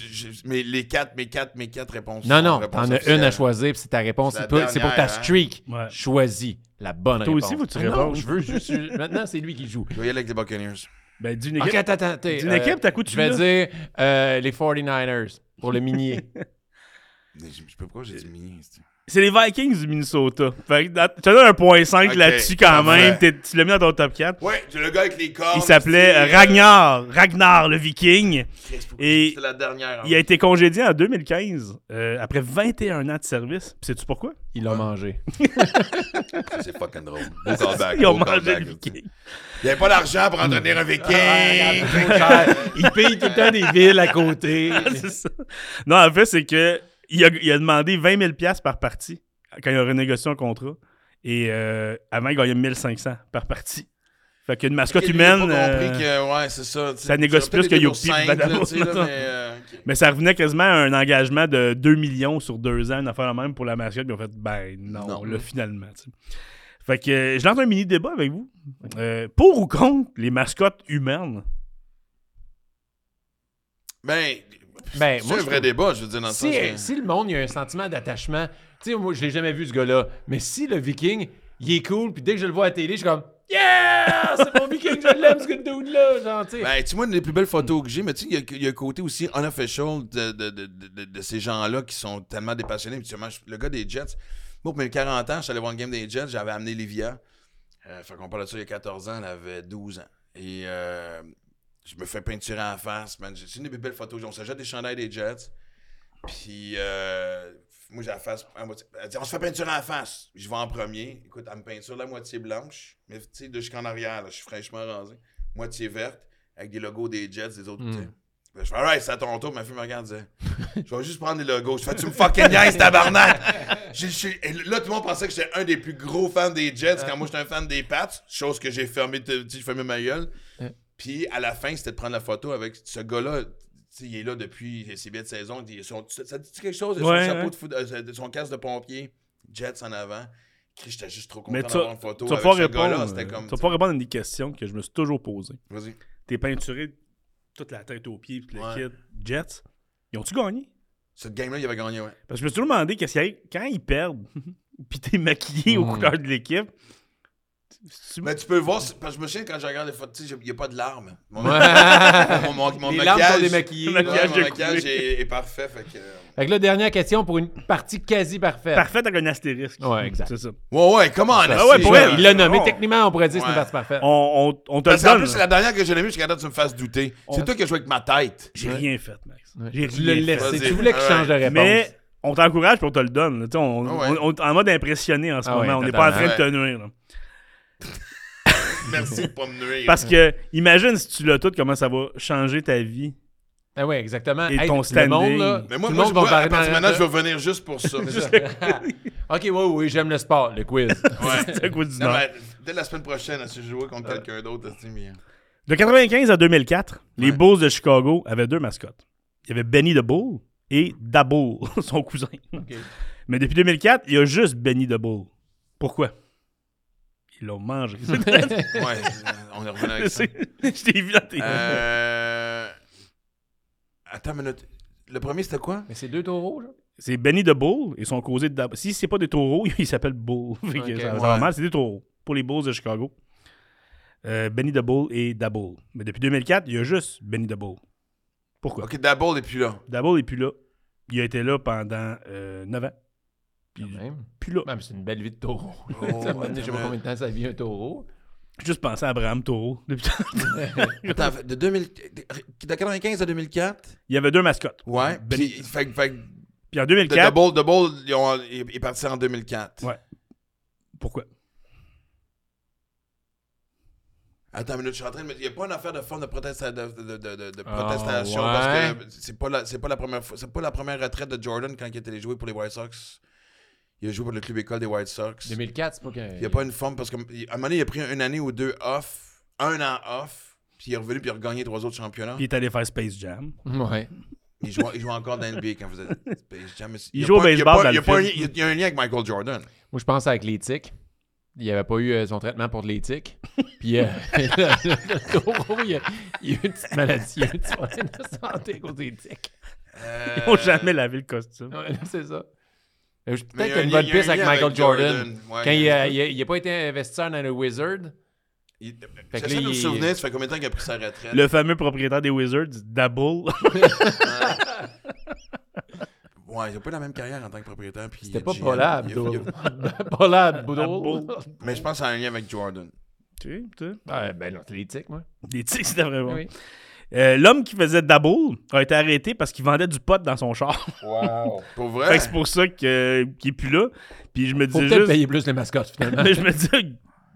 mais les quatre, mes quatre, mes quatre réponses. Non, non, t'en as une à choisir, puis c'est ta réponse. C'est pour, ta hein? streak. Ouais. Choisis la bonne Toi réponse. aussi, faut que tu Ah non, répondes. je veux juste. Maintenant, c'est lui qui joue. Je vais y aller avec les Buccaneers. Ben, dis une Ok, équipe. attends, attends. attends, D'une euh, équipe, t'as coup de Je vais dire euh, les 49ers pour le minier. Mais Je je sais pas pourquoi j'ai dit mini. c'est- C'est les Vikings du Minnesota. Fait que tu as donné un point 5 Ok, là-dessus quand même. Tu l'as mis dans ton top 4. Ouais, j'ai le gars avec les cordes. Il s'appelait euh, Ragnar. Ragnar, le Viking. et- C'était la dernière. Il a été congédié en 2015 euh, après 21 ans de service. Puis sais-tu pourquoi? Il l'a mangé. C'est fucking drôle. Beau callback. Ils ont mangé callback, le Viking. Il n'y avait pas d'argent pour entretenir un viking. il paye tout le temps des villes à côté. C'est ça. Non, en fait, c'est que il a, il a demandé 20 000 piastres par partie quand il a renégocié son contrat. Et euh, avant, il gagnait 1500 par partie. Fait qu'une mascotte humaine. pas compris euh, que, ouais, c'est ça. ça négocie plus que mettons. mais, euh. Mais ça revenait quasiment à un engagement de 2 millions sur deux ans, une affaire la même pour la mascotte. Puis on fait, ben non, Non. là, finalement. Fait que je lance un mini débat avec vous. Euh, pour ou contre les mascottes humaines? Ben, Ben, c'est un vrai débat, je veux dire, dans le Si, sens que- si le monde, il y a un sentiment d'attachement, tu sais, moi, je l'ai jamais vu ce gars-là, mais si le viking, il est cool, puis dès que je le vois à la télé, je suis comme Yeah! C'est mon viking, je l'aime, ce dude-là! Genre, tu sais. Ben, tu vois, une des plus belles photos que j'ai, mais tu sais, il y a- il y, a un côté aussi unofficial de, de, de, de, de ces gens-là qui sont tellement dépassionnés. Puis, le gars des Jets, moi, pour mes 40 ans, je suis allé voir une game des Jets, j'avais amené Livia. Euh, fait qu'on parle de ça il y a 14 ans, elle avait 12 ans. Et euh, je me fais peinturer en face, man. C'est une des belles photos. On se jette des chandails des Jets. Puis, euh, moi, j'ai la face. à moitié- Elle dit, on se fait peinturer en face. Je vais en premier. Écoute, elle me peinture la moitié blanche. Mais, tu sais, de jusqu'en arrière, là, je suis fraîchement rasé. Moitié verte, avec des logos des Jets, des autres. Puis Je fais, alright, c'est à ton tour. Ma fille me regarde disait, je vais juste prendre les logos. Je fais, tu me fucking niaises, tabarnak! Et là, tout le monde pensait que j'étais un des plus gros fans des Jets quand moi j'étais un fan des Pats, chose que j'ai fermé, j'ai fermé ma gueule. Puis à la fin, c'était de prendre la photo avec ce gars-là. Il est là depuis ses billets de saison. Il- son- ça dit quelque chose? Son Ouais, chapeau ouais. de foot, euh, son casque de pompier, Jets en avant. Chris, J'étais juste trop content d'avoir une photo tu vas pas euh, pas répondre à des questions que je me suis toujours posées. Vas-y. T'es peinturé toute la tête aux pieds, puis le Ouais. kit. Jets, ils ont-tu gagné? Cette game-là, il avait gagné, ouais. Parce que je me suis toujours demandé qu'est-ce qu'il y a quand ils perdent, puis t'es maquillé aux Mm. couleurs de l'équipe, Mais tu peux voir, parce que je me souviens quand je regarde les photos, tu sais, il n'y a pas de larmes. Mon, Ouais. mon, mon- mon Les larmes sont maquillage, démaquillées. Le là. maquillage ouais, mon maquillage est, est parfait. Fait que... Fait que là, dernière question pour une partie quasi parfaite. Parfait avec un astérisque. Ouais, exact. C'est ça. Ouais, ouais, comment on Ah ouais, pour Ouais, elle, il l'a nommé. Techniquement, on pourrait dire que c'est une partie parfaite. On, on, on te le Parce donne. plus, c'est la dernière que j'ai aimée, je suis que tu me fasses douter. C'est toi qui as joué avec ma tête. J'ai rien fait, Max. J'ai Tu l'as rien fait. laissé. Tu voulais qu'il Ouais. change de réponse. Mais on t'encourage puis on te le donne. là. Tu sais, On, Ah ouais. on- on est en mode impressionné en ce Ah ouais, moment. on n'est pas en train de te nuire. Merci de pas me nuire. Parce que imagine si tu l'as tout, comment ça va changer ta vie? Ah oui, exactement. Et Hey, ton le standing. monde, là, Mais moi, tout le moi, monde je va vois, à parler partir maintenant, je vais venir juste pour ça. Ok, oui, oui, j'aime le sport, le quiz. Ouais. C'est à cause du Non, mais dès la semaine prochaine, si je jouais contre quelqu'un d'autre, c'est bien. De 95 à 2004, les. Bulls de Chicago avaient deux mascottes. Il y avait Benny the Bull et Dabull, son cousin. Mais depuis 2004, il y a juste Benny the Bull. Pourquoi? Ils l'ont mangé. Ouais, euh, on est revenu avec ça. Je t'ai vu. Euh... Attends une minute. Le premier, c'était quoi? Mais c'est deux taureaux, genre? C'est Benny the Bull et son causé de. Si c'est pas des taureaux, il s'appelle Bull. Fait que Ok, ça, ça ouais. va mal, c'est des taureaux. Pour les Bulls de Chicago. Euh, Benny the Bull et Dabull. Mais depuis 2004, il y a juste Benny the Bull. Pourquoi? Ok, Dabble est plus là. Dabull n'est plus là. Il a été là pendant euh, 9 ans. Puis Quand même. plus là. Mais c'est une belle vie de taureau. Oh, ça je sais pas attends, combien de temps ça vit un taureau. J'ai juste pensé à Abraham Taureau. Depuis- Attends, de, 2000... de 95 à 2004? il y avait deux mascottes. Ouais. Benny- Puis, fait, fait, Puis en de 2004, Double, Double, ils ont- il est parti en 2004. Ouais. pourquoi? Attends une minute, je suis en train de me dire, il n'y a pas une affaire de forme de, protesta- de, de, de, de- de Ah, protestation ouais. parce que c'est pas, la, c'est pas la première fois, c'est pas la première retraite de Jordan quand il était allé jouer pour les White Sox. Il a joué pour le club école des White Sox. 2004, c'est pas qu'un. Il n'y a pas une forme parce qu'à un moment donné, il a pris une année ou deux off, un an off, puis il est revenu puis il a regagné trois autres championnats. Puis il est allé faire Space Jam. Ouais. Il jouait, il jouait encore dans NBA quand vous êtes Space Jam. Il joue au baseball Il y a pas il y a- il y a un lien avec Michael Jordan. Moi, je pense avec l'éthique. Il n'y avait pas eu euh, son traitement pour de l'éthique. Puis, euh, le, le taureau, il y a, il a eu une petite maladie, il y a eu une petite problème de santé à cause des tiques. Euh, Ils n'ont jamais lavé le costume. Ouais, c'est ça. Peut-être a qu'il y a un une bonne piste avec Michael Jordan. Ouais, Quand il n'a il a- il a pas été investisseur dans le Wizard, il- Fait que J'essaie là, de me il- souvenir, ça fait combien de temps qu'il a pris sa retraite? Le fameux propriétaire des Wizards, Dabull. Ouais, il a pas la même carrière en tant que propriétaire. puis c'était pas a- Abdul. Paula Abdul. Abdul. Mais je pense que ça a un lien avec Jordan. tu sais, tu sais. Ben non, c'est l'éthique, moi. Des tics, c'était vraiment. Oui. Euh, L'homme qui faisait Dabull a été arrêté parce qu'il vendait du pot dans son char. Wow. Pour Fait vrai? que c'est pour ça qu'il est plus là. Puis je me Faut disais peut-être juste. payer plus les mascottes, finalement. Mais je me disais,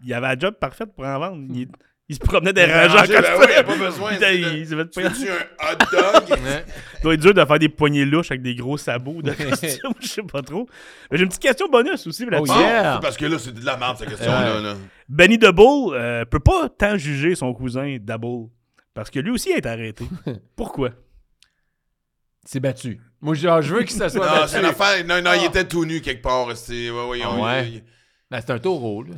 il avait la job parfaite pour en vendre. Il, il se promenait des Il en rangé, ben oui, il a pas besoin, Il, c'est il s'est fait Tu payer. veux-tu un hot dog? Ouais. Ça doit être dur de faire des poignées louches avec des gros sabots de costume, je sais pas trop. Mais j'ai une petite question bonus aussi là-dessus. Oh, yeah. Parce que là, c'est de la merde, cette question-là. là. Benny Double euh, peut pas tant juger son cousin Double. Parce que lui aussi a été arrêté. Pourquoi? C'est battu. Moi, genre, je veux que ça soit Non, battu. c'est une affaire. Non, non, il Ah. était tout nu quelque part. C'est, ouais, ouais, Ah ouais? il- Ben, c'est un taureau, là.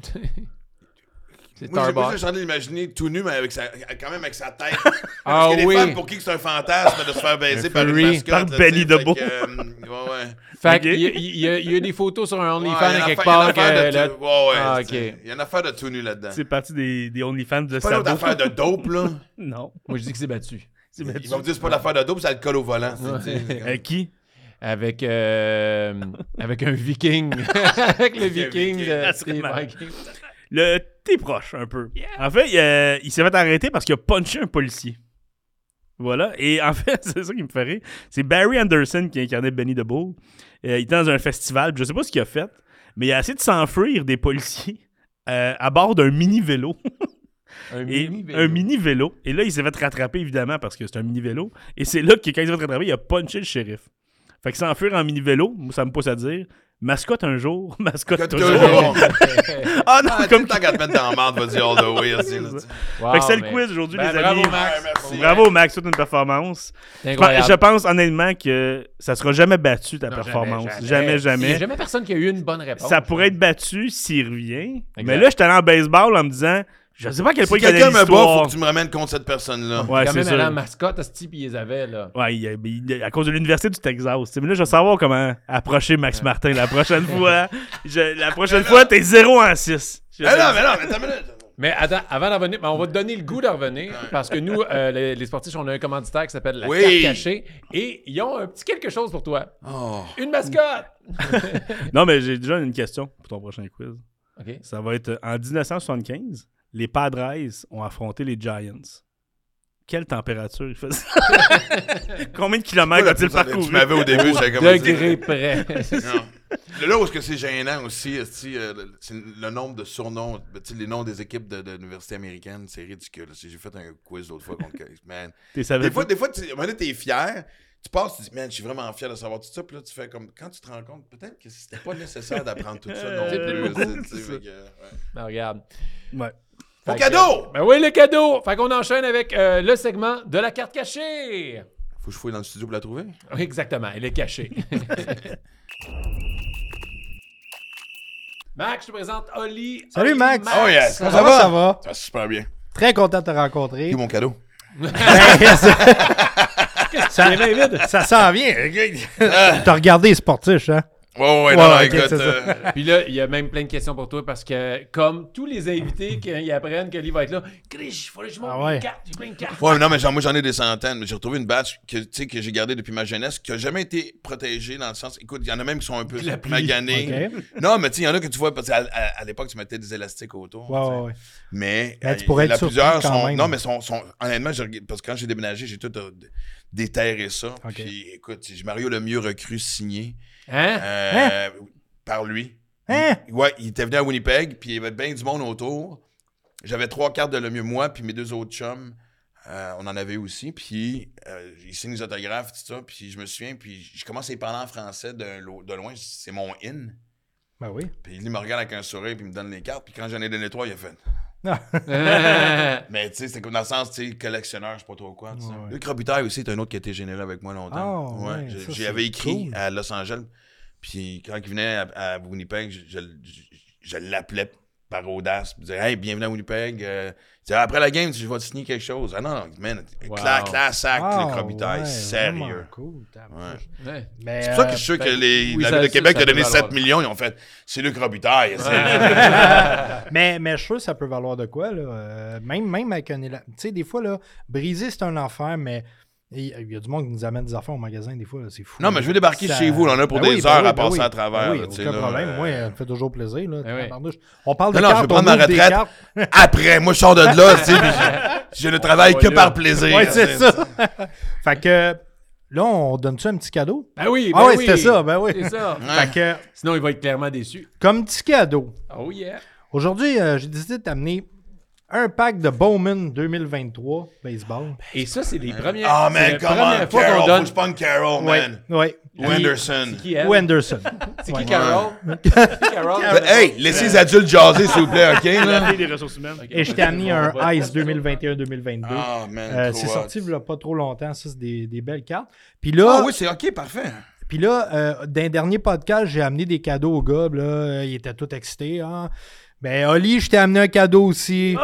C'est Moi, j'ai- en train d'imaginer tout nu, mais avec sa, quand même avec sa tête. Ah Parce des oui. femmes pour qui c'est un fantasme de se faire baiser Un par une mascotte. Par Benny que, euh, ouais, ouais. Fait Ok. qu'il y, il y a- il y a des photos sur un Ouais, OnlyFans il une quelque affaire- il y a part. une affaire que de là-. Ouais, ouais, Ah. Il y a une affaire de tout nu là-dedans. C'est parti des, des OnlyFans de C'est pas affaire de dope, là. Non. Moi, je dis que c'est battu. Ils vont me dire c'est pas l'affaire de dope, c'est alcool au volant. Ouais. Euh, qui? Avec, euh, avec un viking. avec le viking viking. de Le t'es proche un peu. En fait, il, euh, il s'est fait arrêter parce qu'il a punché un policier. Voilà. Et en fait, c'est ça qui me fait rire. C'est Barry Anderson qui incarnait Benny the Bull. Euh, il était dans un festival, je sais pas ce qu'il a fait, mais il a essayé de s'enfuir des policiers euh, à bord d'un mini-vélo. Un mini vélo. un mini-vélo. Et là, il s'est fait rattraper, évidemment, parce que c'est un mini-vélo. Et c'est là que, quand il s'est fait rattraper, il a punché le shérif. Fait que s'enfuir en mini-vélo, ça me pousse à dire mascotte un jour, mascotte toujours. Ah non, Ah, comme tant qu'à te mettre dans la merde, vas-y all the way. aussi. Wow, Fait que c'est le quiz aujourd'hui, Ben, les bravo, amis. Max. Merci. Bravo, Max, toute une performance. Je pense- incroyable. Je pense honnêtement que ça sera jamais battu ta Non, performance. jamais, Jamais, Il n'y jamais. a jamais personne qui a eu une bonne réponse. Ça pourrait être battu s'il revient. Exact. Mais là, j'étais allé en baseball en me disant Je sais pas à quel Si point il connaît quelqu'un me bat, faut que tu me ramènes contre cette personne-là. Ouais, quand c'est même en mascotte, à ce type, ils les avaient, là. Ouais, il- il- à cause de l'université du Texas. Mais là, je veux savoir comment approcher Max Martin la prochaine fois. Je- la prochaine fois, t'es 0 en 6. Mais non, mais non, mais attends une minute. Mais attends, avant d'en revenir, on va te donner le goût de revenir parce que nous, euh, les, les sportifs, on a un commanditaire qui s'appelle la Oui. carte cachée et ils ont un petit quelque chose pour toi. Oh. Une mascotte! Non, mais j'ai déjà une question pour ton prochain quiz. OK. Ça va être euh, en 1975, les Padres ont affronté les Giants. Quelle température il faisait? Combien de kilomètres a-t-il Tu parcouru? m'avais au début, j'avais comme Degré près. Non. Là où est-ce que c'est gênant aussi, euh, le- c'est le nombre de surnoms, tu les noms des équipes de, de l'université américaine, c'est ridicule. J'ai fait un quiz l'autre fois contre Man. Des fois, des fois tu, à un moment donné, t'es fier, tu passes, tu dis, man, je suis vraiment fier de savoir tout ça, puis là, tu fais comme, quand tu te rends compte, peut-être que c'était pas nécessaire d'apprendre tout ça non C'est plus. tu. Ben, regarde. Ouais. Mon Fait cadeau! que- Ben oui, le cadeau! Fait qu'on enchaîne avec euh, le segment de la carte cachée. Faut que je fouille dans le studio pour la trouver. Oui, exactement, elle est cachée. Max, je te présente Oli. Salut, Oli Max. Oh yes, Ça, comment ça va, ça va? Ça va super bien. Très content de te rencontrer. Est mon cadeau? ça, ça s'en vient. T'as regardé les sportifs, hein? Ouais, ouais, Ouais, non, écoute. euh, Puis là, il y a même plein de questions pour toi parce que, comme tous les invités, quand ils apprennent que Oli va être là, Chris, il faut que je monte Ah ouais. une carte, j'ai plein de cartes. Ouais, mais non, mais genre, moi, j'en ai des centaines. Mais J'ai retrouvé une batch que, tu sais, que j'ai gardée depuis ma jeunesse, qui a jamais été protégée dans le sens. Écoute, il y en a même qui sont un peu maganés. Ok. Non, mais tu sais, il y en a que tu vois, parce qu'à à, à l'époque, tu mettais des élastiques autour. Ouais. Mais, Mais tu pourrais il y en a être surpris plusieurs quand sont. même. Non, mais sont, sont honnêtement, parce que quand j'ai déménagé, j'ai tout euh, déterré ça. Puis écoute, j'ai Mario Lemieux recru signé Hein? euh, par lui. Hein? Il- ouais, il était venu à Winnipeg, puis il y avait bien du monde autour. J'avais trois cartes de Lemieux, moi, puis mes deux autres chums. euh, on en avait aussi, puis euh, il signe les autographes, tout ça, puis je me souviens, puis je commence à y parler en français de, lo- de loin, c'est mon in. Ben oui. Puis il me regarde avec un sourire, puis il me donne les cartes, puis quand j'en ai donné trois, il a fait. Mais tu sais, c'était comme dans le sens, tu sais, collectionneur, je sais pas trop quoi. Ouais, ouais. Luc Robitaille aussi, c'est un autre qui a été généreux avec moi longtemps. Ah, ouais, J'y c'est avais écrit cool. à Los Angeles. Puis quand il venait à, à Winnipeg, je, je- je- je l'appelais par audace. Je disais, hey, bienvenue à Winnipeg. Euh, après la game, je vais te signer quelque chose. Ah non, non, man, Wow. classe, classe acte, Ah, ouais, sérieux. Cool. Ouais. Ouais. C'est pour ça que euh, je suis sûr que ben, les, oui, la ça- Ville de ça- Québec ça a donné peut 7 valoir. millions, ils ont fait, c'est Luc Robitaille. c'est- mais, mais je suis sûr que ça peut valoir de quoi, là. Euh, même, même avec un éla- Tu sais, des fois, là, briser, c'est un enfer, mais il y a du monde qui nous amène des affaires au magasin, des fois, c'est fou. Non, mais je veux débarquer Ça- chez vous, là, on en a pour Ben des oui, heures ben oui, à ben passer oui. à travers. Ben oui, là, aucun là, problème. euh, Moi, ça me fait toujours plaisir. Ben oui. On parle Non, de non, je cartes, vais prendre ma retraite. Après, moi, je sors de là, tu sais, je, je ne travaille que par plaisir. Tu c'est ça. fait que là, on donne-tu un petit cadeau? Ben oui, ben Ah oui. c'était ça, ben oui. C'est ça. Ouais. Fait que, Sinon, il va être clairement déçu. comme petit cadeau, Oh yeah. aujourd'hui, euh, j'ai décidé de t'amener un pack de Bowman 2023 baseball. Et ça, c'est les premières. Ah, c'est man, come on, fois Carol. qu'on Faut donne. que Ouais, man. ouais. Ou Anderson. C'est qui Anderson. C'est Ouais. qui Carol? C'est qui Carol? Ben, Hey, laissez les adultes jaser, s'il vous plaît, OK? La Là? fille des ressources humaines. Et je t'ai amené un Ice 2021-2022. Ah, man. Euh, trop c'est sorti il y a pas trop longtemps, ça c'est des, des belles cartes. Puis là, Ah oui, c'est OK, parfait. puis là euh, d'un dernier podcast, j'ai amené des cadeaux au gars, là, euh, il était tout excité. Hein. Ben Oli, je t'ai amené un cadeau aussi. Fait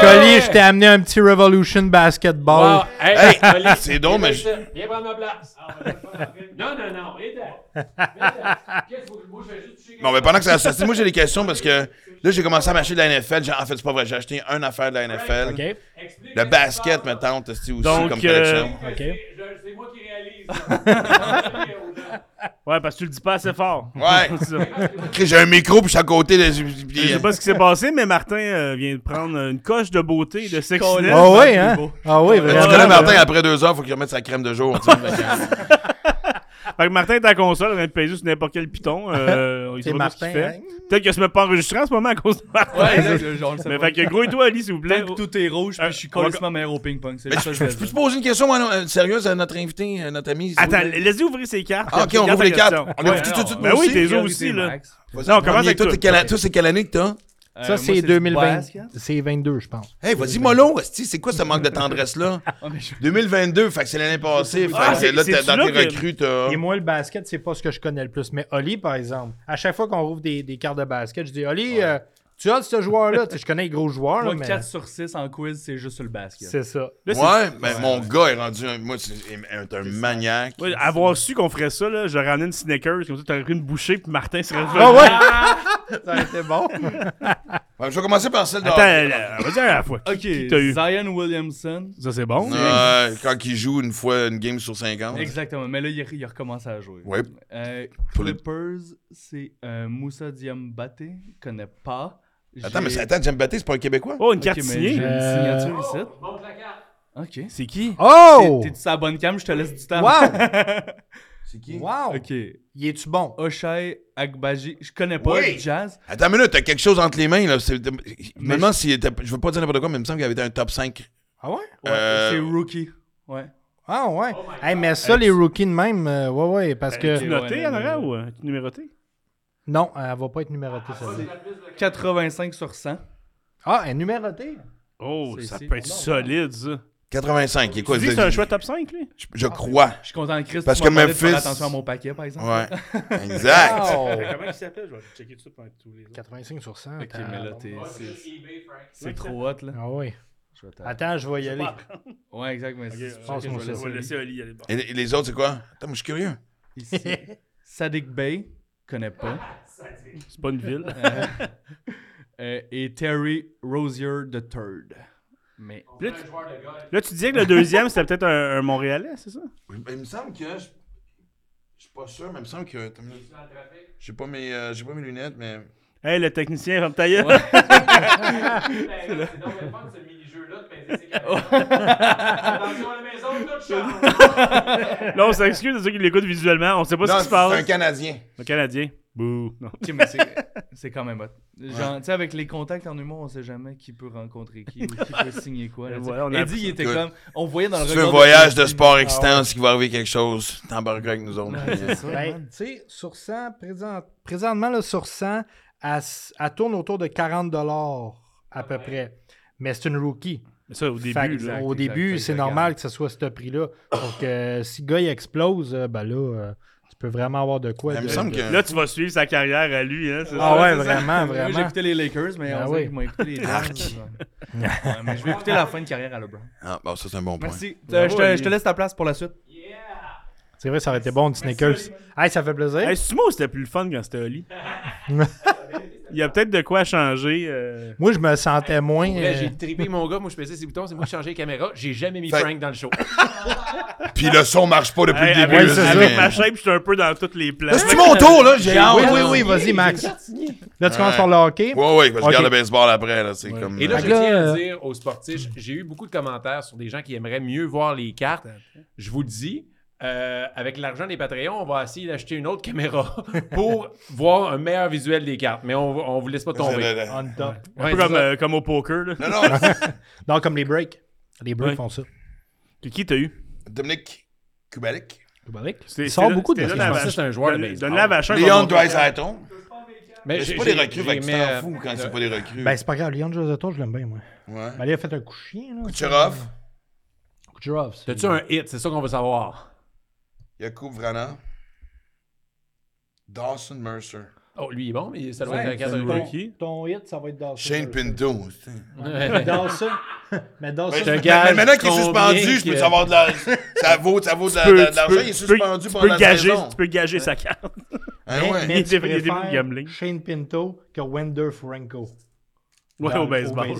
que Oli, je t'ai amené un petit Revolution Basketball. Wow. Hey, Hey, Oli, c'est donc, viens mais ici. Viens prendre ma place. Non, non, non. Viens Qu'est-ce que moi, je vais juste toucher Bon, mais pendant que ça se moi, j'ai des questions parce que là, j'ai commencé à m'acheter de la NFL. En fait, c'est pas vrai, j'ai acheté un affaire de la NFL. OK. Explique Le basket, maintenant, t'as aussi Donc, comme euh, collection. OK. C'est je- c'est moi qui. Ouais, parce que tu le dis pas assez fort. Ouais. J'ai un micro, puis je suis à côté. De... Je sais pas ce qui s'est passé, mais Martin euh, vient de prendre une coche de beauté, de sexiness. Ah oui, hein? Ah oui, Tu vraiment. connais Martin, après deux heures, faut qu'il remette sa crème de jour. tu. Fait que- Martin est à la console, on vient de payer sur n'importe quel piton. Euh, il sait C'est pas ce qu'il Martin. fait. hein? Peut-être que je me pas enregistré en ce moment à cause de Martin. Ouais, exact, genre, le Mais fait que gros et toi, Ali, s'il vous plaît. Tant que tout est rouge, puis je suis on complètement meilleur au ping-pong. C'est ça je, que je- je je vais peux te poser une question moi, euh, sérieuse à notre invité, à notre ami? Attends, plaît? laisse-y ouvrir ses cartes. Ah, ok, on ouvre les cartes. On ouvre tout de suite, Ben nous oui, t'es aussi, là. Non, commence premier, avec toi, toi. quelle- c'est quelle année que t'as? Euh, Ça, c'est du 2020. basket. C'est 22, je pense. Hey, vas-y, mollo, c'est quoi ce manque de tendresse-là? Ah, mais je- 2022, fait que c'est l'année passée. Fait Ah, que c'est- là, t'es- dans là tes que- recrues, t'as. Et moi, le basket, c'est pas ce que je connais le plus. Mais Oli, par exemple, à chaque fois qu'on rouvre des, des cartes de basket, je dis Oli, euh, Tu as ce joueur-là? Je connais les gros joueurs, là, Moi, mais 4 sur 6 en quiz, c'est juste sur le basket. c'est ça. Là, Ouais, mais mon gars est rendu un, moi, c'est un, maniaque. Ouais, avoir su qu'on ferait ça, là, j'aurais ramené une Snickers, comme ça, t'aurais pris une bouchée, puis Martin serait revenu. Ah ouais! ça aurait été bon. Ouais, je vais commencer par celle de Attends, euh, vas-y à la fois. Ok, eu? Zion Williamson. Ça, c'est bon. Quand il joue une fois une game sur 50. Exactement, mais là, il, il a recommencé à jouer. Ouais. Euh, Clippers, c'est euh, Moussa Diambate. connais pas. Attends, mais attends, Jim Batté, c'est pas un Québécois? Oh, une Ok, carte mais signée. J'ai une Euh, signature ici. Montre la carte. Ok. C'est qui? Oh! T'es-tu sur la bonne cam? Je te laisse du temps. Wow! C'est qui? Wow! ok. Y es-tu bon? Oshai Agbaji. Je connais pas Oui. le jazz. Attends une minute, t'as quelque chose entre les mains, là. c'est- Je me Mais demande si. Je veux pas dire n'importe quoi, mais il me semble qu'il avait été un top 5. Ah ouais? Ouais, Euh, C'est rookie. Ouais. Ah ouais. hey, mais ça, les rookies de même, euh, ouais, ouais, parce que. Tu Ok. noté ouais, en arrière ou euh, tu numéroté? Non, elle va pas être numérotée, celle-là. 85 sur 100. Ah, elle est numérotée? Oh, ça peut être solide, ça. 85, il est quoi? Tu dis que je- c'est un choix top 5, lui? Je, je crois. Je suis content de Chris. Parce que de faire Memphis- attention à mon paquet, par exemple. Ouais. Exact. Comment il s'appelle? Je vais checker tout ça pendant tous les autres. 85 sur 100. Ok, mais là, t'es- c'est- trop hot, là. Ah oui. Je Attends, je vais y aller. Ouais, exact, mais pour ça que je vais laisser Oli aller. Et, les autres, c'est quoi? Attends, moi, je suis curieux. Ici. Sadik Bey, connais pas. C'est pas une ville. Euh, euh, et Terry Rozier III. Mais Là, tu... là, tu disais que le deuxième, c'était peut-être un, un Montréalais, c'est ça? Oui, ben, il me semble que. Je, je suis pas sûr, mais il me semble que. J'ai pas, mes, euh, j'ai pas mes lunettes, mais. Hey, le technicien, ferme ta gueule. Ouais. Là, on s'excuse de ceux qui l'écoutent visuellement. On sait pas non, ce qui se c'est un passe. Canadien. Un Canadien. Bouh. Non. Ok, mais c'est- c'est quand même hot. Genre, tu sais, avec les contacts en humour, on sait jamais qui peut rencontrer qui ou qui peut signer quoi. là, voilà, on a Eddie, il était comme. On voyait dans le regard. un voyage de sport excitant, s'il va arriver quelque chose. T'embarqueras avec nous autres. Ouais, c'est ça, Ben, tu sais, sur 100, présent- présentement, là, sur 100, elle, elle tourne autour de 40 à peu près. Mais c'est une rookie. Ça, au début, là. au exact, début, c'est normal que ce soit ce prix-là. Donc, euh, si le gars il explose, euh, ben là, euh, tu peux vraiment avoir de quoi. Il me de- semble de- que. Là, tu vas suivre sa carrière à lui, hein, Ah ça? ouais, ça. vraiment, Moi, vraiment. j'ai écouté les Lakers, mais Ah on oui. m'ont écouté les. Ouais, mais je vais écouter la fin de carrière à LeBron. Ah, bon, ça, c'est un bon point. Merci. Bravo, Euh, je, te, Eddie. je te laisse ta place pour la suite. C'est vrai, ça aurait été bon, du sneakers. Hey, ça fait plaisir. Hey, ou c'était plus le fun quand c'était Oli? Il y a peut-être de quoi changer. euh. Moi, je me sentais moins. Là, euh, j'ai trippé mon gars, moi je pesais ses boutons, c'est moi qui changeais les caméras. J'ai jamais mis Fait- Frank dans le show. Puis le son marche pas depuis Hey, le début. avec, Ouais, c'est là, ça. avec mais- ma shape, j'étais un peu dans tous les plans. Là, c'est mon tour, là? J'ai hâte. Oui, oui, oui, vas-y, Max. Là, tu commences par le hockey? Ouais, ouais, parce que Ok. je regarde le baseball après, là. C'est comme. Et là, Fait je que là, tiens euh, à dire aux sportifs, j'ai eu beaucoup de commentaires sur des gens qui aimeraient mieux voir les cartes. Je vous le dis, euh, avec l'argent des Patreons, on va essayer d'acheter une autre caméra pour voir un meilleur visuel des cartes. Mais on, on vous laisse pas tomber. Le- le- On top. Un Ouais, peu c'est comme, euh, comme au poker. Là. Non, non, Non, comme les breaks. Les breaks Ouais. font ça. Puis qui t'as eu? Dominique Kubalik. C'était- Il sort beaucoup de pensais que c'était un joueur de baseball. Leon Dreisaitl. Mais Mais c'est pas des recrues, fait que tu t'en fous quand euh, c'est pas des recrues. Ben, c'est pas grave. Leon Josato, je l'aime bien, moi. Ouais. Ben, il a fait un coup chien. Là, Kucherov, Kucherov. c'est- T'as-tu un hit? C'est ça qu'on veut savoir. Yakub Vrana, Dawson Mercer, Oh, lui il est bon, mais ça doit Ouais, être un rookie. Ton hit, ça va être Dawson. Shane Pinto. Ouais. Dawson. Mais Dawson. C'est un Mais- maintenant qu'il est suspendu, je peux savoir de la. Ça vaut, ça vaut de peux- de de l'argent. Il est suspendu tu pendant peux la gager, saison. Tu peux gager sa carte. Hein, mais, ouais. mais Il tu il. Shane Pinto que Wender Franco. Ouais, au baseball.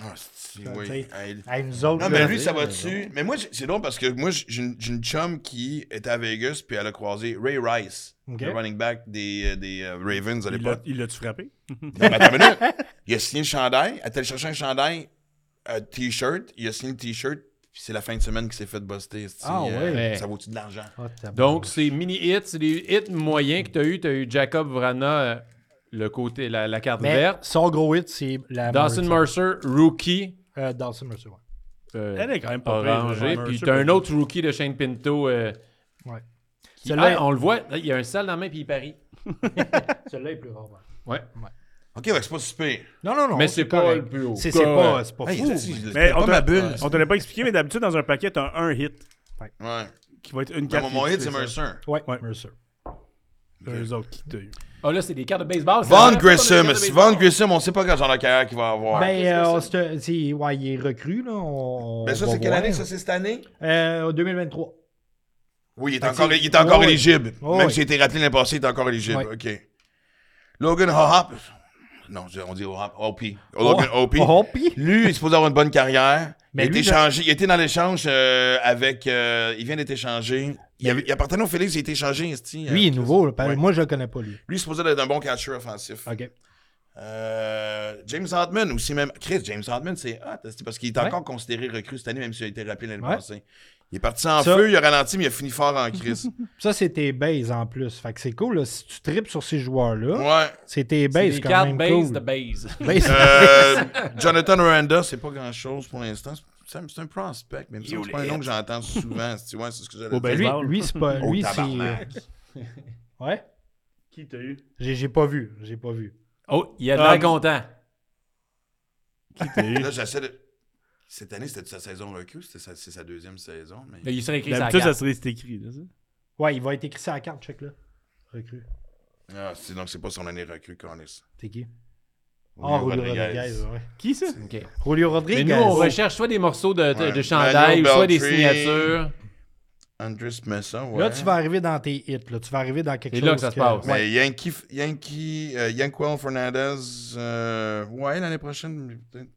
Ah, c'est- Ça, oui. Hey, Hey, nous autres, Non, mais lui, ça va dessus. Mais moi, c'est drôle parce que moi, j'ai une, chum qui était à Vegas puis elle a croisé Ray Rice, le running back des, euh, des euh, Ravens à Il l'a- l'époque. Il l'a-tu frappé? Non, mais attends une minute. Il a signé le chandail. Elle est allée chercher un chandail, un t-shirt. Il a signé le t-shirt. Puis c'est la fin de semaine qu'il s'est fait buster. Ah, euh, ouais. Ça vaut-tu de l'argent? Ah, Donc, c'est mini-hits, c'est des hits moyens que tu as eu. Tu as eu Jacob Vrana, euh, le côté, la, la carte Mais verte. son gros hit, c'est la. Dawson Mercer, rookie, Euh, Dawson Mercer, ouais. euh, Elle est quand même pas pire, orangé. Mercer, Puis par tu as un autre rookie de Shane Pinto. euh, Ouais. qui- Celui-là- Ah, on le voit, il y a un sale dans la main puis il parie. Celui-là est plus rare. ouais. Ouais. Ok, ouais, c'est pas super. Non, non, non. Mais c'est pas correct. le plus haut. C'est pas, c'est pas Hey, fou. Mais pas on ma te- bulle. On te l'a pas expliqué, mais d'habitude, dans un paquet, t'as un hit Ouais. qui va être une carte. mon, hit, c'est. Mercer. Ouais, Ouais. Mercer. Eux autres qui t'as eu. Ah là, c'est des cartes de baseball. Von Grissom. de. Von on sait pas quand genre la carrière qu'il va avoir. Ben, euh, c'est- c'est- ouais, il est recru, là. On, Ben, ça, c'est quelle voir. année? Ça, c'est cette année? Euh, 2023. Oui, il est encore, il est encore éligible. Même s'il a été rappelé l'année passée, il est encore éligible. Ouais. OK. Logan Hop. Non, on dit Hop. OP. Logan OP. Oh, Lui, il est supposé avoir une bonne carrière. Mais il, a lui, été échangé- il a été dans l'échange euh, avec. euh, il vient d'être échangé. Il, avait- il appartenait au Félix, il a été échangé. esti, Lui, il est euh, nouveau. là, parce- Ouais. Moi, je le connais pas, lui. Lui, il est supposé être un bon catcher offensif. OK. Euh, James Hartman aussi même. Chris, James Hartman, c'est hot, c'est parce qu'il est Ouais. encore considéré recrue cette année, même s'il a été rappelé l'année Ouais. passée. Il est parti en Ça- feu, il a ralenti, mais il a fini fort en crise. Ça, c'est tes bases en plus. Fait que c'est cool. Là. Si tu tripes sur ces joueurs-là, ouais. c'est tes bases quand même base cool. de base. Base- Euh, Jonathan Miranda, c'est pas grand chose pour l'instant. C'est un, c'est un mais que c'est pas un nom que j'entends souvent. Tu vois, c'est ce que j'allais Oh, ben, dire. lui, lui c'est pas. Oh, Lui, c'est. tabarnak. Ouais. Qui t'a eu? J'ai j'ai pas vu. J'ai pas vu. Oh, il a de Ah, l'air content. Qui t'a eu? Là, j'essaie de. Cette année, c'était sa saison recrue, c'était sa- c'est sa deuxième saison. Mais... Là, il serait écrit sur la D'habitude, ça serait c'est écrit. Là, ça. Ouais, il va être écrit sur la carte, check là. Recru. Ah, c'est, donc, c'est pas son année recrue, Cornis. C'est qui? Ah, Julio Rodriguez. Rodriguez. ouais. Qui ça? OK. Julio Mais Rodriguez. nous, on recherche soit des morceaux de, de, Ouais. de chandail, ou Manuel soit des Beltry. signatures. Andres Messa, ouais. Là, tu vas arriver dans tes hits. Là. Tu vas arriver dans quelque C'est chose. là que ça se passe. Ouais. Mais Yankee, Yankee, euh, Yanquel Fernandez, euh, ouais, l'année prochaine, peut-être.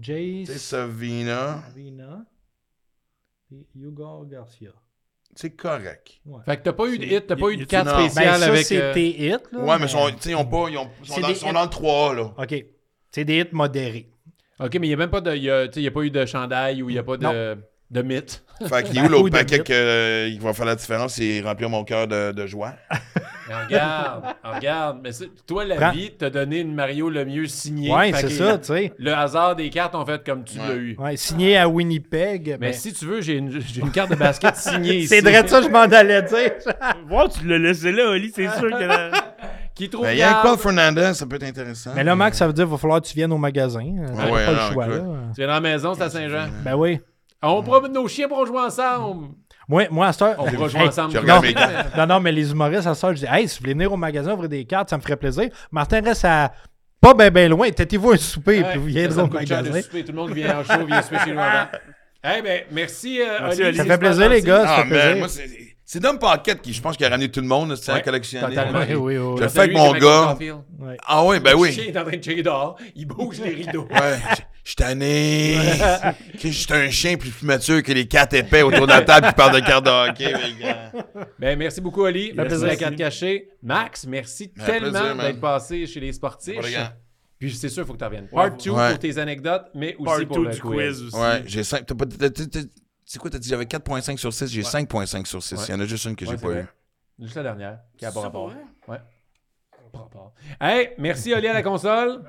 Jace. Savina, Vina. et Hugo Garcia. C'est correct. Fait que t'as pas eu de hit, t'as pas eu de carte non. Ben, spéciale ça, avec. c'est euh, tes hits. Là, Ouais, mais ils sont, ont pas, ils ont, ils sont, dans, sont dans le 3 là. OK. C'est des hits modérés. OK, mais il n'y a même pas de. Il y a, tu sais, il y a pas eu de chandail ou il n'y a pas de, de mythe. Fait qu'il est où l'autre paquet qu'il va faire la différence, c'est remplir mon cœur de, de joie? Mais regarde, regarde. Mais toi, la Prends- vie t'a donné une Mario Lemieux signé. Ouais, Fait c'est ça, tu sais. Le hasard des cartes ont fait comme tu Ouais. l'as eu. Ouais, signé à Winnipeg. Mais ben, si tu veux, j'ai une, carte de basket signée ici. c'est vrai de ça, je m'en allais dire. Wow, tu l'as laissé là, Oli, c'est sûr que. la- Qui trouve Mais garde. Yanquel Fernandez, ça peut être intéressant. Mais là, Max, ça veut dire qu'il va falloir que tu viennes au magasin. Euh, T'as ouais, pas non, le choix, là. Tu viens dans la maison, c'est à Saint-Jean. Ben oui. On promène nos chiens pour jouer ensemble. Moi, moi à cette heure. On pourra jouer Hey, ensemble. temps. Non, non, mais les humoristes, à cette heure, je dis, hey, si vous voulez venir au magasin ouvrir des cartes, ça me ferait plaisir. Martin reste à pas bien ben loin. Têtez-vous un souper, Ouais, puis vous ça, viendrez ça au de magasin. souper. Tout le monde vient en show vient souper chez nous avant. Eh ben, merci, euh, Merci, Oli. Oli. Ça fait plaisir, les gars. Ça Ah, fait man, plaisir. moi, c'est. Dom Paquette qui, je pense, qui a ramené tout le monde, c'est Ouais, à collectionner. totalement. Oui, oui, oui. Je le fais avec mon gars. Ouais. Ah oui, ben Le oui. chien est en train de checker dehors. Il bouge les rideaux. Ouais, je- suis tanné. Que Je suis un chien plus mature que les quatre épais autour de la table qui parlent de cartes de hockey. Ben, merci beaucoup, Oli. Merci plaisir. de la carte cachée. Max, merci Ben, tellement d'être passé chez les sportifs. Puis c'est sûr, il faut que tu reviennes. Part 2 Ouais. pour tes anecdotes, mais aussi Part pour 2 le du quiz. Ouais, j'ai 5. C'est quoi, t'as dit j'avais 4.5 sur 6, j'ai 5.5 sur 6. Ouais. Il y en a juste une que Ouais, j'ai pas vrai. eu. Juste la dernière, qui a pas rapport. Ouais. Pas rapport. Hey, merci Oli à la console.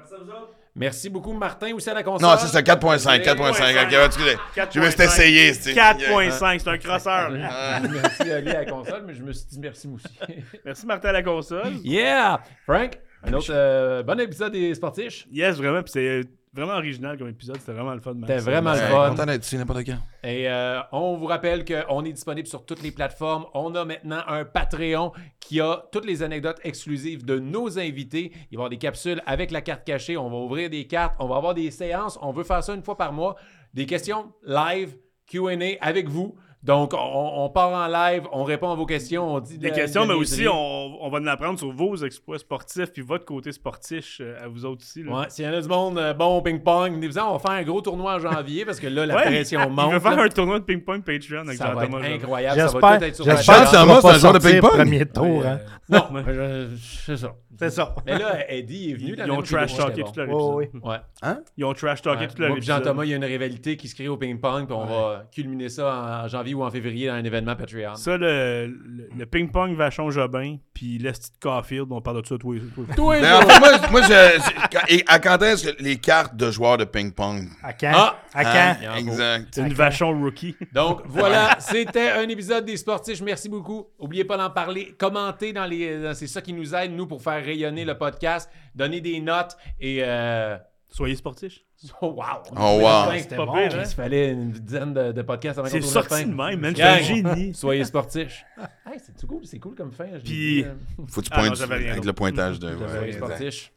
Merci beaucoup Martin aussi à la console. Non, ça c'est 4.5, 4.5. Ok, ouais, excusez. Je me suis essayé, c'est 4.5, c'est un crosseur. Merci Oli à la console, mais je me suis dit merci moi aussi. Merci Martin à la console. yeah! Frank, un autre euh, bon épisode des sportifs. Yes, vraiment, puis c'est vraiment original comme épisode, c'était vraiment le fun. C'était vraiment le fun. content d'être ici n'importe quand. Et euh, on vous rappelle qu'on est disponible sur toutes les plateformes. On a maintenant un Patreon qui a toutes les anecdotes exclusives de nos invités. Il va y avoir des capsules avec la carte cachée. On va ouvrir des cartes. On va avoir des séances. On veut faire ça une fois par mois. Des questions live, QA avec vous. Donc, on, on part en live, on répond à vos questions, on dit Des de- questions, de mais aussi, on, on va en apprendre sur vos exploits sportifs puis votre côté sportif euh, à vous autres aussi. là. Ouais, s'il y en a du monde euh, bon ping-pong, on va faire un gros tournoi en janvier parce que là, la Ouais, pression monte. veut faire là. un tournoi de ping-pong Patreon avec Ça va être incroyable. Ça va J'espère tout être sur la j'espère chaîne. que c'est un joueur de ping-pong. premier tour. hein. Non, mais je- c'est ça. C'est ça. Mais là, Eddie est venu. Ils ont trash talké tout leur Oh, épisode. oui. Ouais. Ils ont trash talké Ouais. tout leur Moi épisode. Jean-Thomas, il y a une rivalité qui se crée au ping-pong, puis on va culminer ça en janvier ou en février dans un événement Patreon. Ça, le, le, le ping-pong Vachon Jobin, puis l'Esti de Caulfield, on parle de ça tous les fait, moi, moi je, je- quand- et à quand est-ce que les cartes de joueurs de ping-pong? À quand? Ah! à quand? Hein? Faut. Exact. C'est une Vachon rookie. Donc voilà, c'était un épisode des sportifs. Merci beaucoup. N'oubliez pas d'en parler, commentez dans les. C'est ça qui nous aide, nous, pour faire rayonner le podcast, donner des notes et euh, Soyez sportifs. Oh, wow! Oh, wow. C'était pas bon. pire, hein? Il fallait une dizaine de, de podcasts avant qu'on C'est trouve la sorti fin. de même, man. Gang. C'est un génie. Soyez sportifs. hey, c'est cool, c'est cool comme fin. je Puis- dit, euh, Faut que tu Ah non, pointes j'avais rien avec le pointage de. Soyez ouais, sportifs.